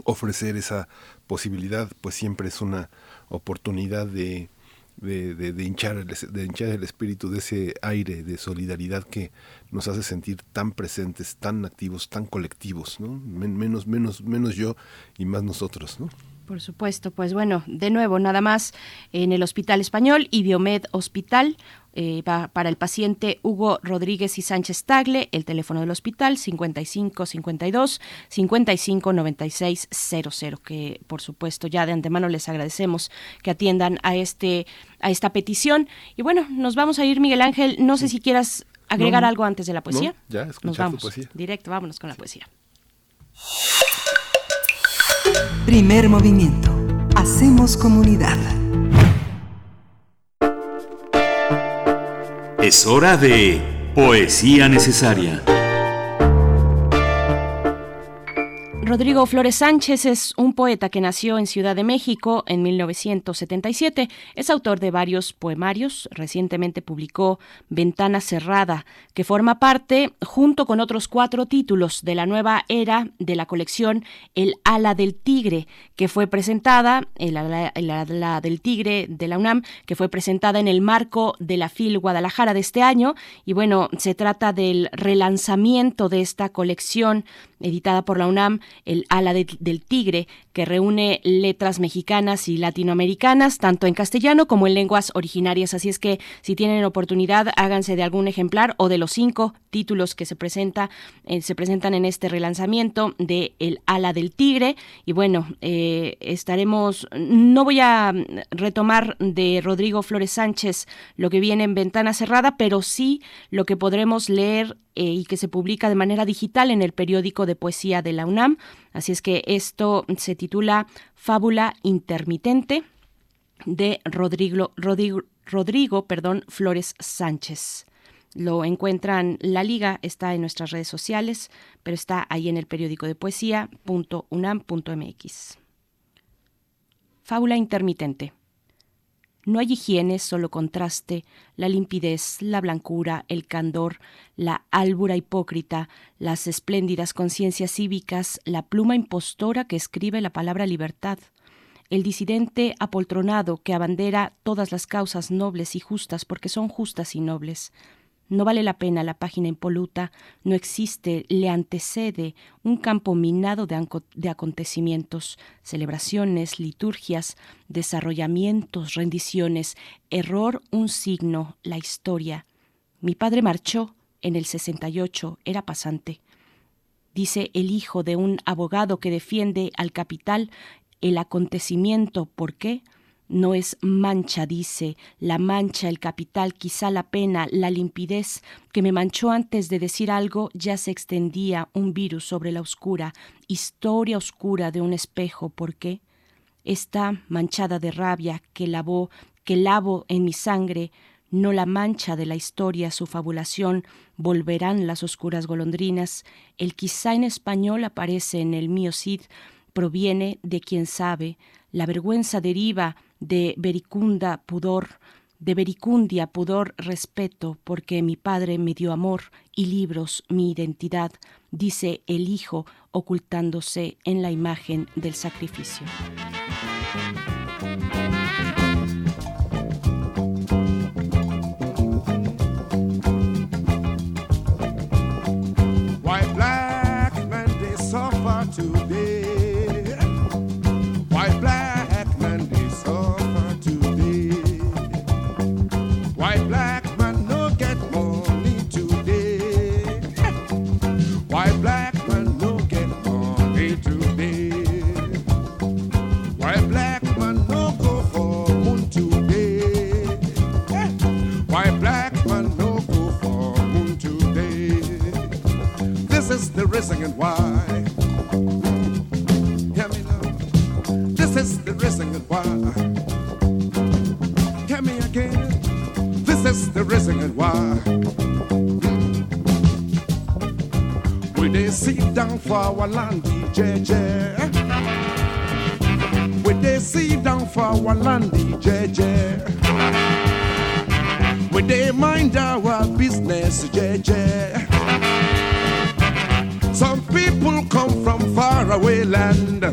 ofrecer esa posibilidad, pues siempre es una oportunidad de de, de, hinchar el, de hinchar el espíritu de ese aire de solidaridad que nos hace sentir tan presentes, tan activos, tan colectivos, ¿no? menos, menos, menos yo y más nosotros, ¿no? Por supuesto, pues bueno, de nuevo, nada más en el Hospital Español y Biomed Hospital, eh, para el paciente Hugo Rodríguez y Sánchez Tagle, el teléfono del hospital 5552 559600, que por supuesto ya de antemano les agradecemos que atiendan a este a esta petición. Y bueno, nos vamos a ir Miguel Ángel, no sé si quieras agregar algo antes de la poesía. ya, nos vamos. Directo, vámonos con la poesía. Primer movimiento. Hacemos comunidad. Es hora de Poesía Necesaria. Rodrigo Flores Sánchez es un poeta que nació en Ciudad de México en 1977. Es autor de varios poemarios. Recientemente publicó Ventana Cerrada, que forma parte, junto con otros cuatro títulos, de la nueva era de la colección El Ala del Tigre, que fue presentada, el Ala, del Tigre de la UNAM, que fue presentada en el marco de la FIL Guadalajara de este año. Y bueno, se trata del relanzamiento de esta colección editada por la UNAM, El ala del tigre, que reúne letras mexicanas y latinoamericanas, tanto en castellano como en lenguas originarias. Así es que si tienen oportunidad, háganse de algún ejemplar o de los cinco títulos que se presenta, eh, se presentan en este relanzamiento de El ala del tigre. Y bueno, eh, estaremos, no voy a retomar de Rodrigo Flores Sánchez lo que viene en Ventana Cerrada, pero sí lo que podremos leer eh, y que se publica de manera digital en el periódico de poesía de la UNAM. Así es que esto se titula Fábula Intermitente de Rodrigo, Rodrigo, Rodrigo perdón, Flores Sánchez. Lo encuentran, la liga está en nuestras redes sociales, pero está ahí en el periódico de poesía.unam.mx. Fábula intermitente. No hay higiene, solo contraste, la limpidez, la blancura, el candor, la álbura hipócrita, las espléndidas conciencias cívicas, la pluma impostora que escribe la palabra libertad, el disidente apoltronado que abandera todas las causas nobles y justas porque son justas y nobles, no vale la pena la página impoluta, no existe, le antecede un campo minado de, acontecimientos, celebraciones, liturgias, desarrollamientos, rendiciones, error, un signo, la historia. Mi padre marchó en el 68, era pasante. Dice el hijo de un abogado que defiende al capital el acontecimiento. ¿Por qué? No es mancha, dice, la mancha, el capital, quizá la pena, la limpidez, que me manchó antes de decir algo, ya se extendía un virus sobre la oscura, historia oscura de un espejo, ¿por qué? Está manchada de rabia que lavó, que lavo en mi sangre, no la mancha de la historia, su fabulación, volverán las oscuras golondrinas, el quizá en español aparece en el mío Cid, proviene de quien sabe, la vergüenza deriva de vericunda pudor, de vericundia pudor respeto, porque mi padre me dio amor y libros mi identidad, dice el Hijo ocultándose en la imagen del sacrificio. and why. Hear me now, this is the reason and why. Hear me again, this is the reason and why. We they sit down for our land, DJJ. We they sit down for our land, DJJ. We they mind our business, JJ. Some people come from far away land.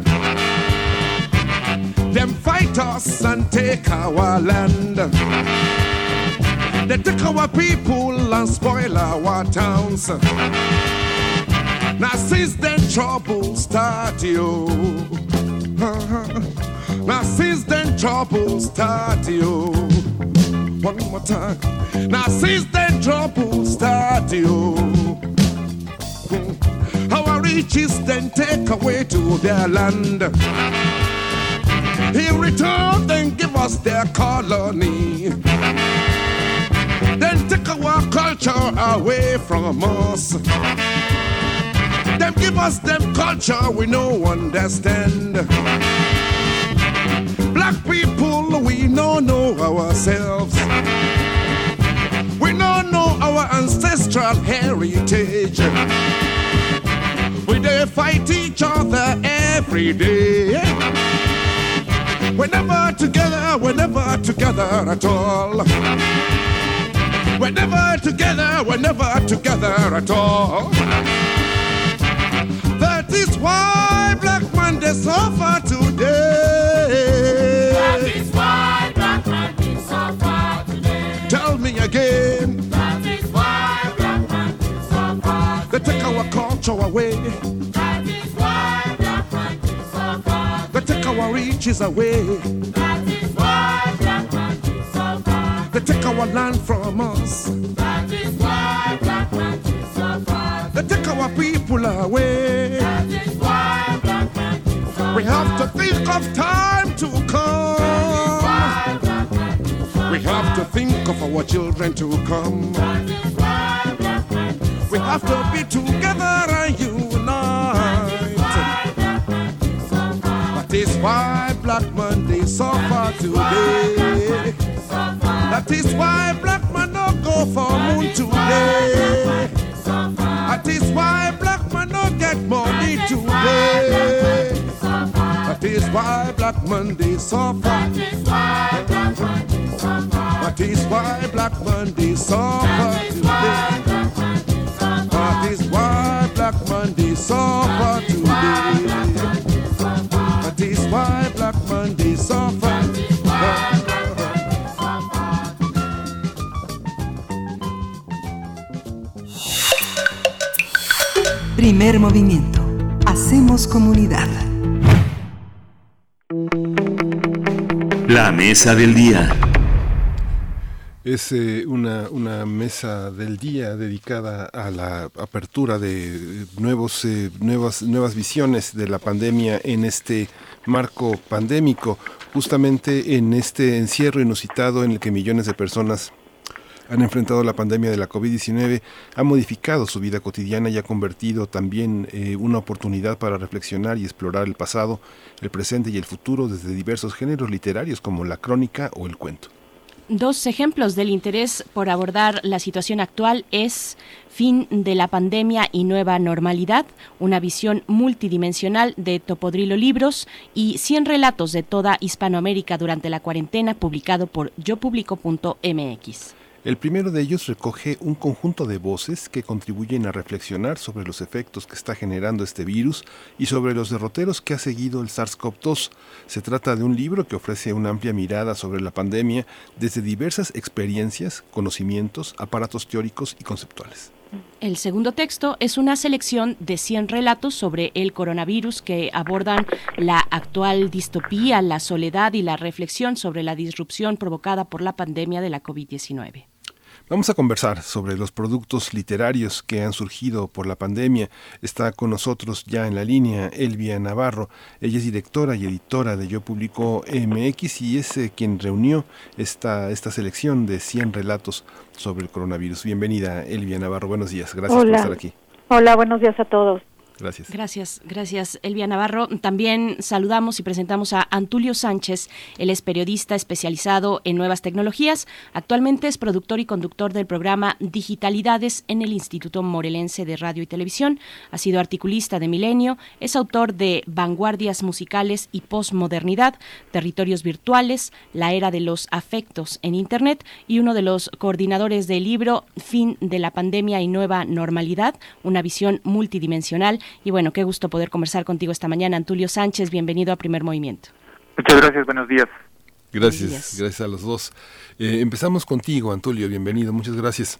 Them fight us and take our land. They take our people and spoil our towns. Now since then trouble start you. Now since then trouble start you. One more time. Now since then trouble start you. Riches then take away to their land. In return, then give us their colony. Then take our culture away from us. Them give us them culture we no understand. Black people, we no know ourselves. We no know our ancestral heritage. We they fight each other every day. We're never together, we're never together at all. We're never together, we're never together at all. That is why black they suffer today. Our culture away. That is why black man they suffer They take our riches away. That is why black man they suffer They take our land from us. That is why black man they suffer They take our people away. That is why black man they suffer We have to think of time to come. We have to think of our children to come. Have to be together and unite. That is why black they suffer today. That is why black man no go for moon today. That is why black man no get money today. That is why black they suffer. That is why black they suffer today. Suffer today. That is why black man they suffer. Primer movimiento. Hacemos comunidad. La mesa del día. Es eh, una, una mesa del día dedicada a la apertura de nuevos, eh, nuevas, nuevas visiones de la pandemia en este marco pandémico, justamente en este encierro inusitado en el que millones de personas han enfrentado la pandemia de la COVID-19, ha modificado su vida cotidiana y ha convertido también eh, una oportunidad para reflexionar y explorar el pasado, el presente y el futuro desde diversos géneros literarios como la crónica o el cuento. Dos ejemplos del interés por abordar la situación actual es Fin de la pandemia y nueva normalidad, una visión multidimensional de Topodrilo Libros y 100 relatos de toda Hispanoamérica durante la cuarentena, publicado por yopublico.mx. El primero de ellos recoge un conjunto de voces que contribuyen a reflexionar sobre los efectos que está generando este virus y sobre los derroteros que ha seguido el SARS-CoV-2. Se trata de un libro que ofrece una amplia mirada sobre la pandemia desde diversas experiencias, conocimientos, aparatos teóricos y conceptuales. El segundo texto es una selección de 100 relatos sobre el coronavirus que abordan la actual distopía, la soledad y la reflexión sobre la disrupción provocada por la pandemia de la COVID-19. Vamos a conversar sobre los productos literarios que han surgido por la pandemia. Está con nosotros ya en la línea Elvia Navarro. Ella es directora y editora de Yo Publico MX y es eh, quien reunió esta, esta selección de 100 relatos sobre el coronavirus. Bienvenida Elvia Navarro, buenos días. Gracias Hola. por estar aquí. Hola, buenos días a todos. Gracias. Gracias, gracias, Elvia Navarro. También saludamos y presentamos a Antulio Sánchez. Él es periodista especializado en nuevas tecnologías. Actualmente es productor y conductor del programa Digitalidades en el Instituto Morelense de Radio y Televisión. Ha sido articulista de Milenio. Es autor de Vanguardias Musicales y Postmodernidad, Territorios Virtuales, La Era de los Afectos en Internet y uno de los coordinadores del libro Fin de la Pandemia y Nueva Normalidad, una visión multidimensional y bueno, qué gusto poder conversar contigo esta mañana. Antulio Sánchez, bienvenido a Primer Movimiento. Muchas gracias, buenos días. Gracias, gracias a los dos. Eh, empezamos contigo, Antulio, bienvenido, muchas gracias.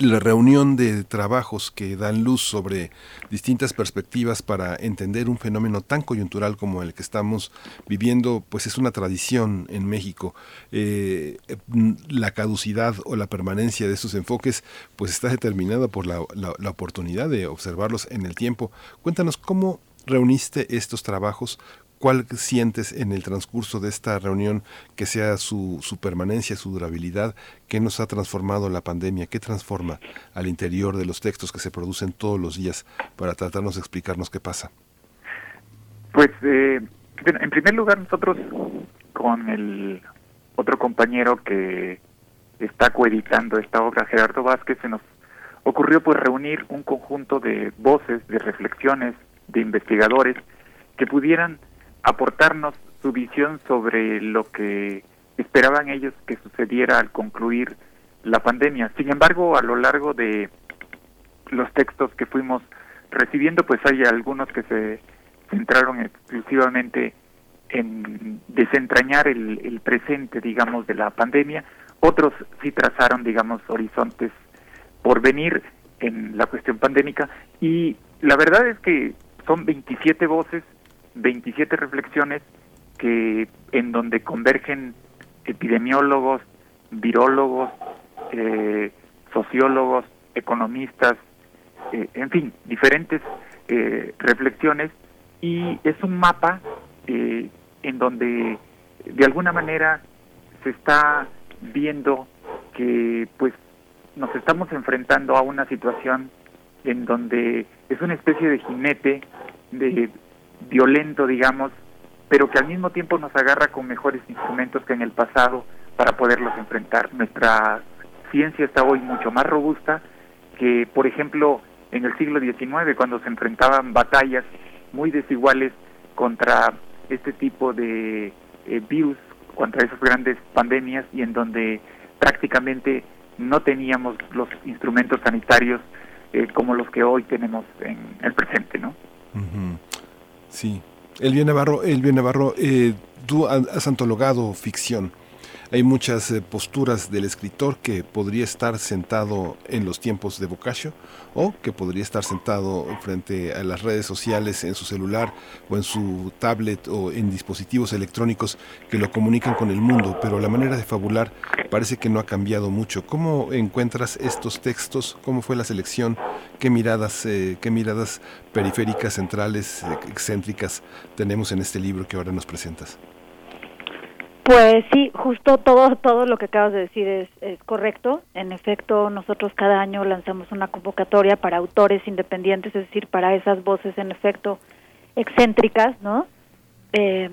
La reunión de trabajos que dan luz sobre distintas perspectivas para entender un fenómeno tan coyuntural como el que estamos viviendo, pues es una tradición en México. Eh, la caducidad o la permanencia de estos enfoques, pues está determinada por la, la oportunidad de observarlos en el tiempo. Cuéntanos cómo reuniste estos trabajos, ¿Cuál sientes en el transcurso de esta reunión que sea su, su permanencia, su durabilidad? ¿Qué nos ha transformado la pandemia? ¿Qué transforma al interior de los textos que se producen todos los días para tratarnos de explicarnos qué pasa? Pues, eh, en primer lugar, nosotros con el otro compañero que está coeditando esta obra, Gerardo Vázquez, se nos ocurrió pues reunir un conjunto de voces, de reflexiones, de investigadores que pudieran aportarnos su visión sobre lo que esperaban ellos que sucediera al concluir la pandemia. Sin embargo, a lo largo de los textos que fuimos recibiendo, pues hay algunos que se centraron exclusivamente en desentrañar el, el presente, digamos, de la pandemia. Otros sí trazaron, digamos, horizontes por venir en la cuestión pandémica. Y la verdad es que son 27 voces 27 reflexiones que en donde convergen epidemiólogos, virólogos, eh, sociólogos, economistas, eh, en fin, diferentes eh, reflexiones. Y es un mapa en donde de alguna manera se está viendo que pues nos estamos enfrentando a una situación en donde es una especie de jinete de violento, digamos, pero que al mismo tiempo nos agarra con mejores instrumentos que en el pasado para poderlos enfrentar. Nuestra ciencia está hoy mucho más robusta que, por ejemplo, en el siglo XIX, cuando se enfrentaban batallas muy desiguales contra este tipo de eh, virus, contra esas grandes pandemias y en donde prácticamente no teníamos los instrumentos sanitarios eh, como los que hoy tenemos en el presente, ¿no? Sí. Elvia Navarro, Elvia Navarro eh, tú has antologado ficción. Hay muchas eh, posturas del escritor que podría estar sentado en los tiempos de Boccaccio o que podría estar sentado frente a las redes sociales en su celular o en su tablet o en dispositivos electrónicos que lo comunican con el mundo, pero la manera de fabular parece que no ha cambiado mucho. ¿Cómo encuentras estos textos? ¿Cómo fue la selección? ¿Qué miradas, eh, qué miradas periféricas, centrales, excéntricas tenemos en este libro que ahora nos presentas? Pues sí, justo todo todo lo que acabas de decir es, es correcto. En efecto, nosotros cada año lanzamos una convocatoria para autores independientes, es decir, para esas voces en efecto excéntricas, ¿no? Eh,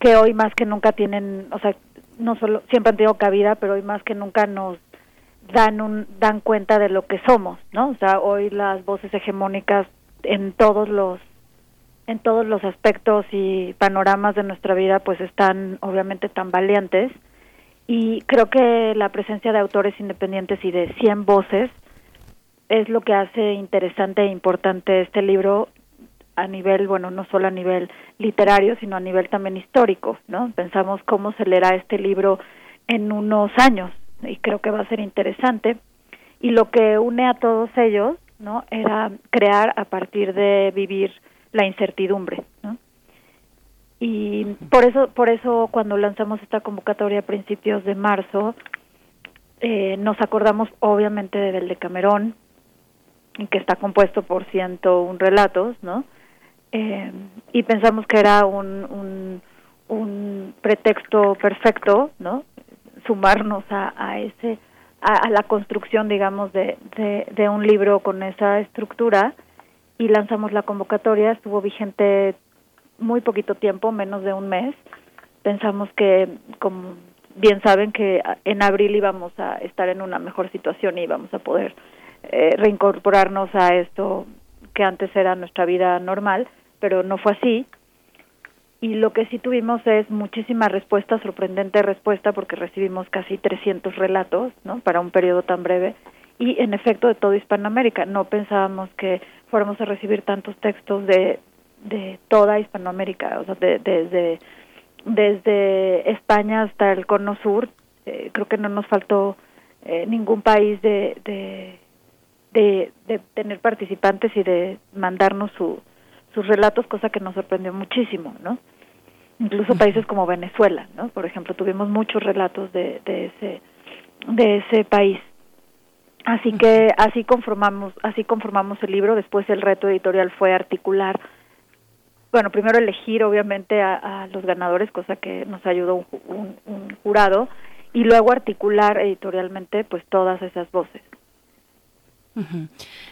que hoy más que nunca tienen, o sea, no solo siempre han tenido cabida, pero hoy más que nunca nos dan un dan cuenta de lo que somos, ¿no? O sea, hoy las voces hegemónicas en todos los en todos los aspectos y panoramas de nuestra vida pues están obviamente tan valientes y creo que la presencia de autores independientes y de 100 voces es lo que hace interesante e importante este libro a nivel, bueno, no solo a nivel literario, sino a nivel también histórico, ¿no? Pensamos cómo se leerá este libro en unos años y creo que va a ser interesante. Y lo que une a todos ellos, ¿no? Era crear a partir de vivir la incertidumbre, ¿no? Y por eso, por eso cuando lanzamos esta convocatoria a principios de marzo, eh, nos acordamos obviamente del de Camerón, que está compuesto por 101 relatos, ¿no? Eh, y pensamos que era un, un, pretexto perfecto, ¿no? Sumarnos a, a ese, a, la construcción, digamos, de, de un libro con esa estructura y lanzamos la convocatoria, estuvo vigente muy poquito tiempo, menos de un mes. Pensamos que, como bien saben, que en abril íbamos a estar en una mejor situación y íbamos a poder eh, reincorporarnos a esto que antes era nuestra vida normal, pero no fue así. Y lo que sí tuvimos es muchísima respuesta, sorprendente respuesta, porque recibimos casi 300 relatos, ¿no? Para un periodo tan breve. Y en efecto, de todo Hispanoamérica. No pensábamos que fuéramos a recibir tantos textos de, de toda Hispanoamérica, o sea, desde, desde España hasta el Cono Sur. Eh, creo que no nos faltó eh, ningún país de, de, de, de tener participantes y de mandarnos su, sus relatos, cosa que nos sorprendió muchísimo, ¿no? Incluso países como Venezuela, ¿no? Por ejemplo, tuvimos muchos relatos de, de ese de ese país. Así que así conformamos así conformamos el libro. Después el reto editorial fue articular, bueno, primero elegir obviamente a, los ganadores, cosa que nos ayudó un, un jurado, y luego articular editorialmente pues todas esas voces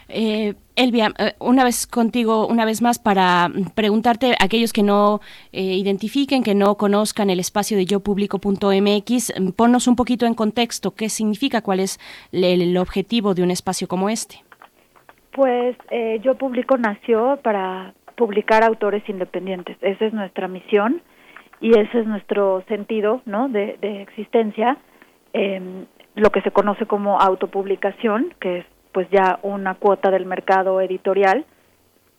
eh, Elvia, eh, una vez contigo, una vez más, para preguntarte a aquellos que no eh, identifiquen, que no conozcan el espacio de yopublico.mx, ponnos un poquito en contexto, ¿qué significa? ¿Cuál es el, objetivo de un espacio como este? Pues eh, Yo Publico nació para publicar autores independientes. Esa es nuestra misión y ese es nuestro sentido ¿no? de, de existencia. Em, lo que se conoce como autopublicación, que es pues ya una cuota del mercado editorial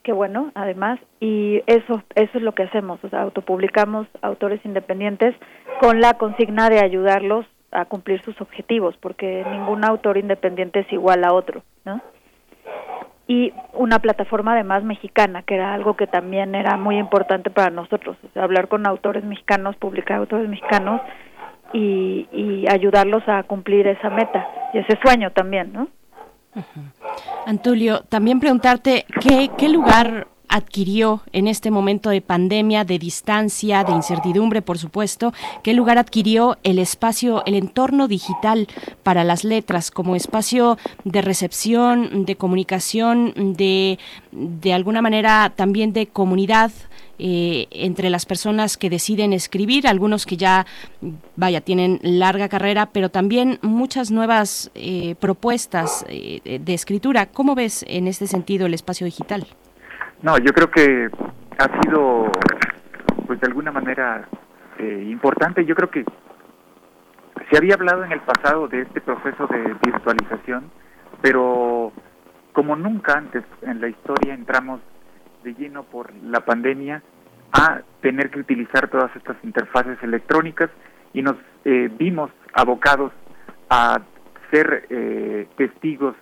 que bueno además y eso eso es lo que hacemos o sea autopublicamos autores independientes con la consigna de ayudarlos a cumplir sus objetivos porque ningún autor independiente es igual a otro no y una plataforma además mexicana que era algo que también era muy importante para nosotros hablar con autores mexicanos publicar autores mexicanos y, y ayudarlos a cumplir esa meta y ese sueño también no Antulio, también preguntarte qué, qué lugar adquirió en este momento de pandemia, de distancia, de incertidumbre, por supuesto, qué lugar adquirió el espacio, el entorno digital para las letras como espacio de recepción, de comunicación, de, de alguna manera también de comunidad eh, entre las personas que deciden escribir, algunos que ya, vaya, tienen larga carrera, pero también muchas nuevas eh, propuestas eh, de escritura. ¿Cómo ves en este sentido el espacio digital? No, yo creo que ha sido, pues de alguna manera, importante. Yo creo que se había hablado en el pasado de este proceso de virtualización, pero como nunca antes en la historia entramos de lleno por la pandemia a tener que utilizar todas estas interfaces electrónicas y nos eh, vimos abocados a ser eh, testigos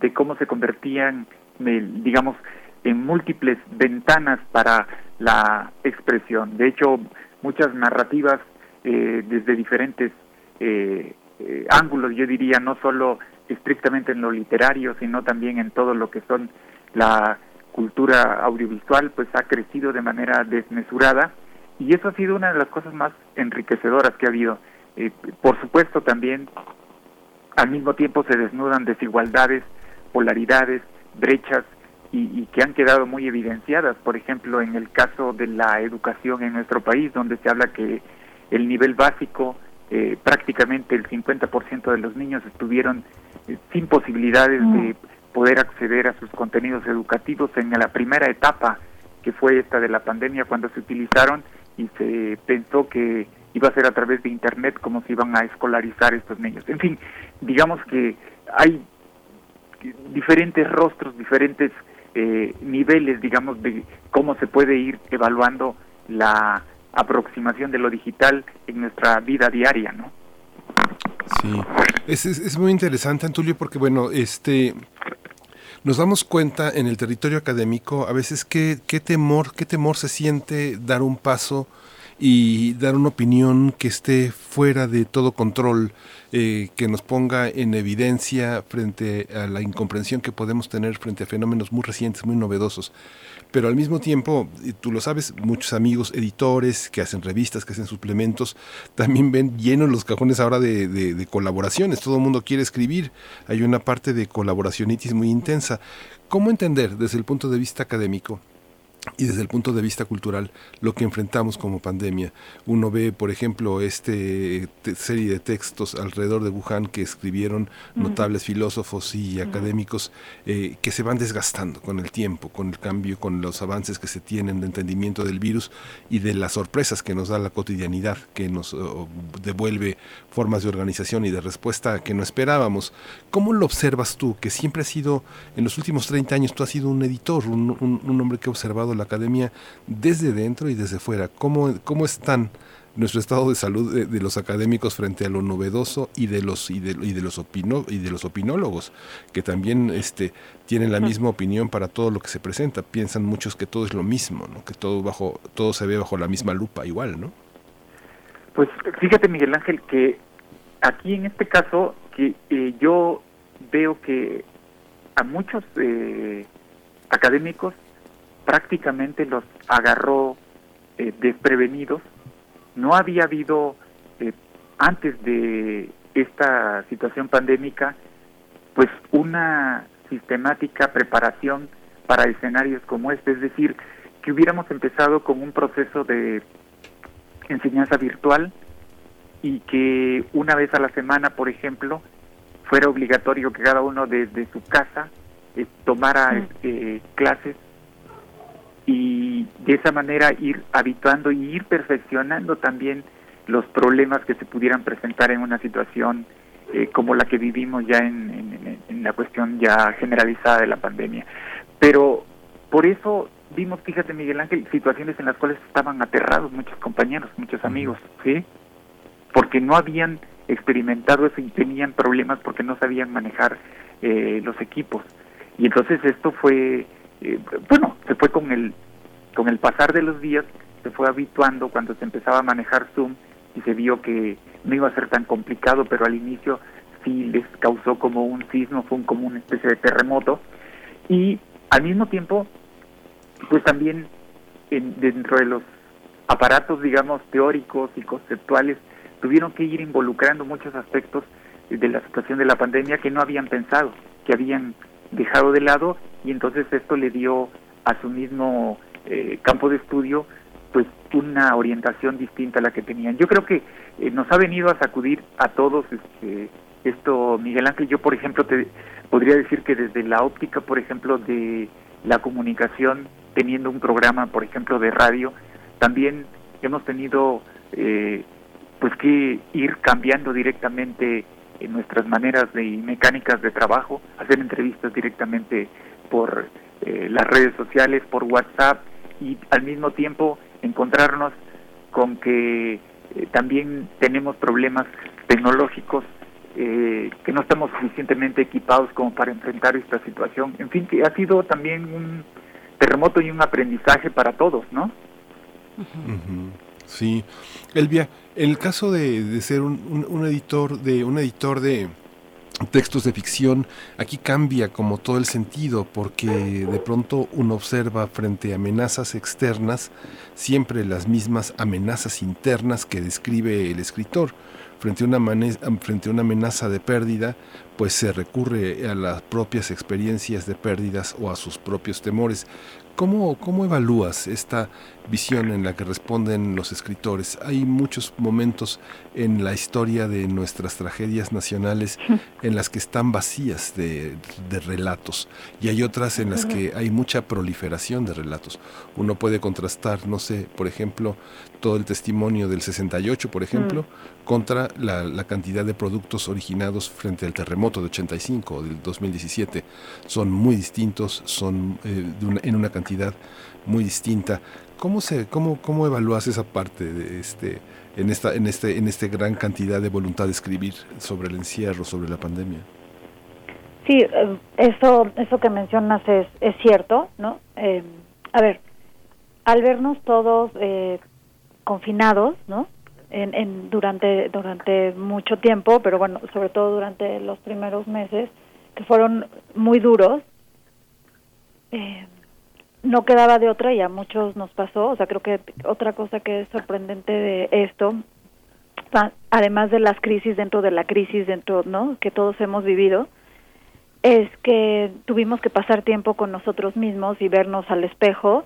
de cómo se convertían, digamos, en múltiples ventanas para la expresión. De hecho, muchas narrativas eh, desde diferentes ángulos, yo diría, no solo estrictamente en lo literario, sino también en todo lo que son la cultura audiovisual pues ha crecido de manera desmesurada y eso ha sido una de las cosas más enriquecedoras que ha habido. Eh, por supuesto también al mismo tiempo se desnudan desigualdades, polaridades, brechas y, que han quedado muy evidenciadas, por ejemplo en el caso de la educación en nuestro país, donde se habla que el nivel básico, eh, prácticamente el 50% de los niños estuvieron eh, sin posibilidades de mm poder acceder a sus contenidos educativos en la primera etapa que fue esta de la pandemia cuando se utilizaron y se pensó que iba a ser a través de internet como se iban a escolarizar estos niños. En fin, digamos que hay diferentes rostros, diferentes eh, niveles, digamos, de cómo se puede ir evaluando la aproximación de lo digital en nuestra vida diaria, ¿no? Sí, es, es, es muy interesante, Antulio, porque bueno, este nos damos cuenta en el territorio académico a veces qué, qué temor, qué temor se siente dar un paso y dar una opinión que esté fuera de todo control, eh, que nos ponga en evidencia frente a la incomprensión que podemos tener frente a fenómenos muy recientes, muy novedosos pero al mismo tiempo, tú lo sabes, muchos amigos editores que hacen revistas, que hacen suplementos, también ven llenos los cajones ahora de, colaboraciones, todo el mundo quiere escribir, hay una parte de colaboracionitis muy intensa. ¿Cómo entender desde el punto de vista académico y desde el punto de vista cultural lo que enfrentamos como pandemia. Uno ve, por ejemplo, este serie de textos alrededor de Wuhan que escribieron notables filósofos y académicos eh, que se van desgastando con el tiempo, con el cambio, con los avances que se tienen de entendimiento del virus y de las sorpresas que nos da la cotidianidad, que nos devuelve formas de organización y de respuesta que no esperábamos. ¿Cómo lo observas tú, que siempre has sido, en los últimos 30 años, tú has sido un editor, un, un hombre que ha observado la academia desde dentro y desde fuera. ¿Cómo, cómo están nuestro estado de salud de, los académicos frente a lo novedoso y de los y de, y de los opino, y de los opinólogos que también este tienen la misma opinión para todo lo que se presenta piensan muchos que todo es lo mismo ¿no? que todo bajo todo se ve bajo la misma lupa igual no pues fíjate Miguel Ángel que aquí en este caso que eh, yo veo que a muchos eh, académicos prácticamente los agarró eh, desprevenidos. No había habido, eh, antes de esta situación pandémica, pues una sistemática preparación para escenarios como este, es decir, que hubiéramos empezado con un proceso de enseñanza virtual y que una vez a la semana, por ejemplo, fuera obligatorio que cada uno desde su casa eh, tomara clases y de esa manera ir habituando y ir perfeccionando también los problemas que se pudieran presentar en una situación eh, como la que vivimos ya en, en, la cuestión ya generalizada de la pandemia. Pero por eso vimos, fíjate Miguel Ángel, situaciones en las cuales estaban aterrados muchos compañeros, muchos amigos, ¿sí? Porque no habían experimentado eso y tenían problemas porque no sabían manejar eh, los equipos. Y entonces esto fue eh, bueno, se fue con el, con el pasar de los días, se fue habituando cuando se empezaba a manejar Zoom y se vio que no iba a ser tan complicado, pero al inicio sí les causó como un sismo, fue como una especie de terremoto. Y al mismo tiempo, pues también en, dentro de los aparatos, digamos, teóricos y conceptuales, tuvieron que ir involucrando muchos aspectos de la situación de la pandemia que no habían pensado, que habían dejado de lado y entonces esto le dio a su mismo eh, campo de estudio pues una orientación distinta a la que tenían. Yo creo que eh, nos ha venido a sacudir a todos este, esto, Miguel Ángel. Yo, por ejemplo, te podría decir que desde la óptica, por ejemplo, de la comunicación, teniendo un programa, por ejemplo, de radio, también hemos tenido eh, pues que ir cambiando directamente en nuestras maneras de, y mecánicas de trabajo, hacer entrevistas directamente por eh, las redes sociales, por WhatsApp y al mismo tiempo encontrarnos con que eh, también tenemos problemas tecnológicos eh, que no estamos suficientemente equipados como para enfrentar esta situación. En fin, que ha sido también un terremoto y un aprendizaje para todos, ¿no? Sí, Elvia, el caso de, ser un, editor de un editor de textos de ficción, aquí cambia como todo el sentido, porque de pronto uno observa frente a amenazas externas siempre las mismas amenazas internas que describe el escritor. Frente a, una frente a una amenaza de pérdida, pues se recurre a las propias experiencias de pérdidas o a sus propios temores. ¿Cómo, ¿Cómo evalúas esta visión en la que responden los escritores? Hay muchos momentos en la historia de nuestras tragedias nacionales en las que están vacías de, relatos y hay otras en las que hay mucha proliferación de relatos. Uno puede contrastar, no sé, por ejemplo, todo el testimonio del 68, por ejemplo, mm. contra la, cantidad de productos originados frente al terremoto de 85 o del 2017. Son muy distintos, son eh, en una cantidad muy distinta. ¿Cómo se cómo cómo evalúas esa parte de este en esta en este en este gran cantidad de voluntad de escribir sobre el encierro, sobre la pandemia? Sí, eh, eso eso que mencionas es es cierto, ¿no? Eh, a ver, al vernos todos eh, confinados, ¿no? En, en, durante durante mucho tiempo, pero bueno, sobre todo durante los primeros meses, que fueron muy duros. Eh, no quedaba de otra y a muchos nos pasó. O sea, creo que otra cosa que es sorprendente de esto, además de las crisis dentro de la crisis dentro, ¿no? Que todos hemos vivido, es que tuvimos que pasar tiempo con nosotros mismos y vernos al espejo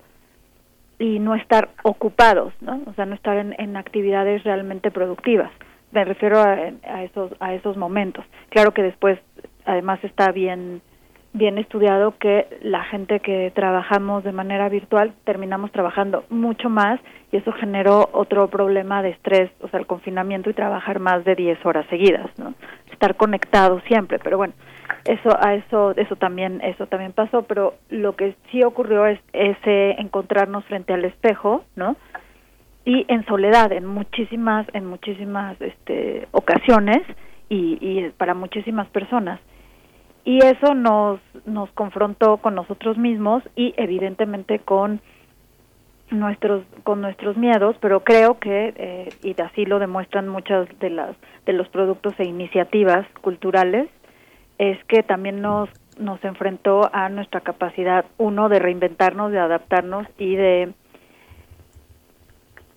y no estar ocupados, ¿no? O sea, no estar en, en actividades realmente productivas. Me refiero a, a, esos a esos momentos. Claro que después, además, está bien bien estudiado que la gente que trabajamos de manera virtual terminamos trabajando mucho más y eso generó otro problema de estrés, o sea, el confinamiento y trabajar más de 10 horas seguidas, ¿no? Estar conectado siempre, pero bueno, eso a eso eso también eso también pasó, pero lo que sí ocurrió es ese encontrarnos frente al espejo, ¿no? Y en soledad en muchísimas en muchísimas este ocasiones y, y para muchísimas personas y eso nos nos confrontó con nosotros mismos y evidentemente con nuestros con nuestros miedos pero creo que eh, y así lo demuestran muchas de las de los productos e iniciativas culturales es que también nos nos enfrentó a nuestra capacidad uno de reinventarnos de adaptarnos y de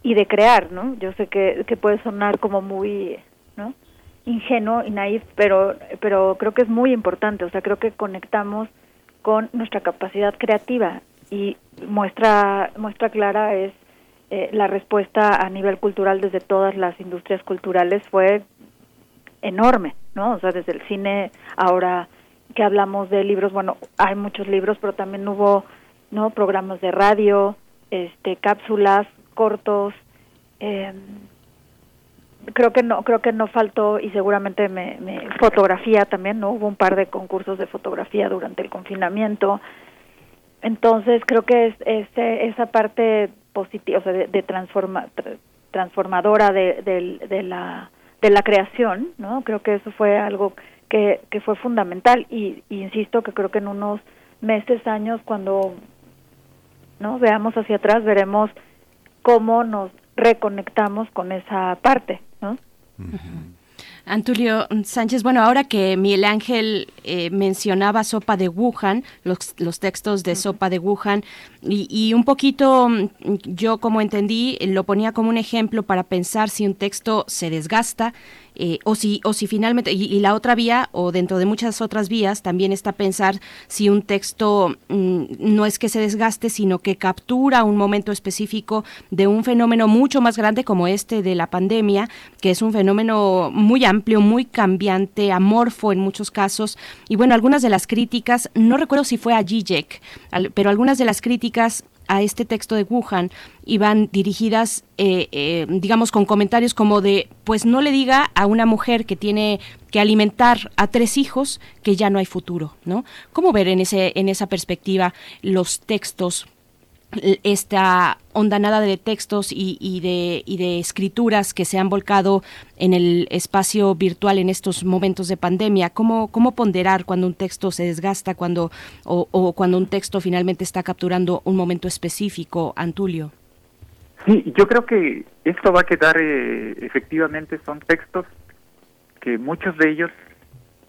y de crear no yo sé que que puede sonar como muy ingenuo y naif, pero, pero creo que es muy importante, o sea, creo que conectamos con nuestra capacidad creativa y muestra, muestra clara es eh, la respuesta a nivel cultural desde todas las industrias culturales fue enorme, ¿no? O sea, desde el cine, ahora que hablamos de libros, bueno, hay muchos libros, pero también hubo, ¿no? Programas de radio, este, cápsulas, cortos, eh, creo que no creo que no faltó y seguramente me, fotografía también no hubo un par de concursos de fotografía durante el confinamiento. Entonces creo que es, esa parte positiva o sea de, transforma, transformadora de, de, la de la creación no creo que eso fue algo que, que fue fundamental y, y insisto que creo que en unos meses años cuando no veamos hacia atrás veremos cómo nos reconectamos con esa parte Antulio Sánchez, bueno, ahora que Miguel Ángel eh, mencionaba Sopa de Wuhan, los, los textos de Sopa de Wuhan, y, y, un poquito mm, yo como entendí, lo ponía como un ejemplo para pensar si un texto se desgasta, eh, o si o si finalmente y, la otra vía o dentro de muchas otras vías también está pensar si un texto mm, no es que se desgaste sino que captura un momento específico de un fenómeno mucho más grande como este de la pandemia que es un fenómeno muy amplio muy cambiante amorfo en muchos casos. Y bueno algunas de las críticas no recuerdo si fue a Zizek pero algunas de las críticas a este texto de Wuhan iban dirigidas, eh, eh, digamos, con comentarios como de, pues no le diga a una mujer que tiene que alimentar a tres hijos que ya no hay futuro, ¿no? ¿Cómo ver en, ese, en esa perspectiva los textos esta ondanada de textos y, de, y, de, escrituras que se han volcado en el espacio virtual en estos momentos de pandemia. ¿Cómo, cómo ponderar cuando un texto se desgasta cuando, o, cuando un texto finalmente está capturando un momento específico, Antulio? Sí, yo creo que esto va a quedar, eh, efectivamente, son textos que muchos de ellos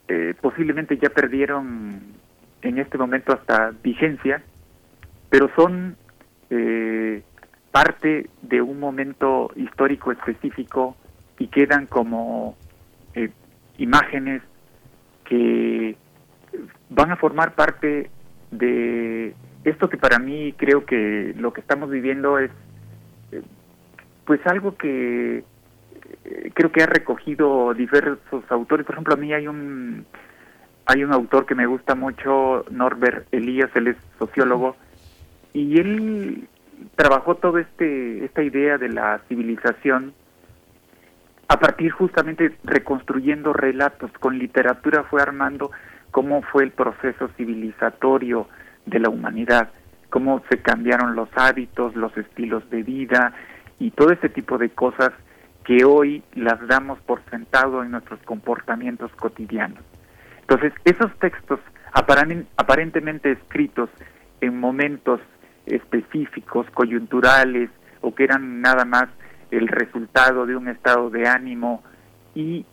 eh, posiblemente ya perdieron en este momento hasta vigencia, pero son eh, parte de un momento histórico específico y quedan como eh, imágenes que van a formar parte de esto que para mí creo que lo que estamos viviendo es eh, pues algo que eh, creo que ha recogido diversos autores. Por ejemplo a mí hay un hay un autor que me gusta mucho Norbert Elías él es sociólogo y él trabajó toda este esta idea de la civilización a partir justamente reconstruyendo relatos. Con literatura fue armando cómo fue el proceso civilizatorio de la humanidad cómo se cambiaron los hábitos los estilos de vida y todo ese tipo de cosas que hoy las damos por sentado en nuestros comportamientos cotidianos. Entonces esos textos aparentemente escritos en momentos específicos, coyunturales, o que eran nada más el resultado de un estado de ánimo y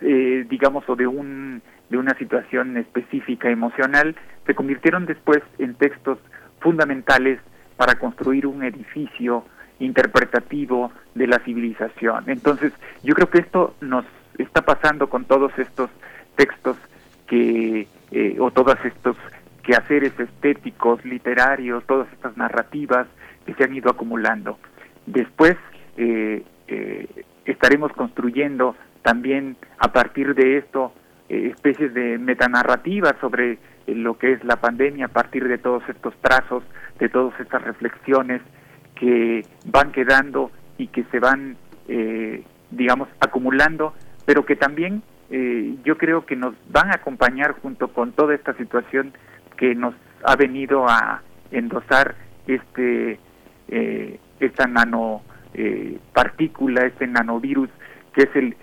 eh, digamos o de un de una situación específica emocional se convirtieron después en textos fundamentales para construir un edificio interpretativo de la civilización. Entonces, yo creo que esto nos está pasando con todos estos textos que eh, o todos estos quehaceres estéticos, literarios, todas estas narrativas que se han ido acumulando. Después eh, eh, estaremos construyendo también a partir de esto especies de metanarrativas sobre lo que es la pandemia a partir de todos estos trazos, de todas estas reflexiones que van quedando y que se van, digamos, acumulando, pero que también eh, yo creo que nos van a acompañar junto con toda esta situación que nos ha venido a endosar este eh, esta nano eh, este nanovirus que es el,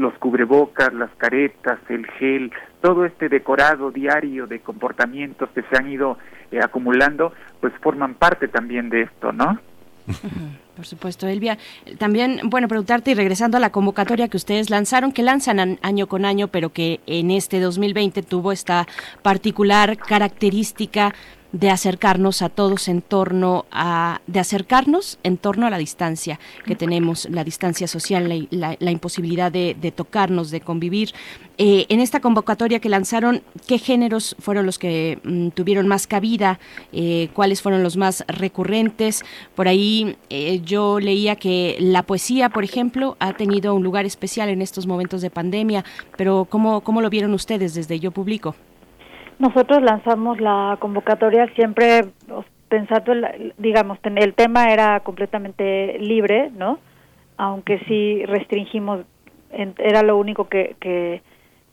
los cubrebocas, las caretas, el gel, todo este decorado diario de comportamientos que se han ido eh, acumulando, pues forman parte también de esto, ¿no? Por supuesto, Elvia. También, bueno, preguntarte y regresando a la convocatoria que ustedes lanzaron, que lanzan año con año, pero que en este 2020 tuvo esta particular característica de acercarnos a todos en torno a, de acercarnos en torno a la distancia que tenemos, la distancia social, la, la, imposibilidad de, tocarnos, de convivir. Eh, en esta convocatoria que lanzaron, ¿qué géneros fueron los que mm, tuvieron más cabida? Eh, ¿Cuáles fueron los más recurrentes? Por ahí eh, yo leía que la poesía, por ejemplo, ha tenido un lugar especial en estos momentos de pandemia, pero ¿cómo, cómo lo vieron ustedes desde Yo Publico? Nosotros lanzamos la convocatoria siempre pensando, digamos, el tema era completamente libre, ¿no? Aunque sí restringimos, era lo único que, que,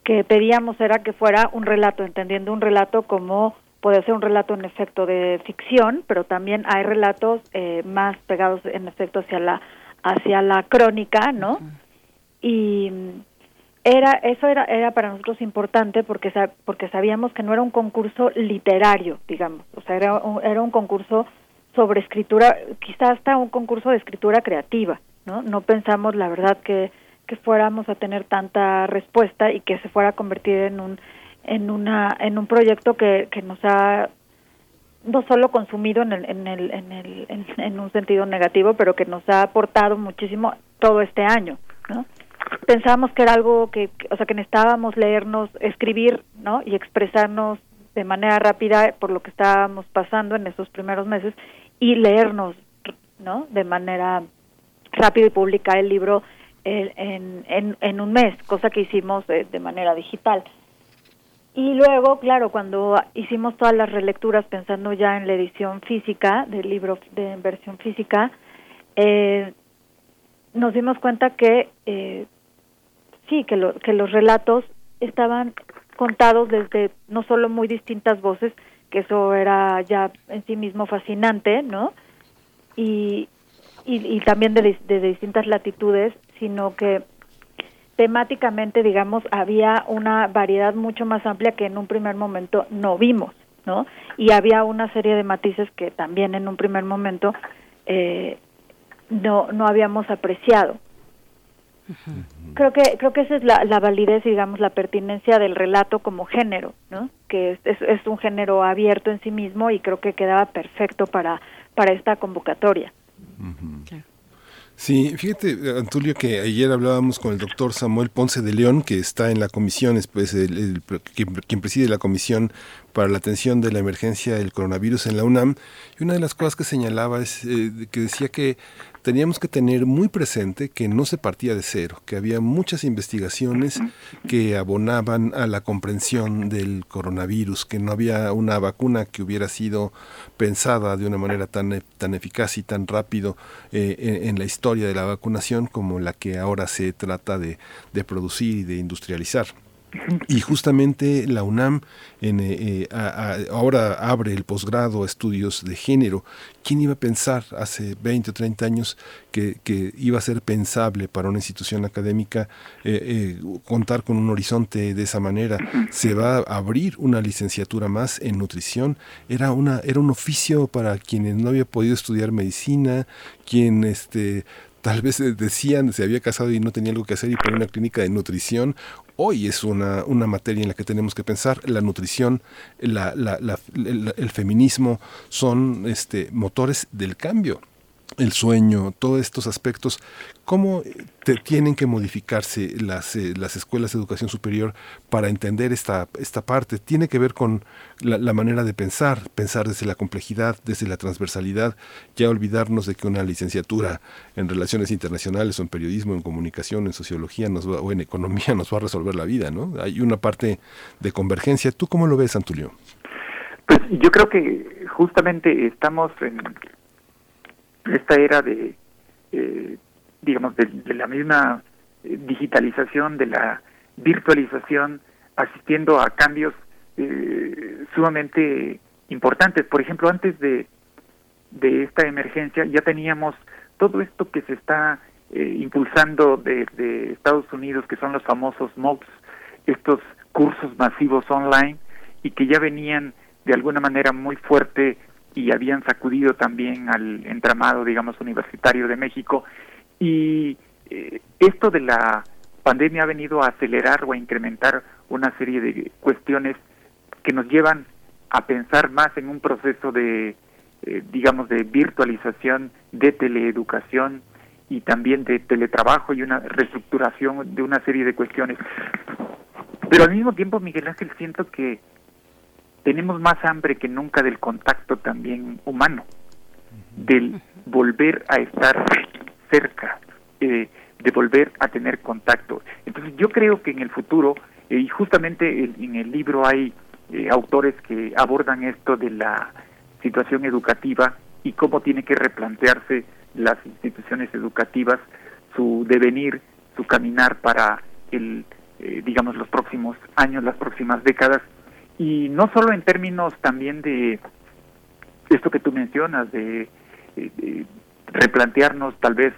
que pedíamos era que fuera un relato, entendiendo un relato como puede ser un relato en efecto de ficción, pero también hay relatos eh, más pegados en efecto hacia la hacia la crónica, ¿no? Y era eso era era para nosotros importante porque porque sabíamos que no era un concurso literario digamos. O sea era un, era un concurso sobre escritura quizás hasta un concurso de escritura creativa no no pensamos la verdad que que fuéramos a tener tanta respuesta y que se fuera a convertir en un en una en un proyecto que, que nos ha no solo consumido en el, en el, en el en un sentido negativo pero que nos ha aportado muchísimo todo este año no pensábamos que era algo que, o sea, que necesitábamos leernos, escribir, ¿no? Y expresarnos de manera rápida por lo que estábamos pasando en esos primeros meses y leernos, ¿no? De manera rápida y publicar el libro en, en, en un mes, cosa que hicimos de, de manera digital. Y luego, claro, cuando hicimos todas las relecturas pensando ya en la edición física del libro de versión física, eh, nos dimos cuenta que eh, sí, que, lo, que los relatos estaban contados desde no solo muy distintas voces, que eso era ya en sí mismo fascinante, ¿no? Y, y, también de, de, distintas latitudes, sino que temáticamente, digamos, había una variedad mucho más amplia que en un primer momento no vimos, ¿no? Y había una serie de matices que también en un primer momento eh, no, no habíamos apreciado. Creo que creo que esa es la, la validez, digamos, la pertinencia del relato como género, ¿no? Que es, es, un género abierto en sí mismo y creo que quedaba perfecto para para esta convocatoria. Sí, fíjate, Antulio, que ayer hablábamos con el doctor Samuel Ponce de León, que está en la comisión, es pues, el, quien, preside la comisión para la atención de la emergencia del coronavirus en la UNAM, y una de las cosas que señalaba es eh, que decía que teníamos que tener muy presente que no se partía de cero, que había muchas investigaciones que abonaban a la comprensión del coronavirus, que no había una vacuna que hubiera sido pensada de una manera tan, e, tan eficaz y tan rápido eh, en, la historia de la vacunación como la que ahora se trata de, de producir y de industrializar. Y justamente la UNAM eh, eh, ahora abre el posgrado a estudios de género. ¿Quién iba a pensar hace 20 o 30 años que, iba a ser pensable para una institución académica eh, contar con un horizonte de esa manera? Se va a abrir una licenciatura más en nutrición. Era, una, era un oficio para quienes no había podido estudiar medicina, quien este, tal vez decían se había casado y no tenía algo que hacer y poner una clínica de nutrición hoy es una, una materia en la que tenemos que pensar. La nutrición, la, la, el, feminismo son este, motores del cambio el sueño, todos estos aspectos, ¿cómo te tienen que modificarse las, eh, las escuelas de educación superior para entender esta, esta parte? Tiene que ver con la, manera de pensar, pensar desde la complejidad, desde la transversalidad, ya olvidarnos de que una licenciatura en relaciones internacionales o en periodismo, en comunicación, en sociología nos o en economía nos va a resolver la vida, ¿no? Hay una parte de convergencia. ¿Tú cómo lo ves, Antulio? Pues yo creo que justamente estamos en esta era de, eh, digamos, de, la misma eh, digitalización, de la virtualización, asistiendo a cambios eh, sumamente importantes. Por ejemplo, antes de, de esta emergencia ya teníamos todo esto que se está impulsando de, de, Estados Unidos, que son los famosos MOOCs, estos cursos masivos online, y que ya venían de alguna manera muy fuerte y habían sacudido también al entramado, digamos, universitario de México. Y eh, esto de la pandemia ha venido a acelerar o a incrementar una serie de cuestiones que nos llevan a pensar más en un proceso de, eh, digamos, de virtualización, de teleeducación y también de teletrabajo y una reestructuración de una serie de cuestiones. Pero al mismo tiempo, Miguel Ángel, siento que tenemos más hambre que nunca del contacto también humano, del volver a estar cerca, eh, de volver a tener contacto. Entonces yo creo que en el futuro, eh, y justamente en el libro hay eh, autores que abordan esto de la situación educativa y cómo tiene que replantearse las instituciones educativas, su devenir, su caminar para el, digamos, los próximos años, las próximas décadas, y no solo en términos también de esto que tú mencionas, de, replantearnos tal vez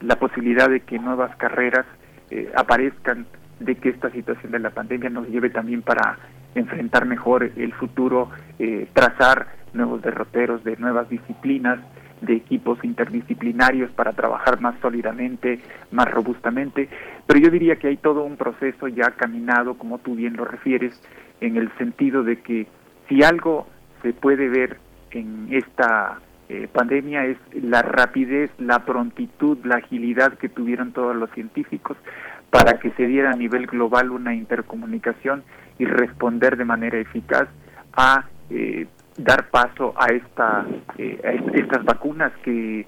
la posibilidad de que nuevas carreras eh, aparezcan, de que esta situación de la pandemia nos lleve también para enfrentar mejor el futuro, eh, trazar nuevos derroteros de nuevas disciplinas, de equipos interdisciplinarios para trabajar más sólidamente, más robustamente, pero yo diría que hay todo un proceso ya caminado, como tú bien lo refieres, en el sentido de que si algo se puede ver en esta eh, pandemia es la rapidez, la prontitud, la agilidad que tuvieron todos los científicos para que se diera a nivel global una intercomunicación y responder de manera eficaz a eh, dar paso a, esta, eh, a estas vacunas que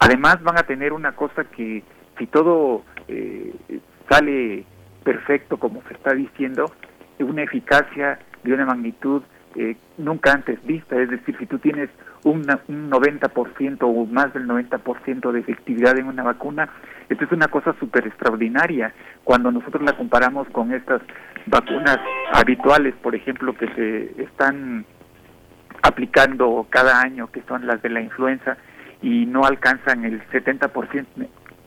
además van a tener una cosa que si todo sale perfecto como se está diciendo, una eficacia de una magnitud eh, nunca antes vista, es decir, si tú tienes un 90% o más del 90% de efectividad en una vacuna, esto es una cosa súper extraordinaria. Cuando nosotros la comparamos con estas vacunas habituales, por ejemplo, que se están aplicando cada año, que son las de la influenza, y no alcanzan el 70%,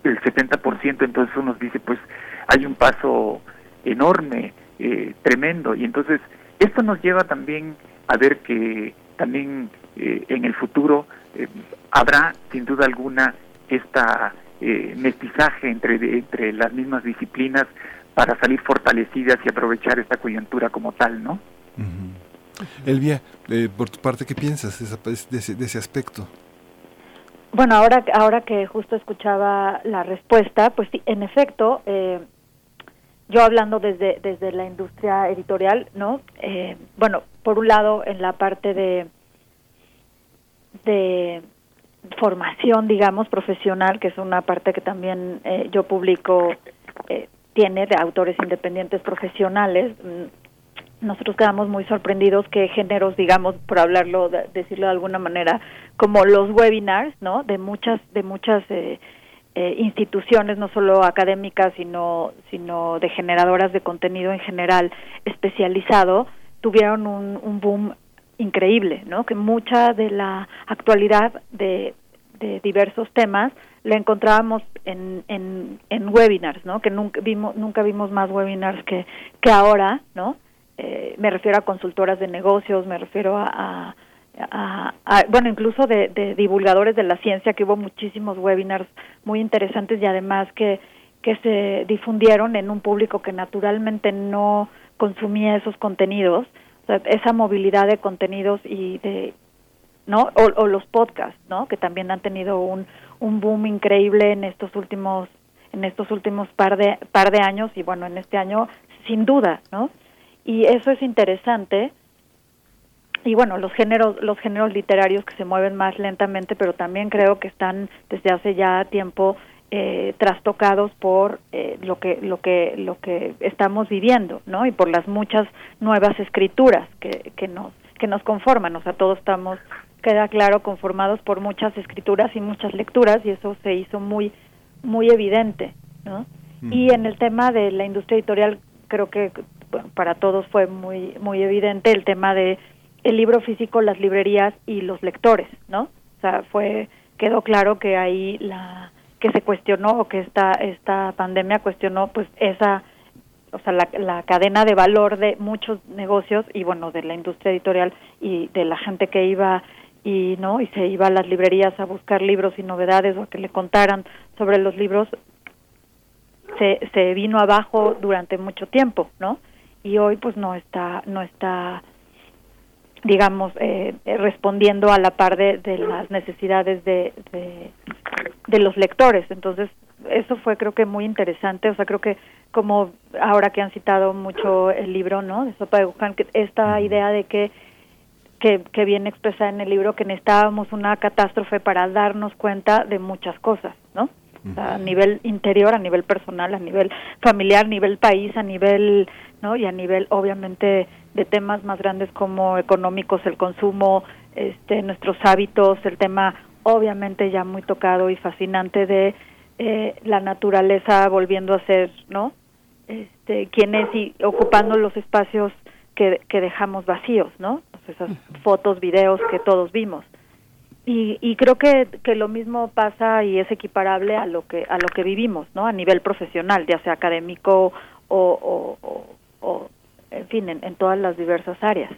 el 70%, entonces uno dice, pues hay un paso enorme eh, tremendo. Y entonces esto nos lleva también a ver que también eh, en el futuro eh, habrá sin duda alguna esta mestizaje entre, entre las mismas disciplinas para salir fortalecidas y aprovechar esta coyuntura como tal, ¿no? Elvia, por tu parte, ¿qué piensas de ese, de ese aspecto? Bueno, ahora, ahora que justo escuchaba la respuesta, pues sí, en efecto, eh, yo hablando desde, desde la industria editorial, ¿no? Eh, bueno, por un lado, en la parte de, de formación, digamos, profesional, que es una parte que también eh, yo publico, eh, tiene de autores independientes profesionales. Mm, nosotros quedamos muy sorprendidos que géneros, digamos, por hablarlo, de, decirlo de alguna manera, como los webinars, ¿no? De muchas, de muchas eh, instituciones, no solo académicas, sino, sino de generadoras de contenido en general especializado, tuvieron un, un boom increíble, ¿no? Que mucha de la actualidad de, de diversos temas la encontrábamos en, en, en webinars, ¿no? Que nunca vimos, nunca vimos más webinars que, que ahora, ¿no? Eh, me refiero a consultoras de negocios, me refiero a, a, a, bueno, incluso de, de, divulgadores de la ciencia, que hubo muchísimos webinars muy interesantes y además que, que se difundieron en un público que naturalmente no consumía esos contenidos, o sea, esa movilidad de contenidos y de, ¿no? O, o, los podcasts, ¿no? Que también han tenido un, un boom increíble en estos últimos en estos últimos par de par de años y bueno, en este año sin duda, ¿no? Y eso es interesante. Y bueno, los géneros los géneros literarios que se mueven más lentamente, pero también creo que están desde hace ya tiempo eh, trastocados por eh, lo que lo que lo que estamos viviendo, ¿no? Y por las muchas nuevas escrituras que, que nos que nos conforman, o sea, todos estamos queda claro conformados por muchas escrituras y muchas lecturas y eso se hizo muy muy evidente ¿no? Mm. y en el tema de la industria editorial creo que bueno, para todos fue muy muy evidente el tema de el libro físico las librerías y los lectores no o sea fue quedó claro que ahí la que se cuestionó o que esta esta pandemia cuestionó pues esa o sea, la, la, cadena de valor de muchos negocios y bueno, de la industria editorial y de la gente que iba y no y se iba a las librerías a buscar libros y novedades o a que le contaran sobre los libros se, se vino abajo durante mucho tiempo no y hoy pues no está no está digamos eh, respondiendo a la par de, de las necesidades de, de, de los lectores. Entonces eso fue creo que muy interesante. O sea creo que como ahora que han citado mucho el libro no de sopa de Wuhan, que esta idea de que que, que viene expresada en el libro que necesitábamos una catástrofe para darnos cuenta de muchas cosas, ¿no? O sea, a nivel interior, a nivel personal, a nivel familiar, a nivel país, a nivel, ¿no? Y a nivel, obviamente, de temas más grandes como económicos, el consumo, este, nuestros hábitos, el tema, obviamente, ya muy tocado y fascinante de eh, la naturaleza volviendo a ser, ¿no? Este, quién es y ocupando los espacios que, que dejamos vacíos, ¿no? esas fotos, videos que todos vimos. Y, y creo que, que lo mismo pasa y es equiparable a lo que a lo que vivimos, ¿no? A nivel profesional, ya sea académico o, o, o, en fin, en, en, todas las diversas áreas.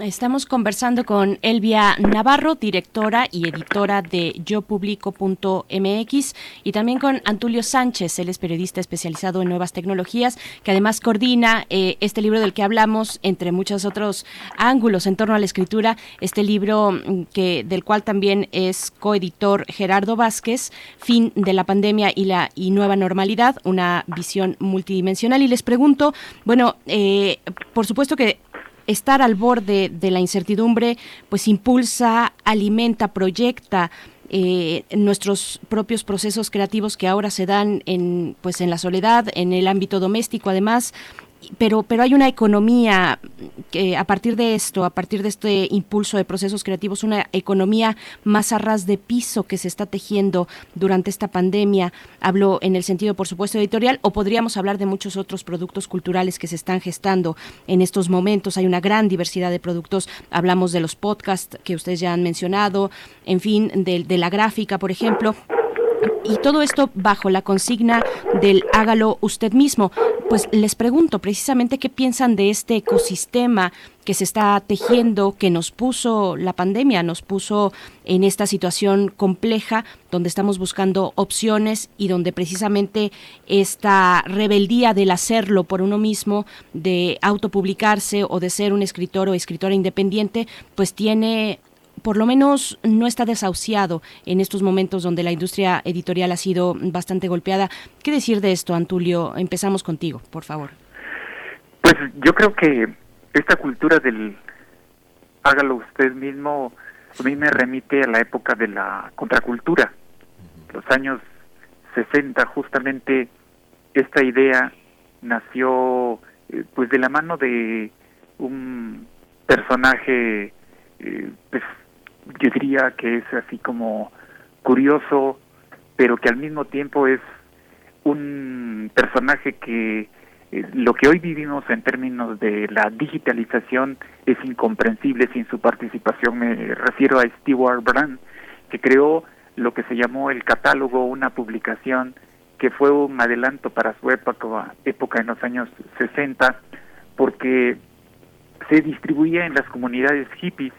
Estamos conversando con Elvia Navarro, directora y editora de yopublico.mx y también con Antulio Sánchez, él es periodista especializado en nuevas tecnologías, que además coordina eh, este libro del que hablamos, entre muchos otros ángulos en torno a la escritura, este libro mm, que del cual también es coeditor Gerardo Vázquez, Fin de la pandemia y la y nueva normalidad, una visión multidimensional. Y les pregunto, bueno, eh, por supuesto que estar al borde de la incertidumbre, pues impulsa, alimenta, proyecta eh, nuestros propios procesos creativos que ahora se dan en, pues en la soledad, en el ámbito doméstico, además, pero, pero hay una economía que a partir de esto, a partir de este impulso de procesos creativos, una economía más a ras de piso que se está tejiendo durante esta pandemia. Hablo en el sentido, por supuesto, editorial, o podríamos hablar de muchos otros productos culturales que se están gestando en estos momentos. Hay una gran diversidad de productos. Hablamos de los podcasts que ustedes ya han mencionado, en fin, de, de la gráfica, por ejemplo y todo esto bajo la consigna del hágalo usted mismo. Pues les pregunto precisamente qué piensan de este ecosistema que se está tejiendo, que nos puso la pandemia, nos puso en esta situación compleja donde estamos buscando opciones y donde precisamente esta rebeldía del hacerlo por uno mismo, de autopublicarse o de ser un escritor o escritora independiente, pues tiene por lo menos no está desahuciado en estos momentos donde la industria editorial ha sido bastante golpeada. ¿Qué decir de esto, Antulio? Empezamos contigo, por favor. Pues yo creo que esta cultura del hágalo usted mismo a mí me remite a la época de la contracultura, los años 60 justamente esta idea nació eh, pues de la mano de un personaje eh, pues yo diría que es así como curioso, pero que al mismo tiempo es un personaje que eh, lo que hoy vivimos en términos de la digitalización es incomprensible sin su participación. Me refiero a Stewart Brand, que creó lo que se llamó el catálogo, una publicación que fue un adelanto para su época, época en los años 60, porque se distribuía en las comunidades hippies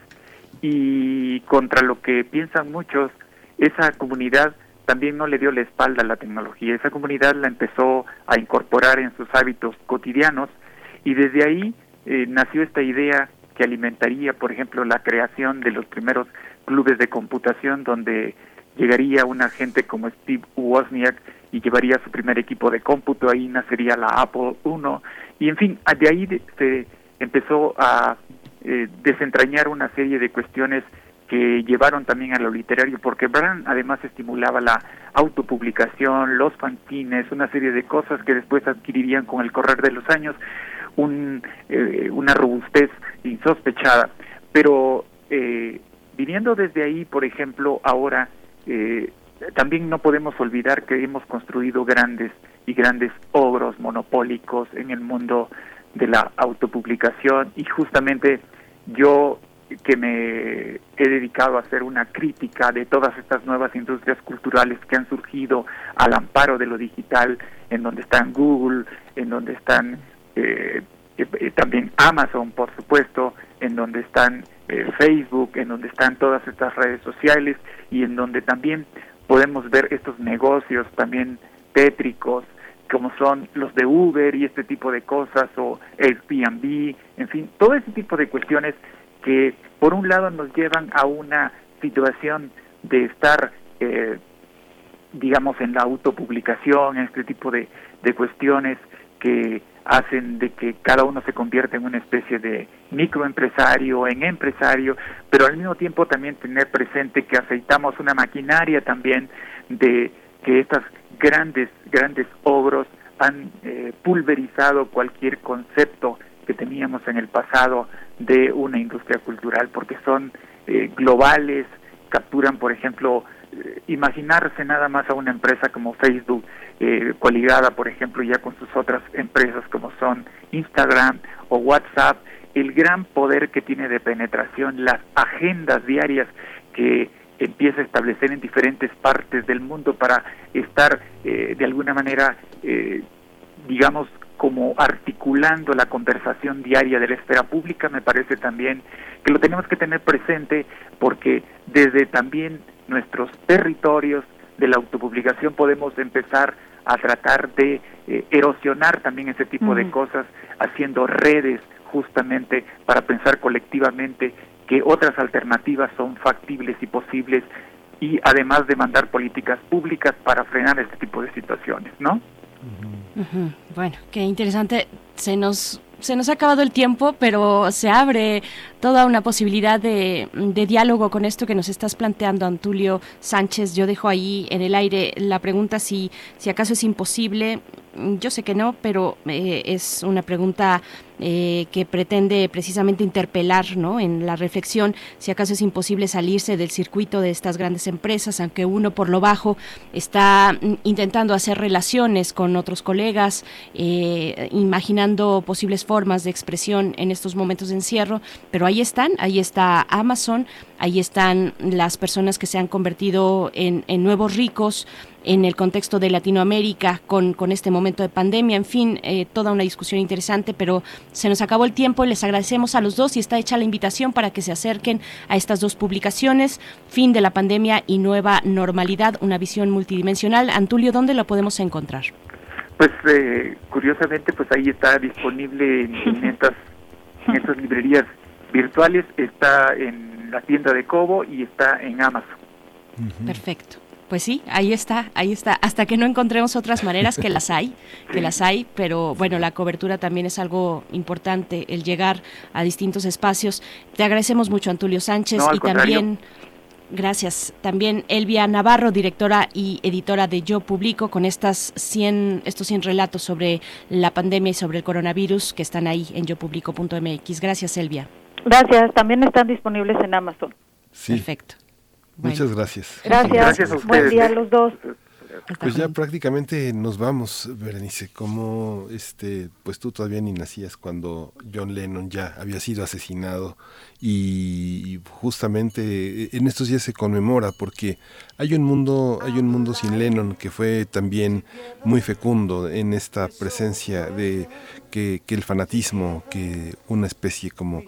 y contra lo que piensan muchos, esa comunidad también no le dio la espalda a la tecnología. Esa comunidad la empezó a incorporar en sus hábitos cotidianos y desde ahí eh, nació esta idea que alimentaría, por ejemplo, la creación de los primeros clubes de computación donde llegaría una gente como Steve Wozniak y llevaría su primer equipo de cómputo, ahí nacería la Apple I y en fin, de ahí se empezó a eh, desentrañar una serie de cuestiones que llevaron también a lo literario, porque Brand además estimulaba la autopublicación, los fanzines, una serie de cosas que después adquirirían con el correr de los años un, eh, una robustez insospechada. Pero eh, viniendo desde ahí, por ejemplo, ahora eh, también no podemos olvidar que hemos construido grandes y grandes ogros monopólicos en el mundo de la autopublicación y justamente yo que me he dedicado a hacer una crítica de todas estas nuevas industrias culturales que han surgido al amparo de lo digital, en donde están Google, en donde están eh, eh, también Amazon, por supuesto, en donde están eh, Facebook, en donde están todas estas redes sociales y en donde también podemos ver estos negocios también tétricos como son los de Uber y este tipo de cosas o Airbnb, en fin, todo ese tipo de cuestiones que por un lado nos llevan a una situación de estar, eh, digamos, en la autopublicación, en este tipo de, cuestiones que hacen de que cada uno se convierta en una especie de microempresario, en empresario, pero al mismo tiempo también tener presente que aceitamos una maquinaria también de que estas grandes, grandes ogros han eh, pulverizado cualquier concepto que teníamos en el pasado de una industria cultural, porque son eh, globales, capturan, por ejemplo, eh, imaginarse nada más a una empresa como Facebook, eh, coligada, por ejemplo, ya con sus otras empresas como son Instagram o WhatsApp, el gran poder que tiene de penetración, las agendas diarias que empieza a establecer en diferentes partes del mundo para estar de alguna manera, digamos, como articulando la conversación diaria de la esfera pública, me parece también que lo tenemos que tener presente porque desde también nuestros territorios de la autopublicación podemos empezar a tratar de eh, erosionar también ese tipo de cosas, haciendo redes justamente para pensar colectivamente que otras alternativas son factibles y posibles y además de mandar políticas públicas para frenar este tipo de situaciones, ¿no? Bueno, qué interesante. Se nos se nos ha acabado el tiempo, pero se abre toda una posibilidad de, de, diálogo con esto que nos estás planteando, Antulio Sánchez. Yo dejo ahí en el aire la pregunta si, si acaso es imposible. Yo sé que no, pero eh, es una pregunta eh, que pretende precisamente interpelar ¿no? en la reflexión si acaso es imposible salirse del circuito de estas grandes empresas, aunque uno por lo bajo está mm, intentando hacer relaciones con otros colegas, eh, imaginando posibles formas de expresión en estos momentos de encierro, pero ahí están, ahí está Amazon, ahí están las personas que se han convertido en nuevos ricos, en el contexto de Latinoamérica con, con este momento de pandemia, en fin, eh, toda una discusión interesante, pero se nos acabó el tiempo y les agradecemos a los dos y está hecha la invitación para que se acerquen a estas dos publicaciones, Fin de la pandemia y Nueva Normalidad, una visión multidimensional. Antulio, ¿dónde lo podemos encontrar? Pues eh, curiosamente, pues ahí está disponible en, estas, en estas librerías virtuales, está en la tienda de Cobo y está en Amazon. Perfecto. Pues sí, ahí está, ahí está. Hasta que no encontremos otras maneras, que las hay, que las hay, pero bueno, la cobertura también es algo importante, el llegar a distintos espacios. Te agradecemos mucho, Antulio Sánchez, y también... Gracias. También Elvia Navarro, directora y editora de Yo Publico, con estas 100, estos 100 relatos sobre la pandemia y sobre el coronavirus que están ahí en yopublico.mx. Gracias, Elvia. Gracias. También están disponibles en Amazon. Sí. Perfecto. Muchas gracias. Gracias. Gracias a Buen día a los dos. Pues ya prácticamente nos vamos, Berenice. Como este, pues tú todavía ni nacías cuando John Lennon ya había sido asesinado y justamente en estos días se conmemora porque hay un mundo, hay un mundo sin Lennon que fue también muy fecundo en esta presencia de que, que el fanatismo, que una especie como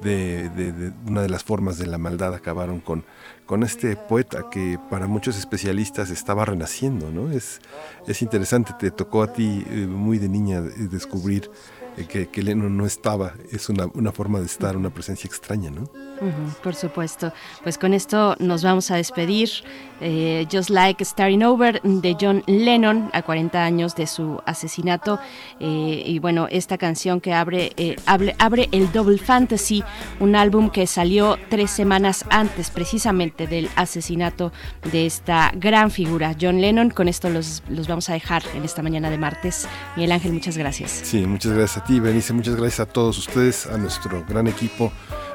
de, de, una de las formas de la maldad acabaron con, con este poeta que para muchos especialistas estaba renaciendo, ¿no? Es, es interesante, te tocó a ti eh, muy de niña descubrir eh, que, que Lennon no estaba, es una, una forma de estar, una presencia extraña, ¿no? por supuesto. Pues con esto nos vamos a despedir. Eh, Just Like Starting Over de John Lennon a 40 años de su asesinato. Eh, y bueno, esta canción que abre, eh, abre, abre, el Double Fantasy, un álbum que salió tres semanas antes precisamente del asesinato de esta gran figura, John Lennon. Con esto los, los vamos a dejar en esta mañana de martes. Miguel Ángel, muchas gracias. Sí, muchas gracias a ti, Benice. Muchas gracias a todos ustedes, a nuestro gran equipo.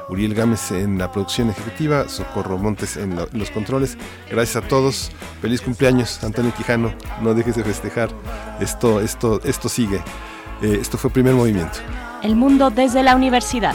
Uriel Gámez en la producción ejecutiva, Socorro Montes en, los controles. Gracias a todos. Feliz cumpleaños, Antonio Quijano. No dejes de festejar. Esto, esto, esto sigue. Eh, esto fue primer movimiento. El mundo desde la universidad.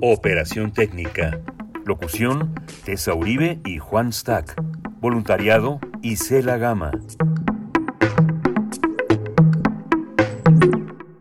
Operación Técnica. Locución, Tessa Uribe y Juan Stack. Voluntariado, Isela Gama.